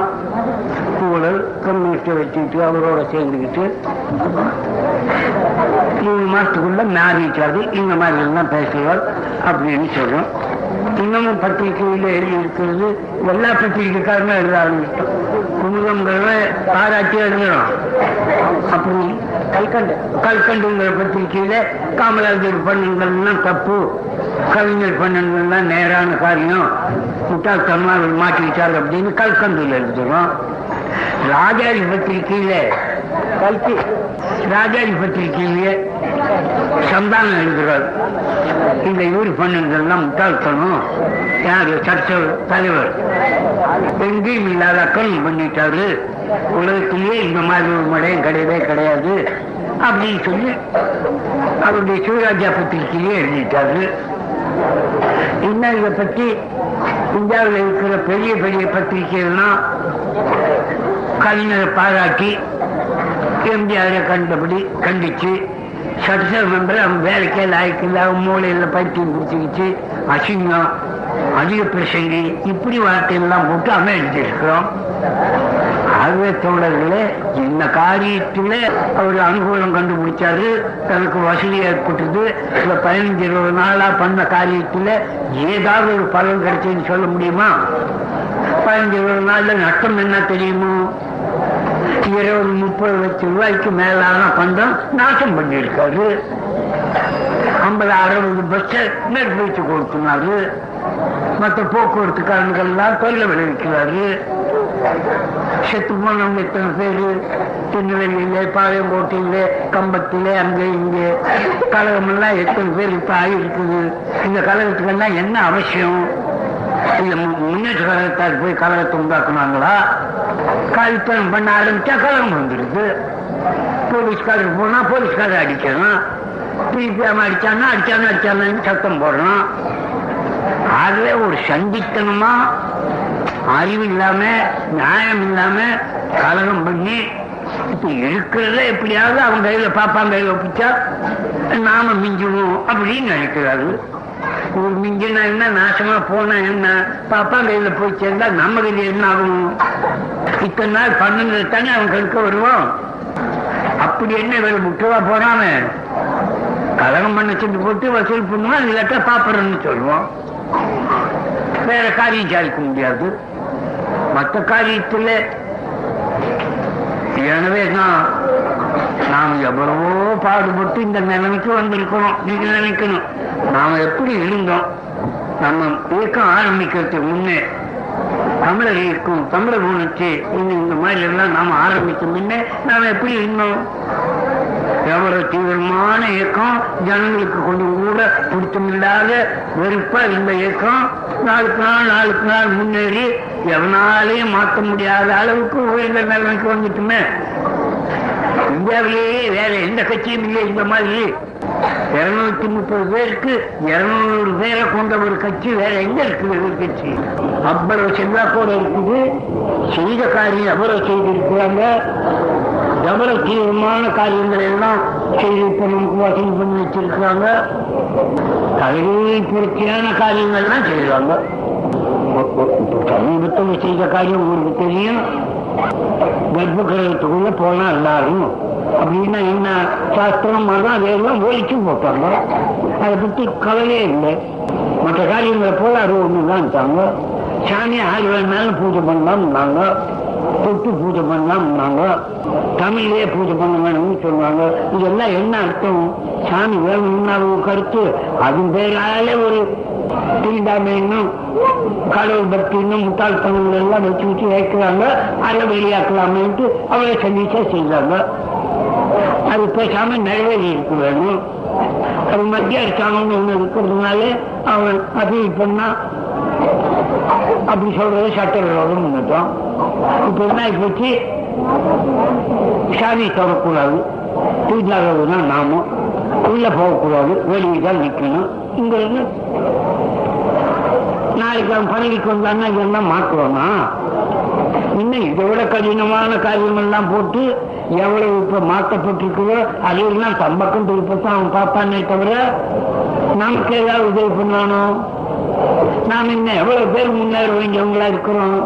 ஊழல் கம்யூனிஸ்டை வச்சுக்கிட்டு அவரோட சேர்ந்துக்கிட்டு மூணு மாசத்துக்குள்ள மாறிட்டாரு இந்த மாதிரி எல்லாம் பேசுவார் அப்படின்னு சொல்றோம். இன்னமும் பத்திரிகையில் எழுதி இருக்கிறது. எல்லா பத்திரிகைக்காரனும் எழுத ஆரம்பிச்சிட்டோம். குமுதங்கிறத பாராட்டி எழுதுறோம். அப்படி கல்கண்டு. கல்கண்டுங்கிற பத்திரிகையில காமராஜர் பண்ணுங்கள்லாம் தப்பு. கவிஞர் பண்ணுங்கள்லாம் நேரான காரியம். முட்டாள்தனமா அவர் மாட்டிக்கிட்டார் அப்படின்னு கல்கண்டுல எழுதுறோம். ராஜாஜி பத்திரிகையில கல்கி. ராஜாஜி பத்திரிகையிலேயே சந்தானம் எழுதுறார் இந்த இவர் பண்ணதெல்லாம் முட்டாள்தனம்? யாரு? சர்ச்சை தலைவர். எங்கேயும் இல்லாத அக்கறம் பண்ணிட்டாரு. உலகத்திலேயே இந்த மாதிரி ஒரு மடையும் கிடையவே கிடையாது. அப்படின்னு சொல்லி அவருடைய சிவராஜா பத்திரிகையிலே எழுதிட்டாரு. இன்னும் இதை பற்றி இந்தியாவில் இருக்கிற பெரிய பெரிய பத்திரிகைகள்லாம் கலைஞரை பாராட்டி எம்ஜிஆரை கண்டபடி கண்டிச்சு சட்டசபை மெம்பர் அவன் வேலைக்கே லாய்க்கில்ல அவன் மூளையில் பைத்தியம் பிடிச்சிக்கிச்சு அசிங்கம் அதிக பிரசங்கி இப்படி வார்த்தையெல்லாம் போட்டு அவன் எழுதியிருக்கிறோம் ஆகவே தோழர்களே இந்த காரியத்தில் அவர் அனுகூலம் கண்டுபிடிச்சாரு தனக்கு வசதி ஏற்பட்டது. இந்த பதினஞ்சு இருபது நாளா பண்ண காரியத்தில் ஏதாவது ஒரு பலன் கிடைச்சதுன்னு சொல்ல முடியுமா? பதினஞ்சு இருபது நாள்ல நஷ்டம் என்ன தெரியுமோ? இருபது முப்பது லட்சம் ரூபாய்க்கு மேலான பந்தம் நாசம் பண்ணியிருக்காரு. ஐம்பது அறுபது பஸ் நெற்பயிற்சி கொடுத்துனாரு. மற்ற போக்குவரத்துக்காரங்கள்லாம் தொழில விளைவிக்கிறாரு. செத்து போனவங்க எத்தனை பேரு திருநெல்வேலியிலே பாளையங்கோட்டையிலே கம்பத்திலே அங்கே இங்கே. கழகமெல்லாம் எத்தனை பேர் இப்ப ஆகியிருக்குது. இந்த கழகத்துக்கெல்லாம் என்ன அவசியம்? இந்த முன்னேற்ற கழகத்தார் போய் கழகத்தை உண்டாக்குனாங்களா? காலித்தனம் பண்ண ஆரம்பிச்சா கலகம் வந்துடுது. போலீஸ்காரருக்கு போனா போலீஸ்காரர் அடிக்கணும். பிபிஎம் அடிச்சானா அடிச்சானா அடிச்சானு சத்தம் போடணும். ஆகவே ஒரு சண்டித்தனமா அறிவு இல்லாம நியாயம் இல்லாம கலகம் பண்ணி இப்ப இருக்கிறத எப்படியாவது அவன் கையில பாப்பான் கையில ஒப்பிச்சா நாம மிஞ்சுவோம் அப்படின்னு நினைக்கிறாரு. ஒரு மிஞ்சினா என்ன நாசமா போனா என்ன பாப்பா கையில போய் சேர்ந்தா நம்ம கையில என்ன ஆகும்? இத்தனை நாள் பண்ணுங்க தானே அவன் கழுக்க வருவான்? அப்படி என்ன இவர் முட்டுவா போறாம? கலகம் பண்ண சென்று போட்டு வசூல் பண்ணுவான் இல்லாட்டா பாப்பறன்னு சொல்லுவோம் வேற காரியம் சாதிக்க முடியாது. மற்ற காரியத்துல எனவே நான் நாம் எவ்வளவோ பாடுபட்டு இந்த நிலைமைக்கு வந்திருக்கிறோம். நீங்க நினைக்கணும். நாம எப்படி இருந்தோம்? நம்ம இயக்கம் ஆரம்பிக்கிறதுக்கு முன்னே தமிழர்களுக்கும் தமிழர் உணர்ச்சி இந்த இந்த மாதிரி எல்லாம் நாம ஆரம்பிக்கும் முன்னே நாம எப்படி இருந்தோம்? எவ்வளவு தீவிரமான இயக்கம் ஜனங்களுக்கு கொஞ்சம் கூட பிடித்தமில்லாத வெறுப்பா இந்த இயக்கம் நாளுக்கு நாள் நாளுக்கு நாள் முன்னேறி எவனாலையும் மாற்ற முடியாத அளவுக்கு உயர்ந்த நிலைமைக்கு வந்துட்டுமே. இந்தியாவிலேயே வேற எந்த கட்சியும் இல்லை இந்த மாதிரி. இருநூத்தி முப்பது பேருக்கு இருநூறு பேரை கொண்ட ஒரு கட்சி வேற எங்க இருக்குது ஒரு கட்சி? அவ்வளவு செல்வாக்கோட இருக்குது. செய்த காரியம் எவ்வளவு செய்திருக்கிறாங்க. எவ்வளவு தீவிரமான காரியங்கள் எல்லாம் செய்து இப்ப நமக்கு வசதி பண்ணி வச்சிருக்கிறாங்க. தகுதி புரட்சியான காரியங்கள்லாம் செய்வாங்க. சமீபத்தில் செய்த காரியம் உங்களுக்கு தெரியும். கர்ப்ப கிரகத்துக்குள்ள போனா எல்லாரும் அப்படின்னா என்ன? சாஸ்திரம் மதம் அதையெல்லாம் ஒழிச்சு போட்டாங்க அதை பற்றி கவலையே இல்லை. மற்ற காரியங்களை போல அது ஒண்ணுதான் சாமி ஆறு வேணாலும் பூஜை பண்ணலாம்னாங்க தொட்டு பூஜை பண்ணலாம்னாங்க தமிழ்லயே பூஜை பண்ண வேணும்னு சொல்லுவாங்க இதெல்லாம் என்ன அர்த்தம்? சாமி வேணும்னு அவங்க கருத்து. அது பேராலே ஒரு தீண்டாமைன்னும் கடவுள் பக்தின்னும் முட்டாள்தனங்கள் எல்லாம் வச்சு வச்சு வைக்கிறாங்க அதை வெளியாக்கலாமேன்ட்டு அவளை சந்திச்சா செய்றாங்க அது பேசாம நிறைவேறி இருக்க வேணும். அது மத்திய அரசாங்கம்னு ஒண்ணு இருக்கிறதுனால அவன் அப்பீல் பண்ணா அப்படி சொல்றது சட்டங்களோட முன்னேற்றம் இப்ப என்ன ஆயிப்போச்சு? சாமி தொடக்கூடாது. பூஜாகிறதுனா நாமும். உள்ள போகக்கூடாது வெளியே தான் நிற்கணும். இங்கிருந்து நாளைக்கு அவன் பதவிக்கு வந்தான்னா இதெல்லாம் மாற்றுவானா இன்னும் இதை விட கடினமான காரியங்கள்லாம் போட்டு எவ்வளவு இப்ப மாற்றப்பட்டிருக்குதோ அதையெல்லாம் தம்பக்கம் திருப்பத்தான் அவன் பார்ப்பானே தவிர நமக்கு ஏதாவது உதவி பண்ணானோ? நாம் இன்னும் எவ்வளவு பேர் முன்னேற வேண்டியவங்களா இருக்கிறோம்?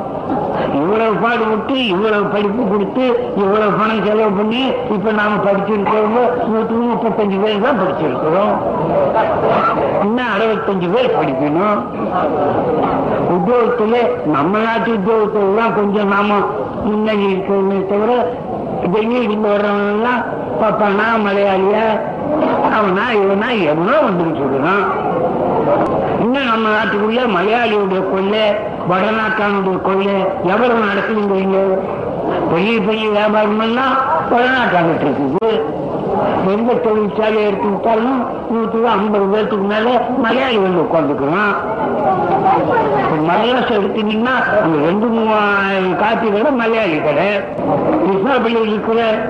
இவ்வளவு பாடுபட்டு இவ்வளவு படிப்பு கொடுத்து இவ்வளவு பணம் செலவு பண்ணி இப்ப நாம படிச்சிருக்கிறவங்க நூற்றுக்கு முப்பத்தஞ்சு பேர் தான் படிச்சிருக்கிறோம். இன்னும் அறுபத்தஞ்சு பேர் படிக்கணும்? உத்தியோகத்துல நம்ம நாட்டு உத்தியோகத்துல தான் கொஞ்சம் நாம முன்னணி இருக்கிறோமே தவிர வெளியிருந்து வர்றவங்க எல்லாம் பாப்பானா மலையாளியா? அவனா இவனா எவனோ வந்துட்டு இன்னும் நம்ம நாட்டுக்குள்ள மலையாளியுடைய கொள்ளை வடநாட்டானுடைய கொள்ளை எவ்வளவு நடக்குதுங்கிறீங்க பெரிய பெரிய வியாபாரம் எல்லாம் வடநாட்டாங்கிட்டு இருக்குது. எந்த தொழிற்சாலை எடுத்துக்கிட்டாலும் நூற்றுக்கு ஐம்பது பேர்த்துக்கு மேல மலையாளி வந்து உட்காந்துக்கிறான் மலையாளம் எடுத்தீங்கன்னா அந்த ரெண்டு மூவாயிரம் காப்பி கடை மலையாளி கடை. கிருஷ்ணாபள்ளி இருக்கிற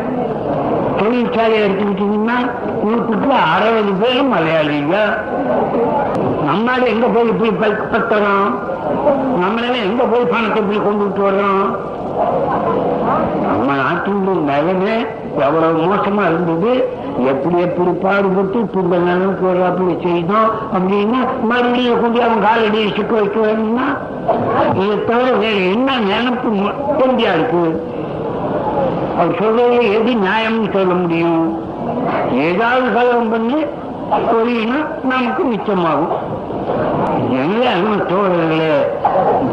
தொழிற்சாலை எடுத்துக்கிட்டீங்கன்னா நூற்றுக்கு அறுபது பேரும் மலையாளிங்க. நம்மளால எங்க போய் இப்படி ப- நம்மளெல்லாம் எங்க போய் பணத்தை கொண்டு விட்டு வர்றோம் நம்ம நாட்டினுடைய நிலைமை எவ்வளவு மோசமா இருந்தது? எப்படி எப்படி பாடுபட்டு இப்ப இந்த நிலைமைக்கு வர்றாப்புல செய்தோம் அப்படின்னா மறுபடியும் கொண்டு அவன் காலடியை சிக்க வைக்க வேணும்னா? இதை தவிர வேற என்ன நினைப்பு தெரிஞ்சா இருக்கு அவர் சொல்றது எது நியாயம்னு சொல்ல முடியும்? ஏதாவது கலகம் பண்ணி சொல்லினா நமக்கு மிச்சமாகும். எல்லாரும் தோழர்களே?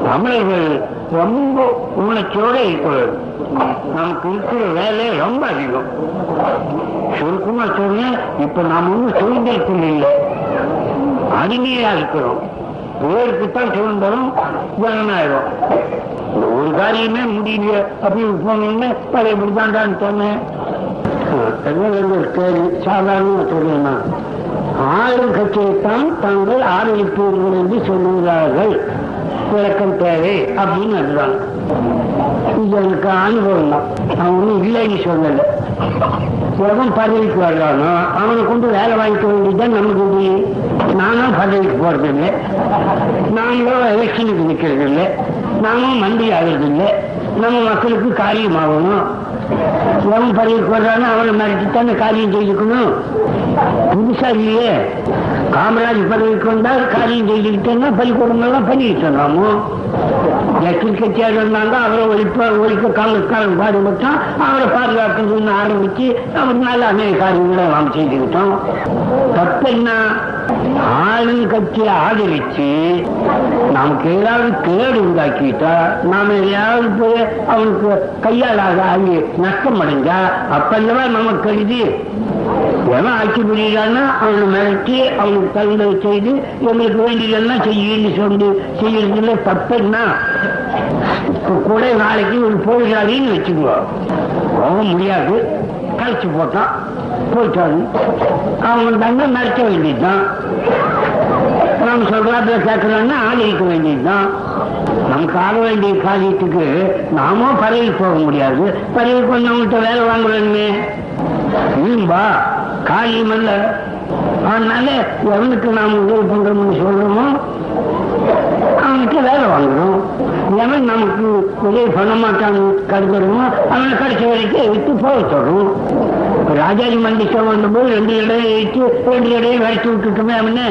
தமிழர்கள் ரொம்ப உணர்ச்சியோட இருக்கிறது நமக்கு இருக்கிற வேலை ரொம்ப அதிகம். சுருக்கமா சொல்றேன் இப்ப நாம ஒன்றும் சுதந்திரத்தில் இல்லை அடிமையா இருக்கிறோம். பேருக்கு தான் சுதந்திரம் ஜனநாயகம். ஒரு காரியமே முடியல அப்படின்னு போனோம்னு பழைய முடிதாண்டான்னு சொன்னேன். ஒரு கேள்வி சாதாரணமா சொல்றேன் நான். ஆளும் கட்சியைத்தான் தாங்கள் ஆதரிப்பீர்கள் என்று சொல்லுகிறார்கள். விளக்கம் தேவை அப்படின்னு அதுதான். இது எனக்கு அனுபவம் தான். அவன் ஒன்றும் இல்லைன்னு சொல்லல. உலகம் பதவிக்கு வர்றானோ? அவனை கொண்டு வேலை வாங்கிக்க வேண்டியதுதான் நமக்கு முடியும் நானும் பதவிக்கு போறது இல்லை நாங்களும் எலெக்ஷனுக்கு நிற்கிறது இல்லை நாமும் மந்திரி ஆகிறது இல்லை நம்ம மக்களுக்கு காரியமாகணும். உடம்பு பதவிக்கு வர்றானோ அவரை மிரட்டித்தானே காரியம் செய்துக்கணும். புதுசா இல்லையே. காமராஜ் பதவிக்கு வந்தால் காரியம் செய்துக்கிட்டேன்னா பள்ளிக்கூடங்கள்லாம் பண்ணிட்டு இருந்தாமோ ஜஸ்டிஸ் கட்சியாக இருந்தாங்க அவரை ஒழிப்ப ஒழிக்க காங்கிரஸ்காரன் பாடுபட்டோம் அவரை பாதுகாக்கணும்னு ஆரம்பிச்சு அவர்னால அநேக காரியங்களை நாம் செய்துக்கிட்டோம். தப்பு என்ன ஆளும் கட்சியை ஆதரிச்சு நமக்கு ஏதாவது கேடு உண்டாக்கிட்டா நாம எதையாவது போய் அவனுக்கு கையாளாக ஆகி நஷ்டம் அடைஞ்சா அப்பல்லவா நமக்கு கருதி எவன் ஆட்சி புரியுறான்னா அவனை மிரட்டி அவனுக்கு தகுந்த செய்து எங்களுக்கு வேண்டியதெல்லாம் செய்யுன்னு சொல்லி செய்யறதுல தப்புன்னா கூட நாளைக்கு ஒரு போயிடாதீன்னு வச்சுக்கோ. போக முடியாது. கழிச்சு போட்டான். போயிட்டாரு. அவன் தங்க மிரட்ட வேண்டியதுதான். நம்ம சொல்றாப்புல கேட்கலான்னா ஆதரிக்க வேண்டியதுதான். நமக்கு ஆக வேண்டிய காரியத்துக்கு நாமோ பறவை போக முடியாது. பறவை வந்தவங்கள்ட்ட வேலை வாங்க நீம்பா காரியம் அல்ல அதனால எவனுக்கு நாம் உதவி பண்றோம்னு சொல்றோமோ அவனுக்கு வேலை வாங்குறோம் எவன் நமக்கு உதவி பண்ண மாட்டான்னு கருதுறோமோ அவனை கடைசி வரைக்கும் விட்டு போக சொல்றோம். ராஜாஜி ராஜாஜி மண்டிஷம் வந்தபோது ரெண்டு இடையை வச்சு ரெண்டு இடையை விரட்டி விட்டுட்டுமே அவனு.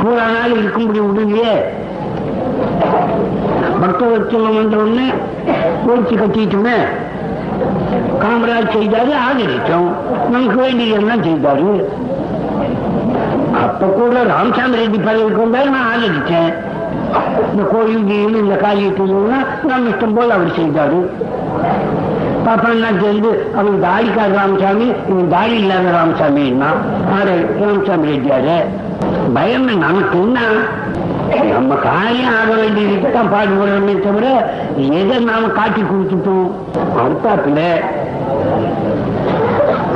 பூரா நாள் இருக்க முடியும் விடுங்கயே பக்தவச்சலம் வந்த உடனே ஒழிச்சு கட்டிட்டுமே. காமராஜ் செய்தாரு ஆதரிச்சோம் நமக்கு வேண்டியதெல்லாம் செய்தாரு. அப்ப கூட ராமசாமி ரெட்டி பதவிக்கு வந்தாரு நான் ஆதரிச்சேன் இந்த கோயில் இந்த காரியத்துலாம் நம்ம இஷ்டம் போல் அவர் செய்தாரு. பாப்பாலாம் தெரிஞ்சு அவன் தாடிக்கார ராமசாமி இவன் தாடி இல்லாத ராமசாமின்னா ஆறு ராமசாமி ரெட்டியாரு. பயம் நமக்கு என்ன? நம்ம காரியம் ஆக வேண்டியதுக்கு தான் பாடுபடுறோமே தவிர எதை நாம காட்டி கொடுத்துட்டோம்? அடுத்தாப்புல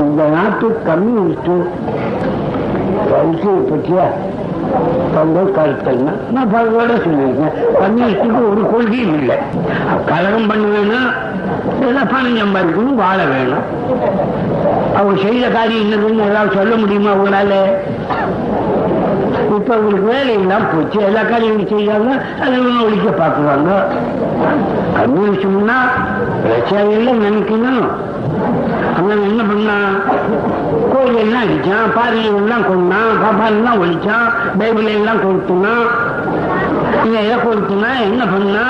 இந்த நாட்டு கம்யூனிஸ்ட் கருத்து பற்றியா தங்கள் கருத்தல்னா நான் பலரோட சொல்லியிருக்கேன். கம்யூனிஸ்டுக்கு ஒரு கொள்கையும் இல்லை. கலகம் பண்ணுவேன்னா வேணும் பணம் சம்பாதிக்கணும் வாழ வேணும். அவங்க செய்த காரியம் என்னதுன்னு ஏதாவது சொல்ல முடியுமா அவங்களால இப்ப உங்களுக்கு வேலையெல்லாம் போச்சு. எல்லா காரியங்களும் செய்யாங்க அதை இவங்க ஒழிக்க பார்க்குறாங்க. கம்யூனிஸ்ட்னா இல்லை நினைக்கணும். அவன் என்ன பண்ணா? கோயில் எல்லாம் அடிச்சான் பாதையை எல்லாம் கொண்டான் பாப்பால் எல்லாம் ஒழிச்சான் பைபிள் எல்லாம் கொடுத்துனான். இதை எதை கொடுத்துனா என்ன பண்ணா?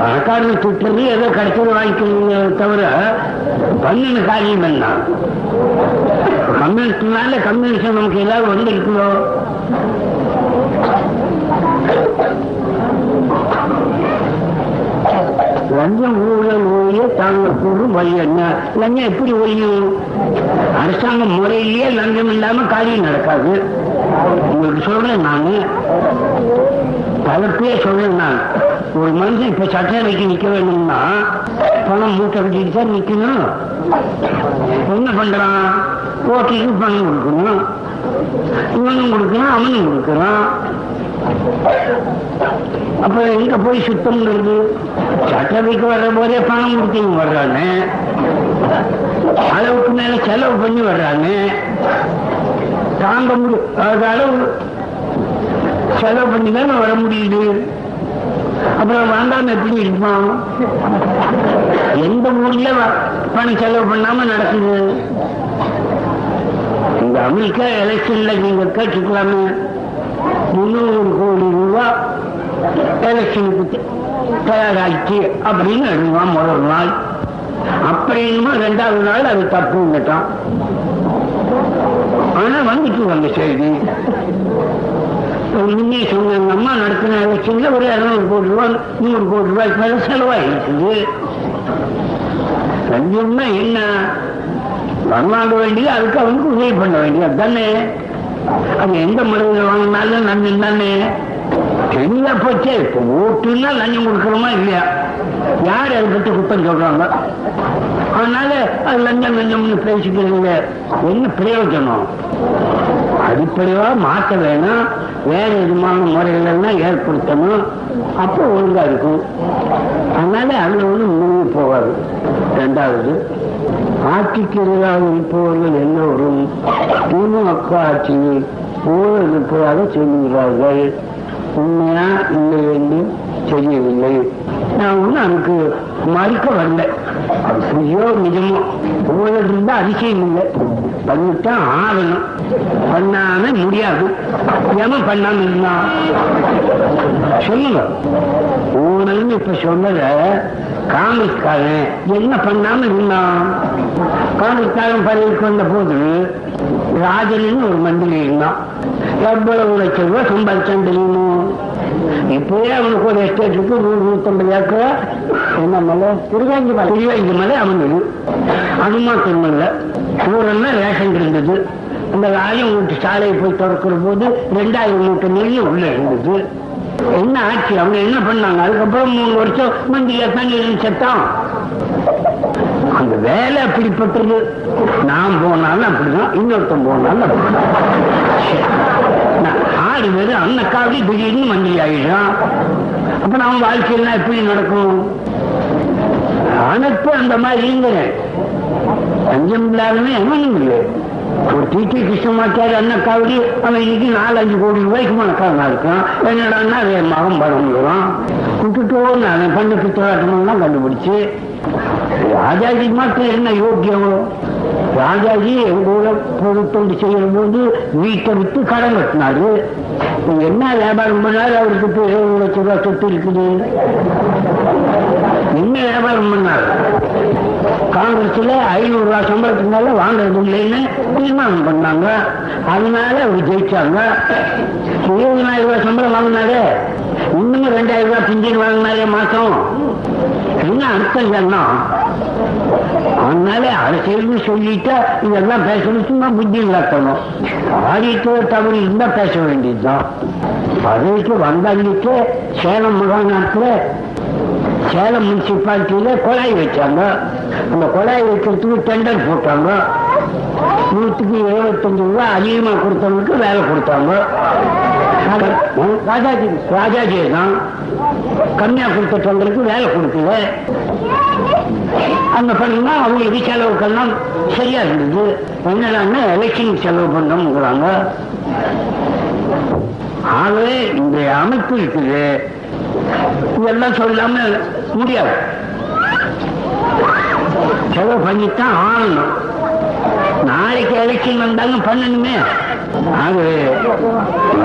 பணக்காரர் திட்டுறது ஏதோ கிடைச்சது வாங்கிக்கணுங்க தவிர பண்ணின காரியம் என்ன? கம்யூனிஸ்ட்னால கம்யூனிஸ்ட் நமக்கு எல்லாரும் வந்திருக்குதோ? லஞ்சம் ஊழல் ஒழிய தாங்க கூறும் வழி என்ன? லஞ்சம் எப்படி ஒழியும் அரசாங்க முறையிலேயே லஞ்சம் இல்லாம காரியம் நடக்காது. உங்களுக்கு சொல்றேன் நானு. பேர் சொல்றேன் நான். ஒரு மனுஷன் இப்ப சட்டசபைக்கு நிக்க வேணும்னா பணம் மூட்டை கட்டிட்டு தான் நிக்கணும். என்ன பண்றான்? ஓட்டிக்கு பணம் கொடுக்கணும். இவனும் கொடுக்கணும் அவனும் கொடுக்கறான் அப்ப எங்க போய் சுத்தம்ங்கிறது சட்டவைக்கு வர்ற போதே பணம் கொடுத்தீங்க வர்றானு. அளவுக்கு மேல செலவு பண்ணி வர்றானு. தாங்க முடியும் அளவு செலவு பண்ணி தானே வர முடியுது? அப்புறம் வேண்டாம் எப்படி இருப்பான் எந்த ஊர்ல பணம் செலவு பண்ணாம நடக்குது? இந்த அமெரிக்கா எலெக்ஷன்ல நீங்க கேட்டுக்கலாமே. முந்நூறு கோடி ரூபா எலெக்ஷனுக்கு தயாராகிச்சு தயாராச்சு அப்படின்னு எழுதுவான் முதல் நாள். அப்படின்னு ரெண்டாவது நாள் அது தப்புங்கட்டான் ஆனா வந்துட்டு வந்த செய்தி. முன்னே சொன்ன அம்மா நடத்தின எலெக்ஷன்ல ஒரு இருநூறு கோடி ரூபாய் நூறு கோடி ரூபாய்க்கு மேல செலவாயிருக்குது லஞ்சம்னா என்ன? பணம் வேண்டியது அதுக்கு அவனுக்கு உதவி பண்ண வேண்டியது தானே அது எந்த முறையில் வாங்கினாலும் லஞ்சம் தானே? என்ன போச்சே இப்ப ஓட்டுன்னா லஞ்சம் கொடுக்கணுமா இல்லையா? யார் அதை பற்றி குத்தம் சொல்றாங்க? அதனால அது லஞ்சம் லஞ்சம்னு பேசிக்கிறீங்க என்ன பிரயோஜனம்? அடிப்படையா மாற்ற வேணும் வேற விதமான முறைகளெல்லாம் ஏற்படுத்தணும். அப்போ ஒழுங்கா இருக்கும். அதனால அதுல வந்து முழுங்கி போகாது ரெண்டாவது ஆட்சிக்கு எதிராக இருப்பவர்கள் எல்லோரும் திமுக ஆட்சியை ஊழல் இருப்பதாக சொல்லுகிறார்கள். உண்மையா இல்லை என்று தெரியவில்லை. நான் ஒன்றும் அதுக்கு மறுக்க வரல. அது பொய்யோ நிஜமோ ஊழல் இருந்தா அதிசயம் இல்லை. பண்ணித்தான் ஆகணும். பண்ணாம முடியாது. எவன் பண்ணாம இருந்தான் சொல்லுங்க. ஊழல்னு இப்ப சொன்னத காங்கிரஸ்காரன் என்ன பண்ணாம இருந்தான் காங்கிரஸ்காரன் பதவிக்கு வந்த போது ராஜன் ஒரு மந்திரி இருந்தான். எவ்வளவு லட்சம் ரூபாய் சம்பாதிச்சான் தெரியுமோ? இப்பவே அவனுக்கு ஒரு எஸ்டேட் இருக்கு நூறு நூத்தம்பது ஏக்கர். என்ன மலை? திருவாங்கி மலை. திருவாங்கி மலை அவனுக்கு அது மாத்திரம் ஊரெல்லாம் ரேஷன் இருந்தது. அந்த ராஜன் வீட்டு சாலையை போய் திறக்கிற போது ரெண்டாயிரம் மூட்டை நெல் உள்ள இருந்தது. என்ன ஆச்சு? அவங்க என்ன பண்ணாங்க? அதுக்கப்புறம் மூணு வருஷம் மந்திரியா தான் இருந்து செத்தான். அந்த வேலை அப்படிப்பட்டது நான் போனாலும் அப்படிதான் இன்னொருத்தன் போனாலும் அப்படிதான். ஆறு பேர் அன்னக்காவது திடீர்னு மந்திரி ஆயிடுறான். அப்ப நம்ம வாழ்க்கையெல்லாம் எப்படி நடக்கும்? அனுப்பு அந்த மாதிரி இருந்தேன். பஞ்சம் இல்லாதவன் எவனும் இல்லை. ஒரு டிடி கிருஷ்ணமாச்சாரி காவடி அவன் இன்னைக்கு நாலஞ்சு கோடி ரூபாய்க்கு மனக்காரனா இருக்கான். என்னடான்னா என் மகம் பணம்ங்கிறான் விட்டுட்டோன்னு நான் பண்ண பித்தலாட்டமெல்லாம் கண்டுபிடிச்சு. ராஜாஜி மாத்திரம் என்ன யோக்கியம்? ராஜாஜி எங்க ஊர பொருத்தொண்டு செய்யற போது வீட்டை விட்டு கடன் கட்டினாரு. என்ன வியாபாரம் பண்ணாரு? அவருக்கு இப்போ இருபது லட்சம் ரூபாய் சொத்து இருக்குது. என்ன வியாபாரம் பண்ணாரு? காங்கிரஸ்ல ஐநூறு ரூபாய் சம்பளத்துக்கு மேல வாங்குறது இல்லைன்னு தீர்மானம் பண்ணாங்க. அதனால அவர் ஜெயிச்சாங்க. இருபதாயிரம் ரூபாய் சம்பளம் வாங்கினாரு இன்னும் ரெண்டாயிரம் ரூபாய் பிஞ்சின் வாங்கினாரே மாசம் என்ன அர்த்தம் சொன்னோம் அதனால அரசியல்னு சொல்லிட்டு இதெல்லாம் பேசணும் சும்மா புத்தி இல்லாக்கணும் ஆடிட்டு தவறு இருந்தா பேச வேண்டியதுதான். பதவிக்கு வந்தாங்கிட்டு சேலம் மாகாணத்துல சேலம் முனிசிபாலிட்டியில குழாய் வச்சாங்க. அந்த குழாய் வைக்கிறதுக்கு டெண்டர் போட்டாங்க. நூற்றுக்கு எழுபத்தஞ்சு ரூபாய் அதிகமா கொடுத்தவங்களுக்கு வேலை கொடுத்தாங்க. ராஜாஜி ராஜாஜி தான். கம்மியா கொடுத்தவங்களுக்கு வேலை கொடுக்கல. அந்த பண்ணா அவங்களுக்கு செலவுக்கெல்லாம் சரியா இருந்தது. என்னடான்னா எலெக்ஷன் செலவு பண்ணோம்ங்கிறாங்க ஆகவே இந்த அமைப்பு இருக்குது. இதெல்லாம் சொல்லாம முடியாது. செலவு பண்ணித்தான் ஆகணும். நாளைக்கு எலெக்ஷன் வந்தாலும் பண்ணணுமே. ஆகவே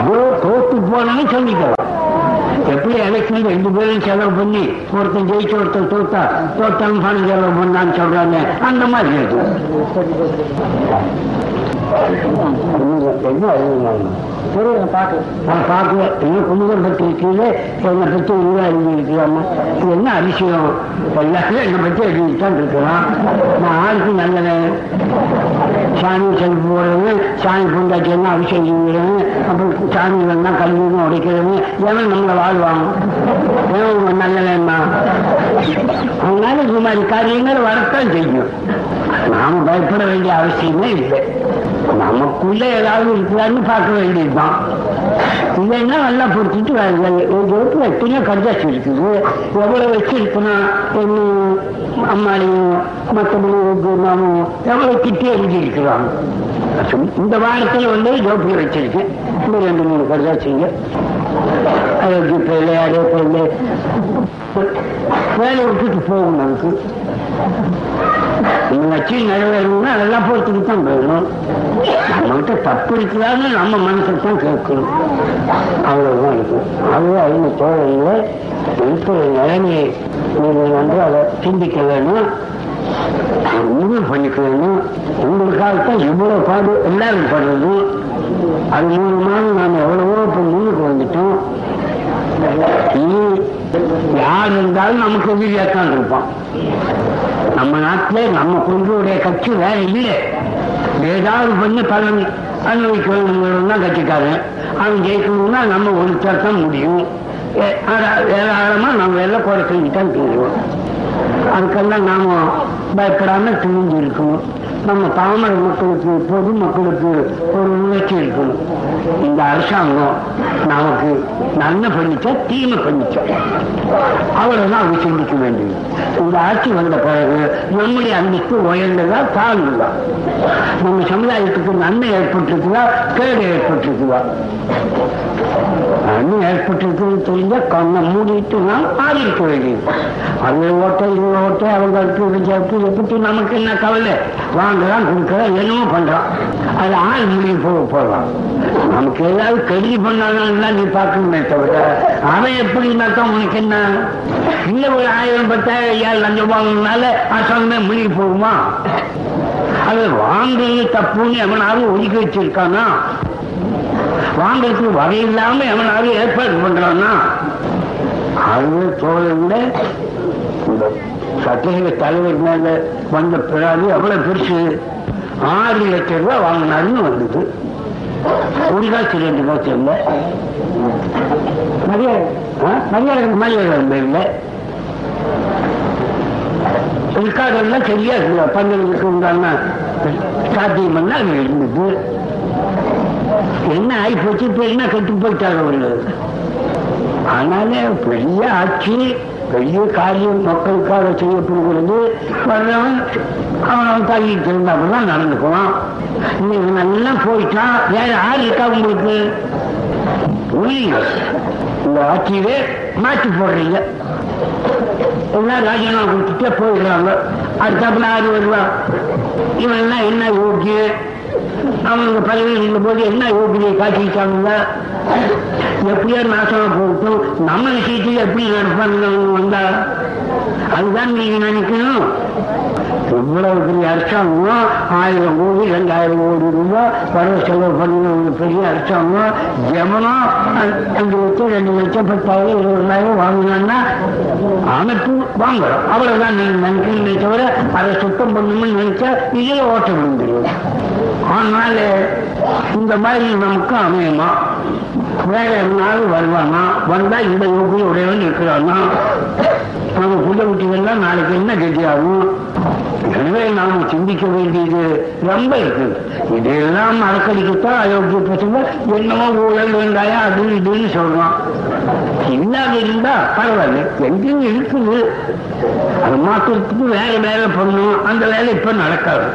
ஏதோ தோத்து போனாலும் சொல்லிக்கலாம் எப்படி எலெக்ஷன் ரெண்டு பேரும் செலவு பண்ணி ஒருத்தன் ஜெயிச்சு ஒருத்தன் தோத்தா தோத்தவன் பணம் செலவு பண்ணான்னு சொல்றாங்க அந்த மாதிரி இருக்கு. என்ன பார்க்கல. நான் பார்க்கல. இன்னும் குமுதம் பற்றி இருக்கீங்க என்னை பற்றி இன்னும் எழுதியிருக்கலாமா இது என்ன அதிசயம்? எல்லாத்தையும் என்னை பற்றி எழுதித்தான் இருக்கலாம். நான் ஆளுக்கு நல்லவன். சாமி செல்வி போடுறது சாமி பூண்டாச்சி என்ன அபிஷேகம் செய்கிறவன் அப்புறம் சாமி வேணா கல்வியும் உடைக்கிறது ஏன்னா நம்மளை வாழ்வாங்க ஏன் நல்லவன்மா? அதனால இது மாதிரி காரியங்கள் வரத்தான் செய்யும். நாம பயப்பட வேண்டிய அவசியமே இல்லை. நமக்குள்ள ஏதாவது இருக்குதான்னு பார்க்க வேண்டியதுதான். இல்லைன்னா நல்லா பொறுத்துட்டு எவ்வளவு எத்தனையோ கடிதாச்சு இருக்குது. எவ்வளவு வச்சிருக்கணும் என்ன அம்மாளையும் மற்றபடி மாமும் எவ்வளவு கிட்டி எழுதி இருக்கிறாங்க. இந்த வாரத்தில் வந்து ஜோப்பியை வச்சிருக்கேன். இந்த ரெண்டு மூணு கடிதாச்சுங்க அயோத்தி பிள்ளை அதே பிள்ளை. வேலை விட்டுட்டு போகும் நமக்கு. இந்த நிறைவேறணும்னா அதெல்லாம் பொறுத்துட்டு தான் போயிடணும் நம்மகிட்ட தப்பு இருக்கிறான்னு நம்ம மனசுக்கு தான் கேட்கணும். அவ்வளவுதான் இருக்கும் அது அறிந்த தோழர்களே இருக்கிற நிலைமையை நீங்கள் வந்து அதை சிந்திக்க வேணும். முடிவு பண்ணிக்க வேணும். உங்களுக்காகத்தான் இவ்வளவு பாடு எல்லாரும் படுறது அது மூலமாக நாம் எவ்வளவோ இப்போ முன்னுக்கு வந்துட்டோம். யார் இருந்தாலும் நமக்கு எதிரியாத்தான் இருப்பான். நம்ம நாட்டில் நம்ம கொள்கையுடைய கட்சி வேற இல்லை ஏதாவது பண்ணி பலன் அனுபவிக்க தான் கட்சிக்காரன். அவன் ஜெயிக்கணும்னா நம்ம ஒழிச்சா தான் முடியும். ஏ- ஏராளமா நம்ம எல்லாம் குறை செஞ்சுதான் தீருவோம் அதுக்கெல்லாம் நாம பயப்படாம துணிஞ்சு இருக்கணும். நம்ம பாமர மக்களுக்கு பொது மக்களுக்கு ஒரு உணர்ச்சி இருக்கணும் இந்த அரசாங்கம் நமக்கு நன்மை பண்ணிச்சா தீமை பண்ணிச்சா? அவ்வளவுதான் அவங்க சிந்திக்க வேண்டியது. இந்த ஆட்சி வந்த பிறகு நம்முடைய அன்னைக்கு உயர்ந்ததா தாழ்ந்ததா? நம்ம சமுதாயத்துக்கு நன்மை ஏற்பட்டிருக்குதா கேடு ஏற்பட்டிருக்குதா? நன்மை ஏற்பட்டிருக்குன்னு தெரிஞ்சா கண்ணை மூடிட்டு நான் ஆதரிக்க வேண்டியது. அது ஓட்டை இது ஓட்டை அவங்களுக்கு விஜய்க்கு இதை பற்றி நமக்கு என்ன கவலை? வாங்கலாம் கொடுக்கலாம் என்னமோ பண்றான் அது ஆள் முடிவு போக போகலாம் நமக்கு ஏதாவது கெடுதி பண்ணாலும் நீ பார்க்கணுமே தவிர அவன் எப்படி இருந்தாத்தான் உனக்கு என்ன? இல்ல ஒரு ஆயிரம் பத்தாயிரம் ஐயாயிரம் லஞ்சம் வாங்கினால அரசாங்கமே முடிவு போகுமா? அது வாங்குறது தப்புன்னு எவனாவது ஒதுக்கி வச்சிருக்கானா? வாங்கறதுக்கு வகை இல்லாம எவனாவது ஏற்பாடு பண்றான்னா அது தோழ விட சட்டசபை தலைவர் மேல வந்த பிறகு எவ்வளவு பெருசு. ஆறு லட்சம் ரூபாய் வாங்கினாருன்னு வந்தது. ஒரு காசு ரெண்டு காசு இல்லை. மரியாதை. மரியாதை. மரியாதை இல்லை இருக்காதெல்லாம் சரியா இருக்கு பந்தலுக்கு உண்டான சாத்தியம் பண்ணா அது இருந்தது. என்ன ஆகி போச்சு? இப்ப என்ன கெட்டு போயிட்டாங்க அவர்கள் ஆனாலே பெரிய ஆட்சி. பெரிய காரியம் மக்களுக்காக செய்யப்படுகிறது வர்றவன் அவன் தள்ளிட்டு இருந்தாப்பதான் நடந்துக்குவான். இன்னைக்கு நல்லா போயிட்டான் வேற யார் இருக்கா உங்களுக்கு? புரியுங்க இந்த ஆட்சியவே மாற்றி போடுறீங்க. எல்லாம் ராஜினாமா கொடுத்துட்டே போயிடுறாங்க. அடுத்தாப்புல ஆறு வருவா? இவன் எல்லாம் என்ன யோக்கிய அவங்க பதவியில் இருந்த போது என்ன யோகியை காட்டிட்டாங்க எப்படியோ நாசமா போகட்டும். நம்ம விஷயத்தில் எப்படி நடப்பாங்க வந்தா அதுதான் நீங்க நினைக்கணும். எவ்வளவு பெரிய அரசாங்கம்? ஆயிரம் கோடி ரெண்டாயிரம் கோடி ரூபாய் வரவு செலவு பண்ண ஒரு பெரிய அரசாங்கம்? ஜமனம் அஞ்சு லட்சம் ரெண்டு லட்சம் பத்தாயிரம் இருபதாயிரம் வாங்கினான்னா அமைப்பு வாங்குறோம் அவ்வளவுதான் நீங்க நினைக்கிறீங்களே தவிர அதை சுத்தம் பண்ணணும்னு நினைச்சா இதுல ஓட்ட விழுந்துடும் அதனால இந்த மாதிரி நமக்கு அமையுமா? வேற என்னாலும் வருவானா? வந்தா இந்த யோகிய உடையவன் இருக்கிறானா? நம்ம புள்ள குட்டிகள்லாம் நாளைக்கு என்ன கெட்டியாகும் எனவே நாம சிந்திக்க வேண்டியது ரொம்ப இருக்கு. இதெல்லாம் மறக்கடிக்கத்தான் அயோக்கிய பசங்க என்னமோ ஊழல் வேண்டாயா அது இதுன்னு சொல்றான். இல்லாத இருந்தா பரவாயில்ல எங்கேயும் இருக்குது. அது மாத்திரத்துக்கு வேற வேலை பண்ணணும் அந்த வேலை இப்ப நடக்காது.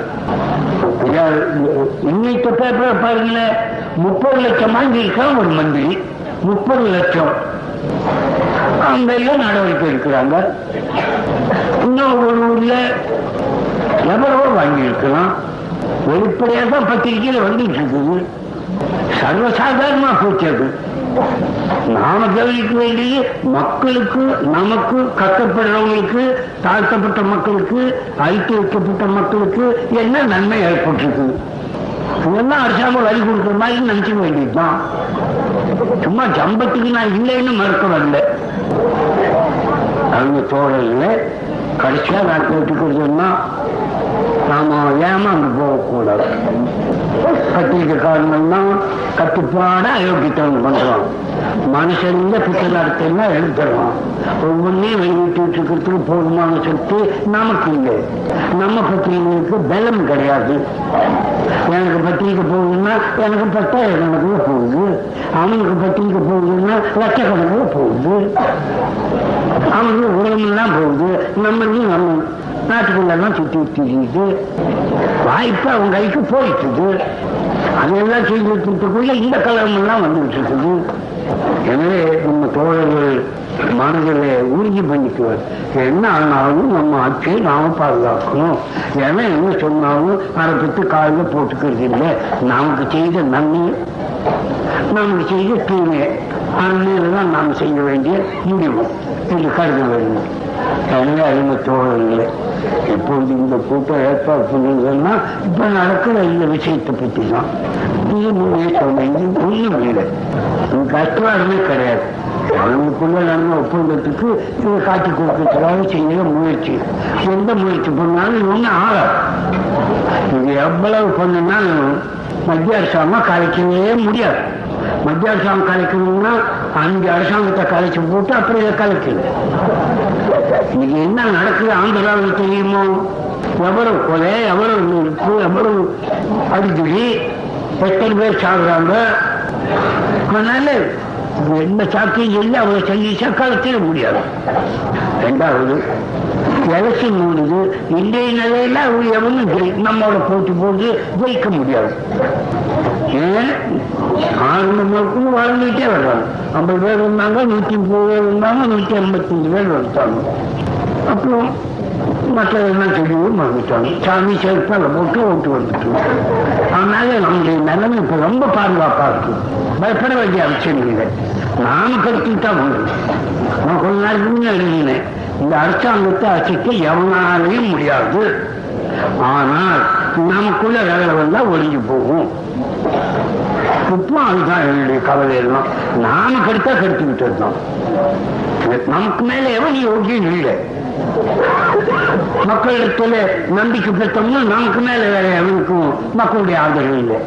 இன்னைக்கு பேப்பர் பாருங்களேன் முப்பது லட்சம் வாங்கியிருக்கான் ஒரு மந்திரி. முப்பது லட்சம். அந்த எல்லாம் நடவடிக்கை எடுக்கிறாங்க. இன்னும் ஒரு ஊர்ல எவ்வளவோ வாங்கி இருக்கலாம் வெளிப்படையாக தான் பத்திரிகையில வந்துட்டு இருக்குது. சர்வசாதாரணமா போச்சு அது. நாம கவனிக்க வேண்டியது மக்களுக்கு நமக்கு கஷ்டப்படுறவங்களுக்கு தாழ்த்தப்பட்ட மக்களுக்கு அழித்து வைக்கப்பட்ட மக்களுக்கு என்ன நன்மை ஏற்பட்டிருக்கு? இதெல்லாம் அரசாங்கம் வரி கொடுக்குற மாதிரி நினைச்சுக்க வேண்டியதுதான். சும்மா ஜம்பத்துக்கு நான் இல்லைன்னு மறுக்க வரல அவங்க தோழர்களே கடைசியா நான் கேட்டுக்கிறதுன்னா நாம ஏமாந்து போகக்கூடாது பத்திரிக்கைக்காரங்கள்லாம் கட்டுப்பாட அயோக்கியத்தனம் பண்றோம். மனுஷன் புத்தகத்தெல்லாம் எழுதுறோம். ஒவ்வொன்றையும் வெளியிட்டு இருக்கிறதுக்கு போதுமான சக்தி நமக்கு இல்லை. நம்ம பத்திரிகைகளுக்கு பலம் கிடையாது. எனக்கு பத்திரிக்கை போகுதுன்னா எனக்கு பத்தாயிரம் கணக்கில் போகுது. அவனுக்கு பத்திரிக்கை போகுதுன்னா லட்சக்கணக்கில் போகுது. அவனுக்கு உலகமெல்லாம் போகுது. நம்மளுக்கு நம்ம நாட்டுக்குள்ளெல்லாம் சுற்றி திரியுது வாய்ப்பு அவங்க கைக்கு போயிட்டுது அதெல்லாம் செய்துக்குள்ள இந்த கலவரமெல்லாம் வந்துகிட்டு இருக்குது எனவே நம்ம தோழர்கள் மனதில் உறுதி பண்ணிக்குவார். என்ன ஆனாலும் நம்ம ஆட்சியை நாம பாதுகாக்கணும். ஏன்னா என்ன சொன்னாலும் அதை பற்றி காலையில் போட்டுக்கிறது இல்லை. நமக்கு செய்த நன்மை நமக்கு செய்த தீமை அதனால தான் நாம் செய்ய வேண்டிய முடிவு. என்று கருத வேண்டும். எனவே அறிமுக தோழர்களே இப்பொழுது இந்த கூட்டம் ஏற்பாடு பண்ணுறதுன்னா இப்ப நடக்கிற இந்த விஷயத்தை பற்றி தான் இது முன்னே சொன்னேன் இது ஒண்ணும் கஷ்டமே கிடையாது. அவங்களுக்குள்ள நடந்த ஒப்பந்தத்துக்கு இதை காட்டி கொடுக்கறதுக்காக செய்யற முயற்சி. எந்த முயற்சி பண்ணாலும் ஒன்றும் ஆகாது இது எவ்வளவு பண்ணினாலும் மத்திய அரசாங்கம் கலைக்கவே முடியாது. மத்திய அரசாங்கம் கலைக்கணும்னா அஞ்சு அரசாங்கத்தை கலைச்சு போட்டு அப்புறம் இதை கலைக்கல இன்னைக்கு என்ன நடக்குது ஆந்திராவில் தெரியுமோ? எவ்வளவு கொலை எவ்வளவு நெருப்பு எவ்வளவு அடிக்கடி எத்தனை பேர் சாடுறாங்க அதனால எந்த சாக்கியம் இல்லை அவரை சந்திச்சா கலைச்சிட முடியாது. ரெண்டாவது எலெக்ஷன் முடியுது இன்றைய நிலையில அவங்க எவனும் நம்மளோட போட்டி போட்டு ஜெயிக்க முடியாது. ஏன் ஆறு வளர்ந்துட்டே வர்றாங்க. ஐம்பது பேர் இருந்தாங்க நூற்றி முப்பது பேர் இருந்தாங்க நூற்றி ஐம்பத்தஞ்சு பேர் வந்துட்டாங்க. அப்புறம் மற்றதெல்லாம் செடிகளும் வந்துட்டாங்க சாமி சேர்ப்பால போட்டு ஓட்டு வந்துட்டு அதனால நம்முடைய நிலைமை இப்ப ரொம்ப பாதுகாப்பா இருக்கு. பயப்பட வேண்டிய அவசியம் இல்லை. நானும் கருத்துக்கிட்டா நான் கொஞ்ச நாளைக்கு முன்னே எழுதினேன். இந்த அரசாங்கத்தை அசைக்க எவனாலையும் முடியாது. ஆனால் நமக்குள்ள வேலை வந்தா ஒழிஞ்சு போகும். இப்போ அதுதான் என்னுடைய கவலை எல்லாம். நாம கெடுத்து விட்டு இருந்தோம் நமக்கு மேல எவன் யோகியம் இல்லை? மக்களிடத்துல நம்பிக்கை பெற்றோம்னா நமக்கு மேல வேற எவனுக்கும் மக்களுடைய ஆதரவு இல்லை.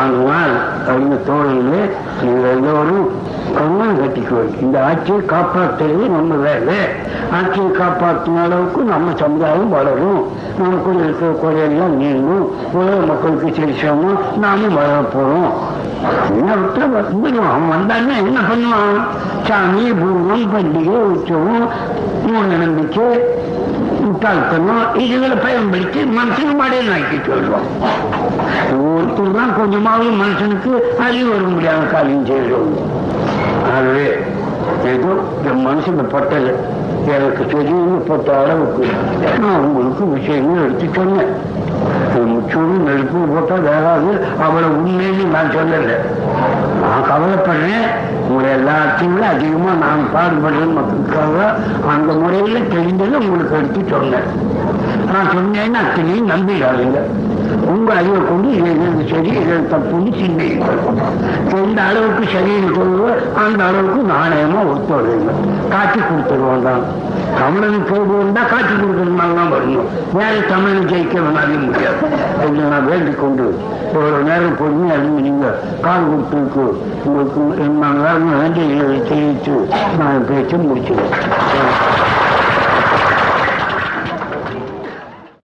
ஆனால் அவங்க தோழர்களே நீங்கள் எல்லோரும் கண்ணம் கட்டிக்குவோம் இந்த ஆட்சியை காப்பாற்றுறது நம்ம வேலை. ஆட்சியை காப்பாற்றின அளவுக்கு நம்ம சமுதாயம் வளரும். நமக்குள்ள இருக்கிற குறையெல்லாம் நீங்கும். உலக மக்களுக்கு செலுத்தோமோ நாமும் வளர போறோம் என்ன விட்டு வந்துடும் அவன் வந்தானே என்ன பண்ணுவான் சாமி பூர்வம் பண்டிகை உற்சவம் மூட நம்பிக்கை முட்டாள்தனம் இதுகளை பயன்படுத்தி மனுஷன் மடையில் ஆக்கிட்டு வருவான் ஒருத்தர் தான் கொஞ்சமாவது மனுஷனுக்கு அறிவு வர முடியாத காரியம் செய்யறோம் ஆகவே ஏதோ மனுஷன் பட்டது எனக்கு தெரியப்பட்ட அளவுக்கு நான் உங்களுக்கு விஷயங்கள் எடுத்து சொன்னேன். முச்சூடு நெருப்பு போட்டா வேறாது அவளை உண்மையிலேயே நான் சொல்லலை. நான் கவலைப்படுறேன். உங்களை எல்லாத்தையும் விட அதிகமா நான் பாடுபடுறேன் மக்களுக்காக அந்த முறையில தெரிந்ததை உங்களுக்கு எடுத்து சொன்னேன். நான் சொன்னேன்னு அத்தனையும் நம்பிடாதீங்க. உங்க அறிவை கொண்டு இது சரி இது தப்புன்னு சிந்தியுங்கள் எந்த அளவுக்கு சரின்னு சொல்லுவோ அந்த அளவுக்கு நாணயமா ஒத்துழைங்க காட்டி கொடுத்துருவோம் தான் தமிழன் கேள்வி காட்டி கொடுக்கணுமாலாம் வரணும் வேற தமிழன் ஜெயிக்க வேணாலும் முடியாது என்று நான் வேண்டிக் கொண்டு ஒரு நேரம் பொறுமையா இருந்து நீங்க கால் கொடுத்துருக்கு உங்களுக்கு நான் வேண்டிய தெரிவித்து நான் பேச்சு முடிச்சுக்கிறேன்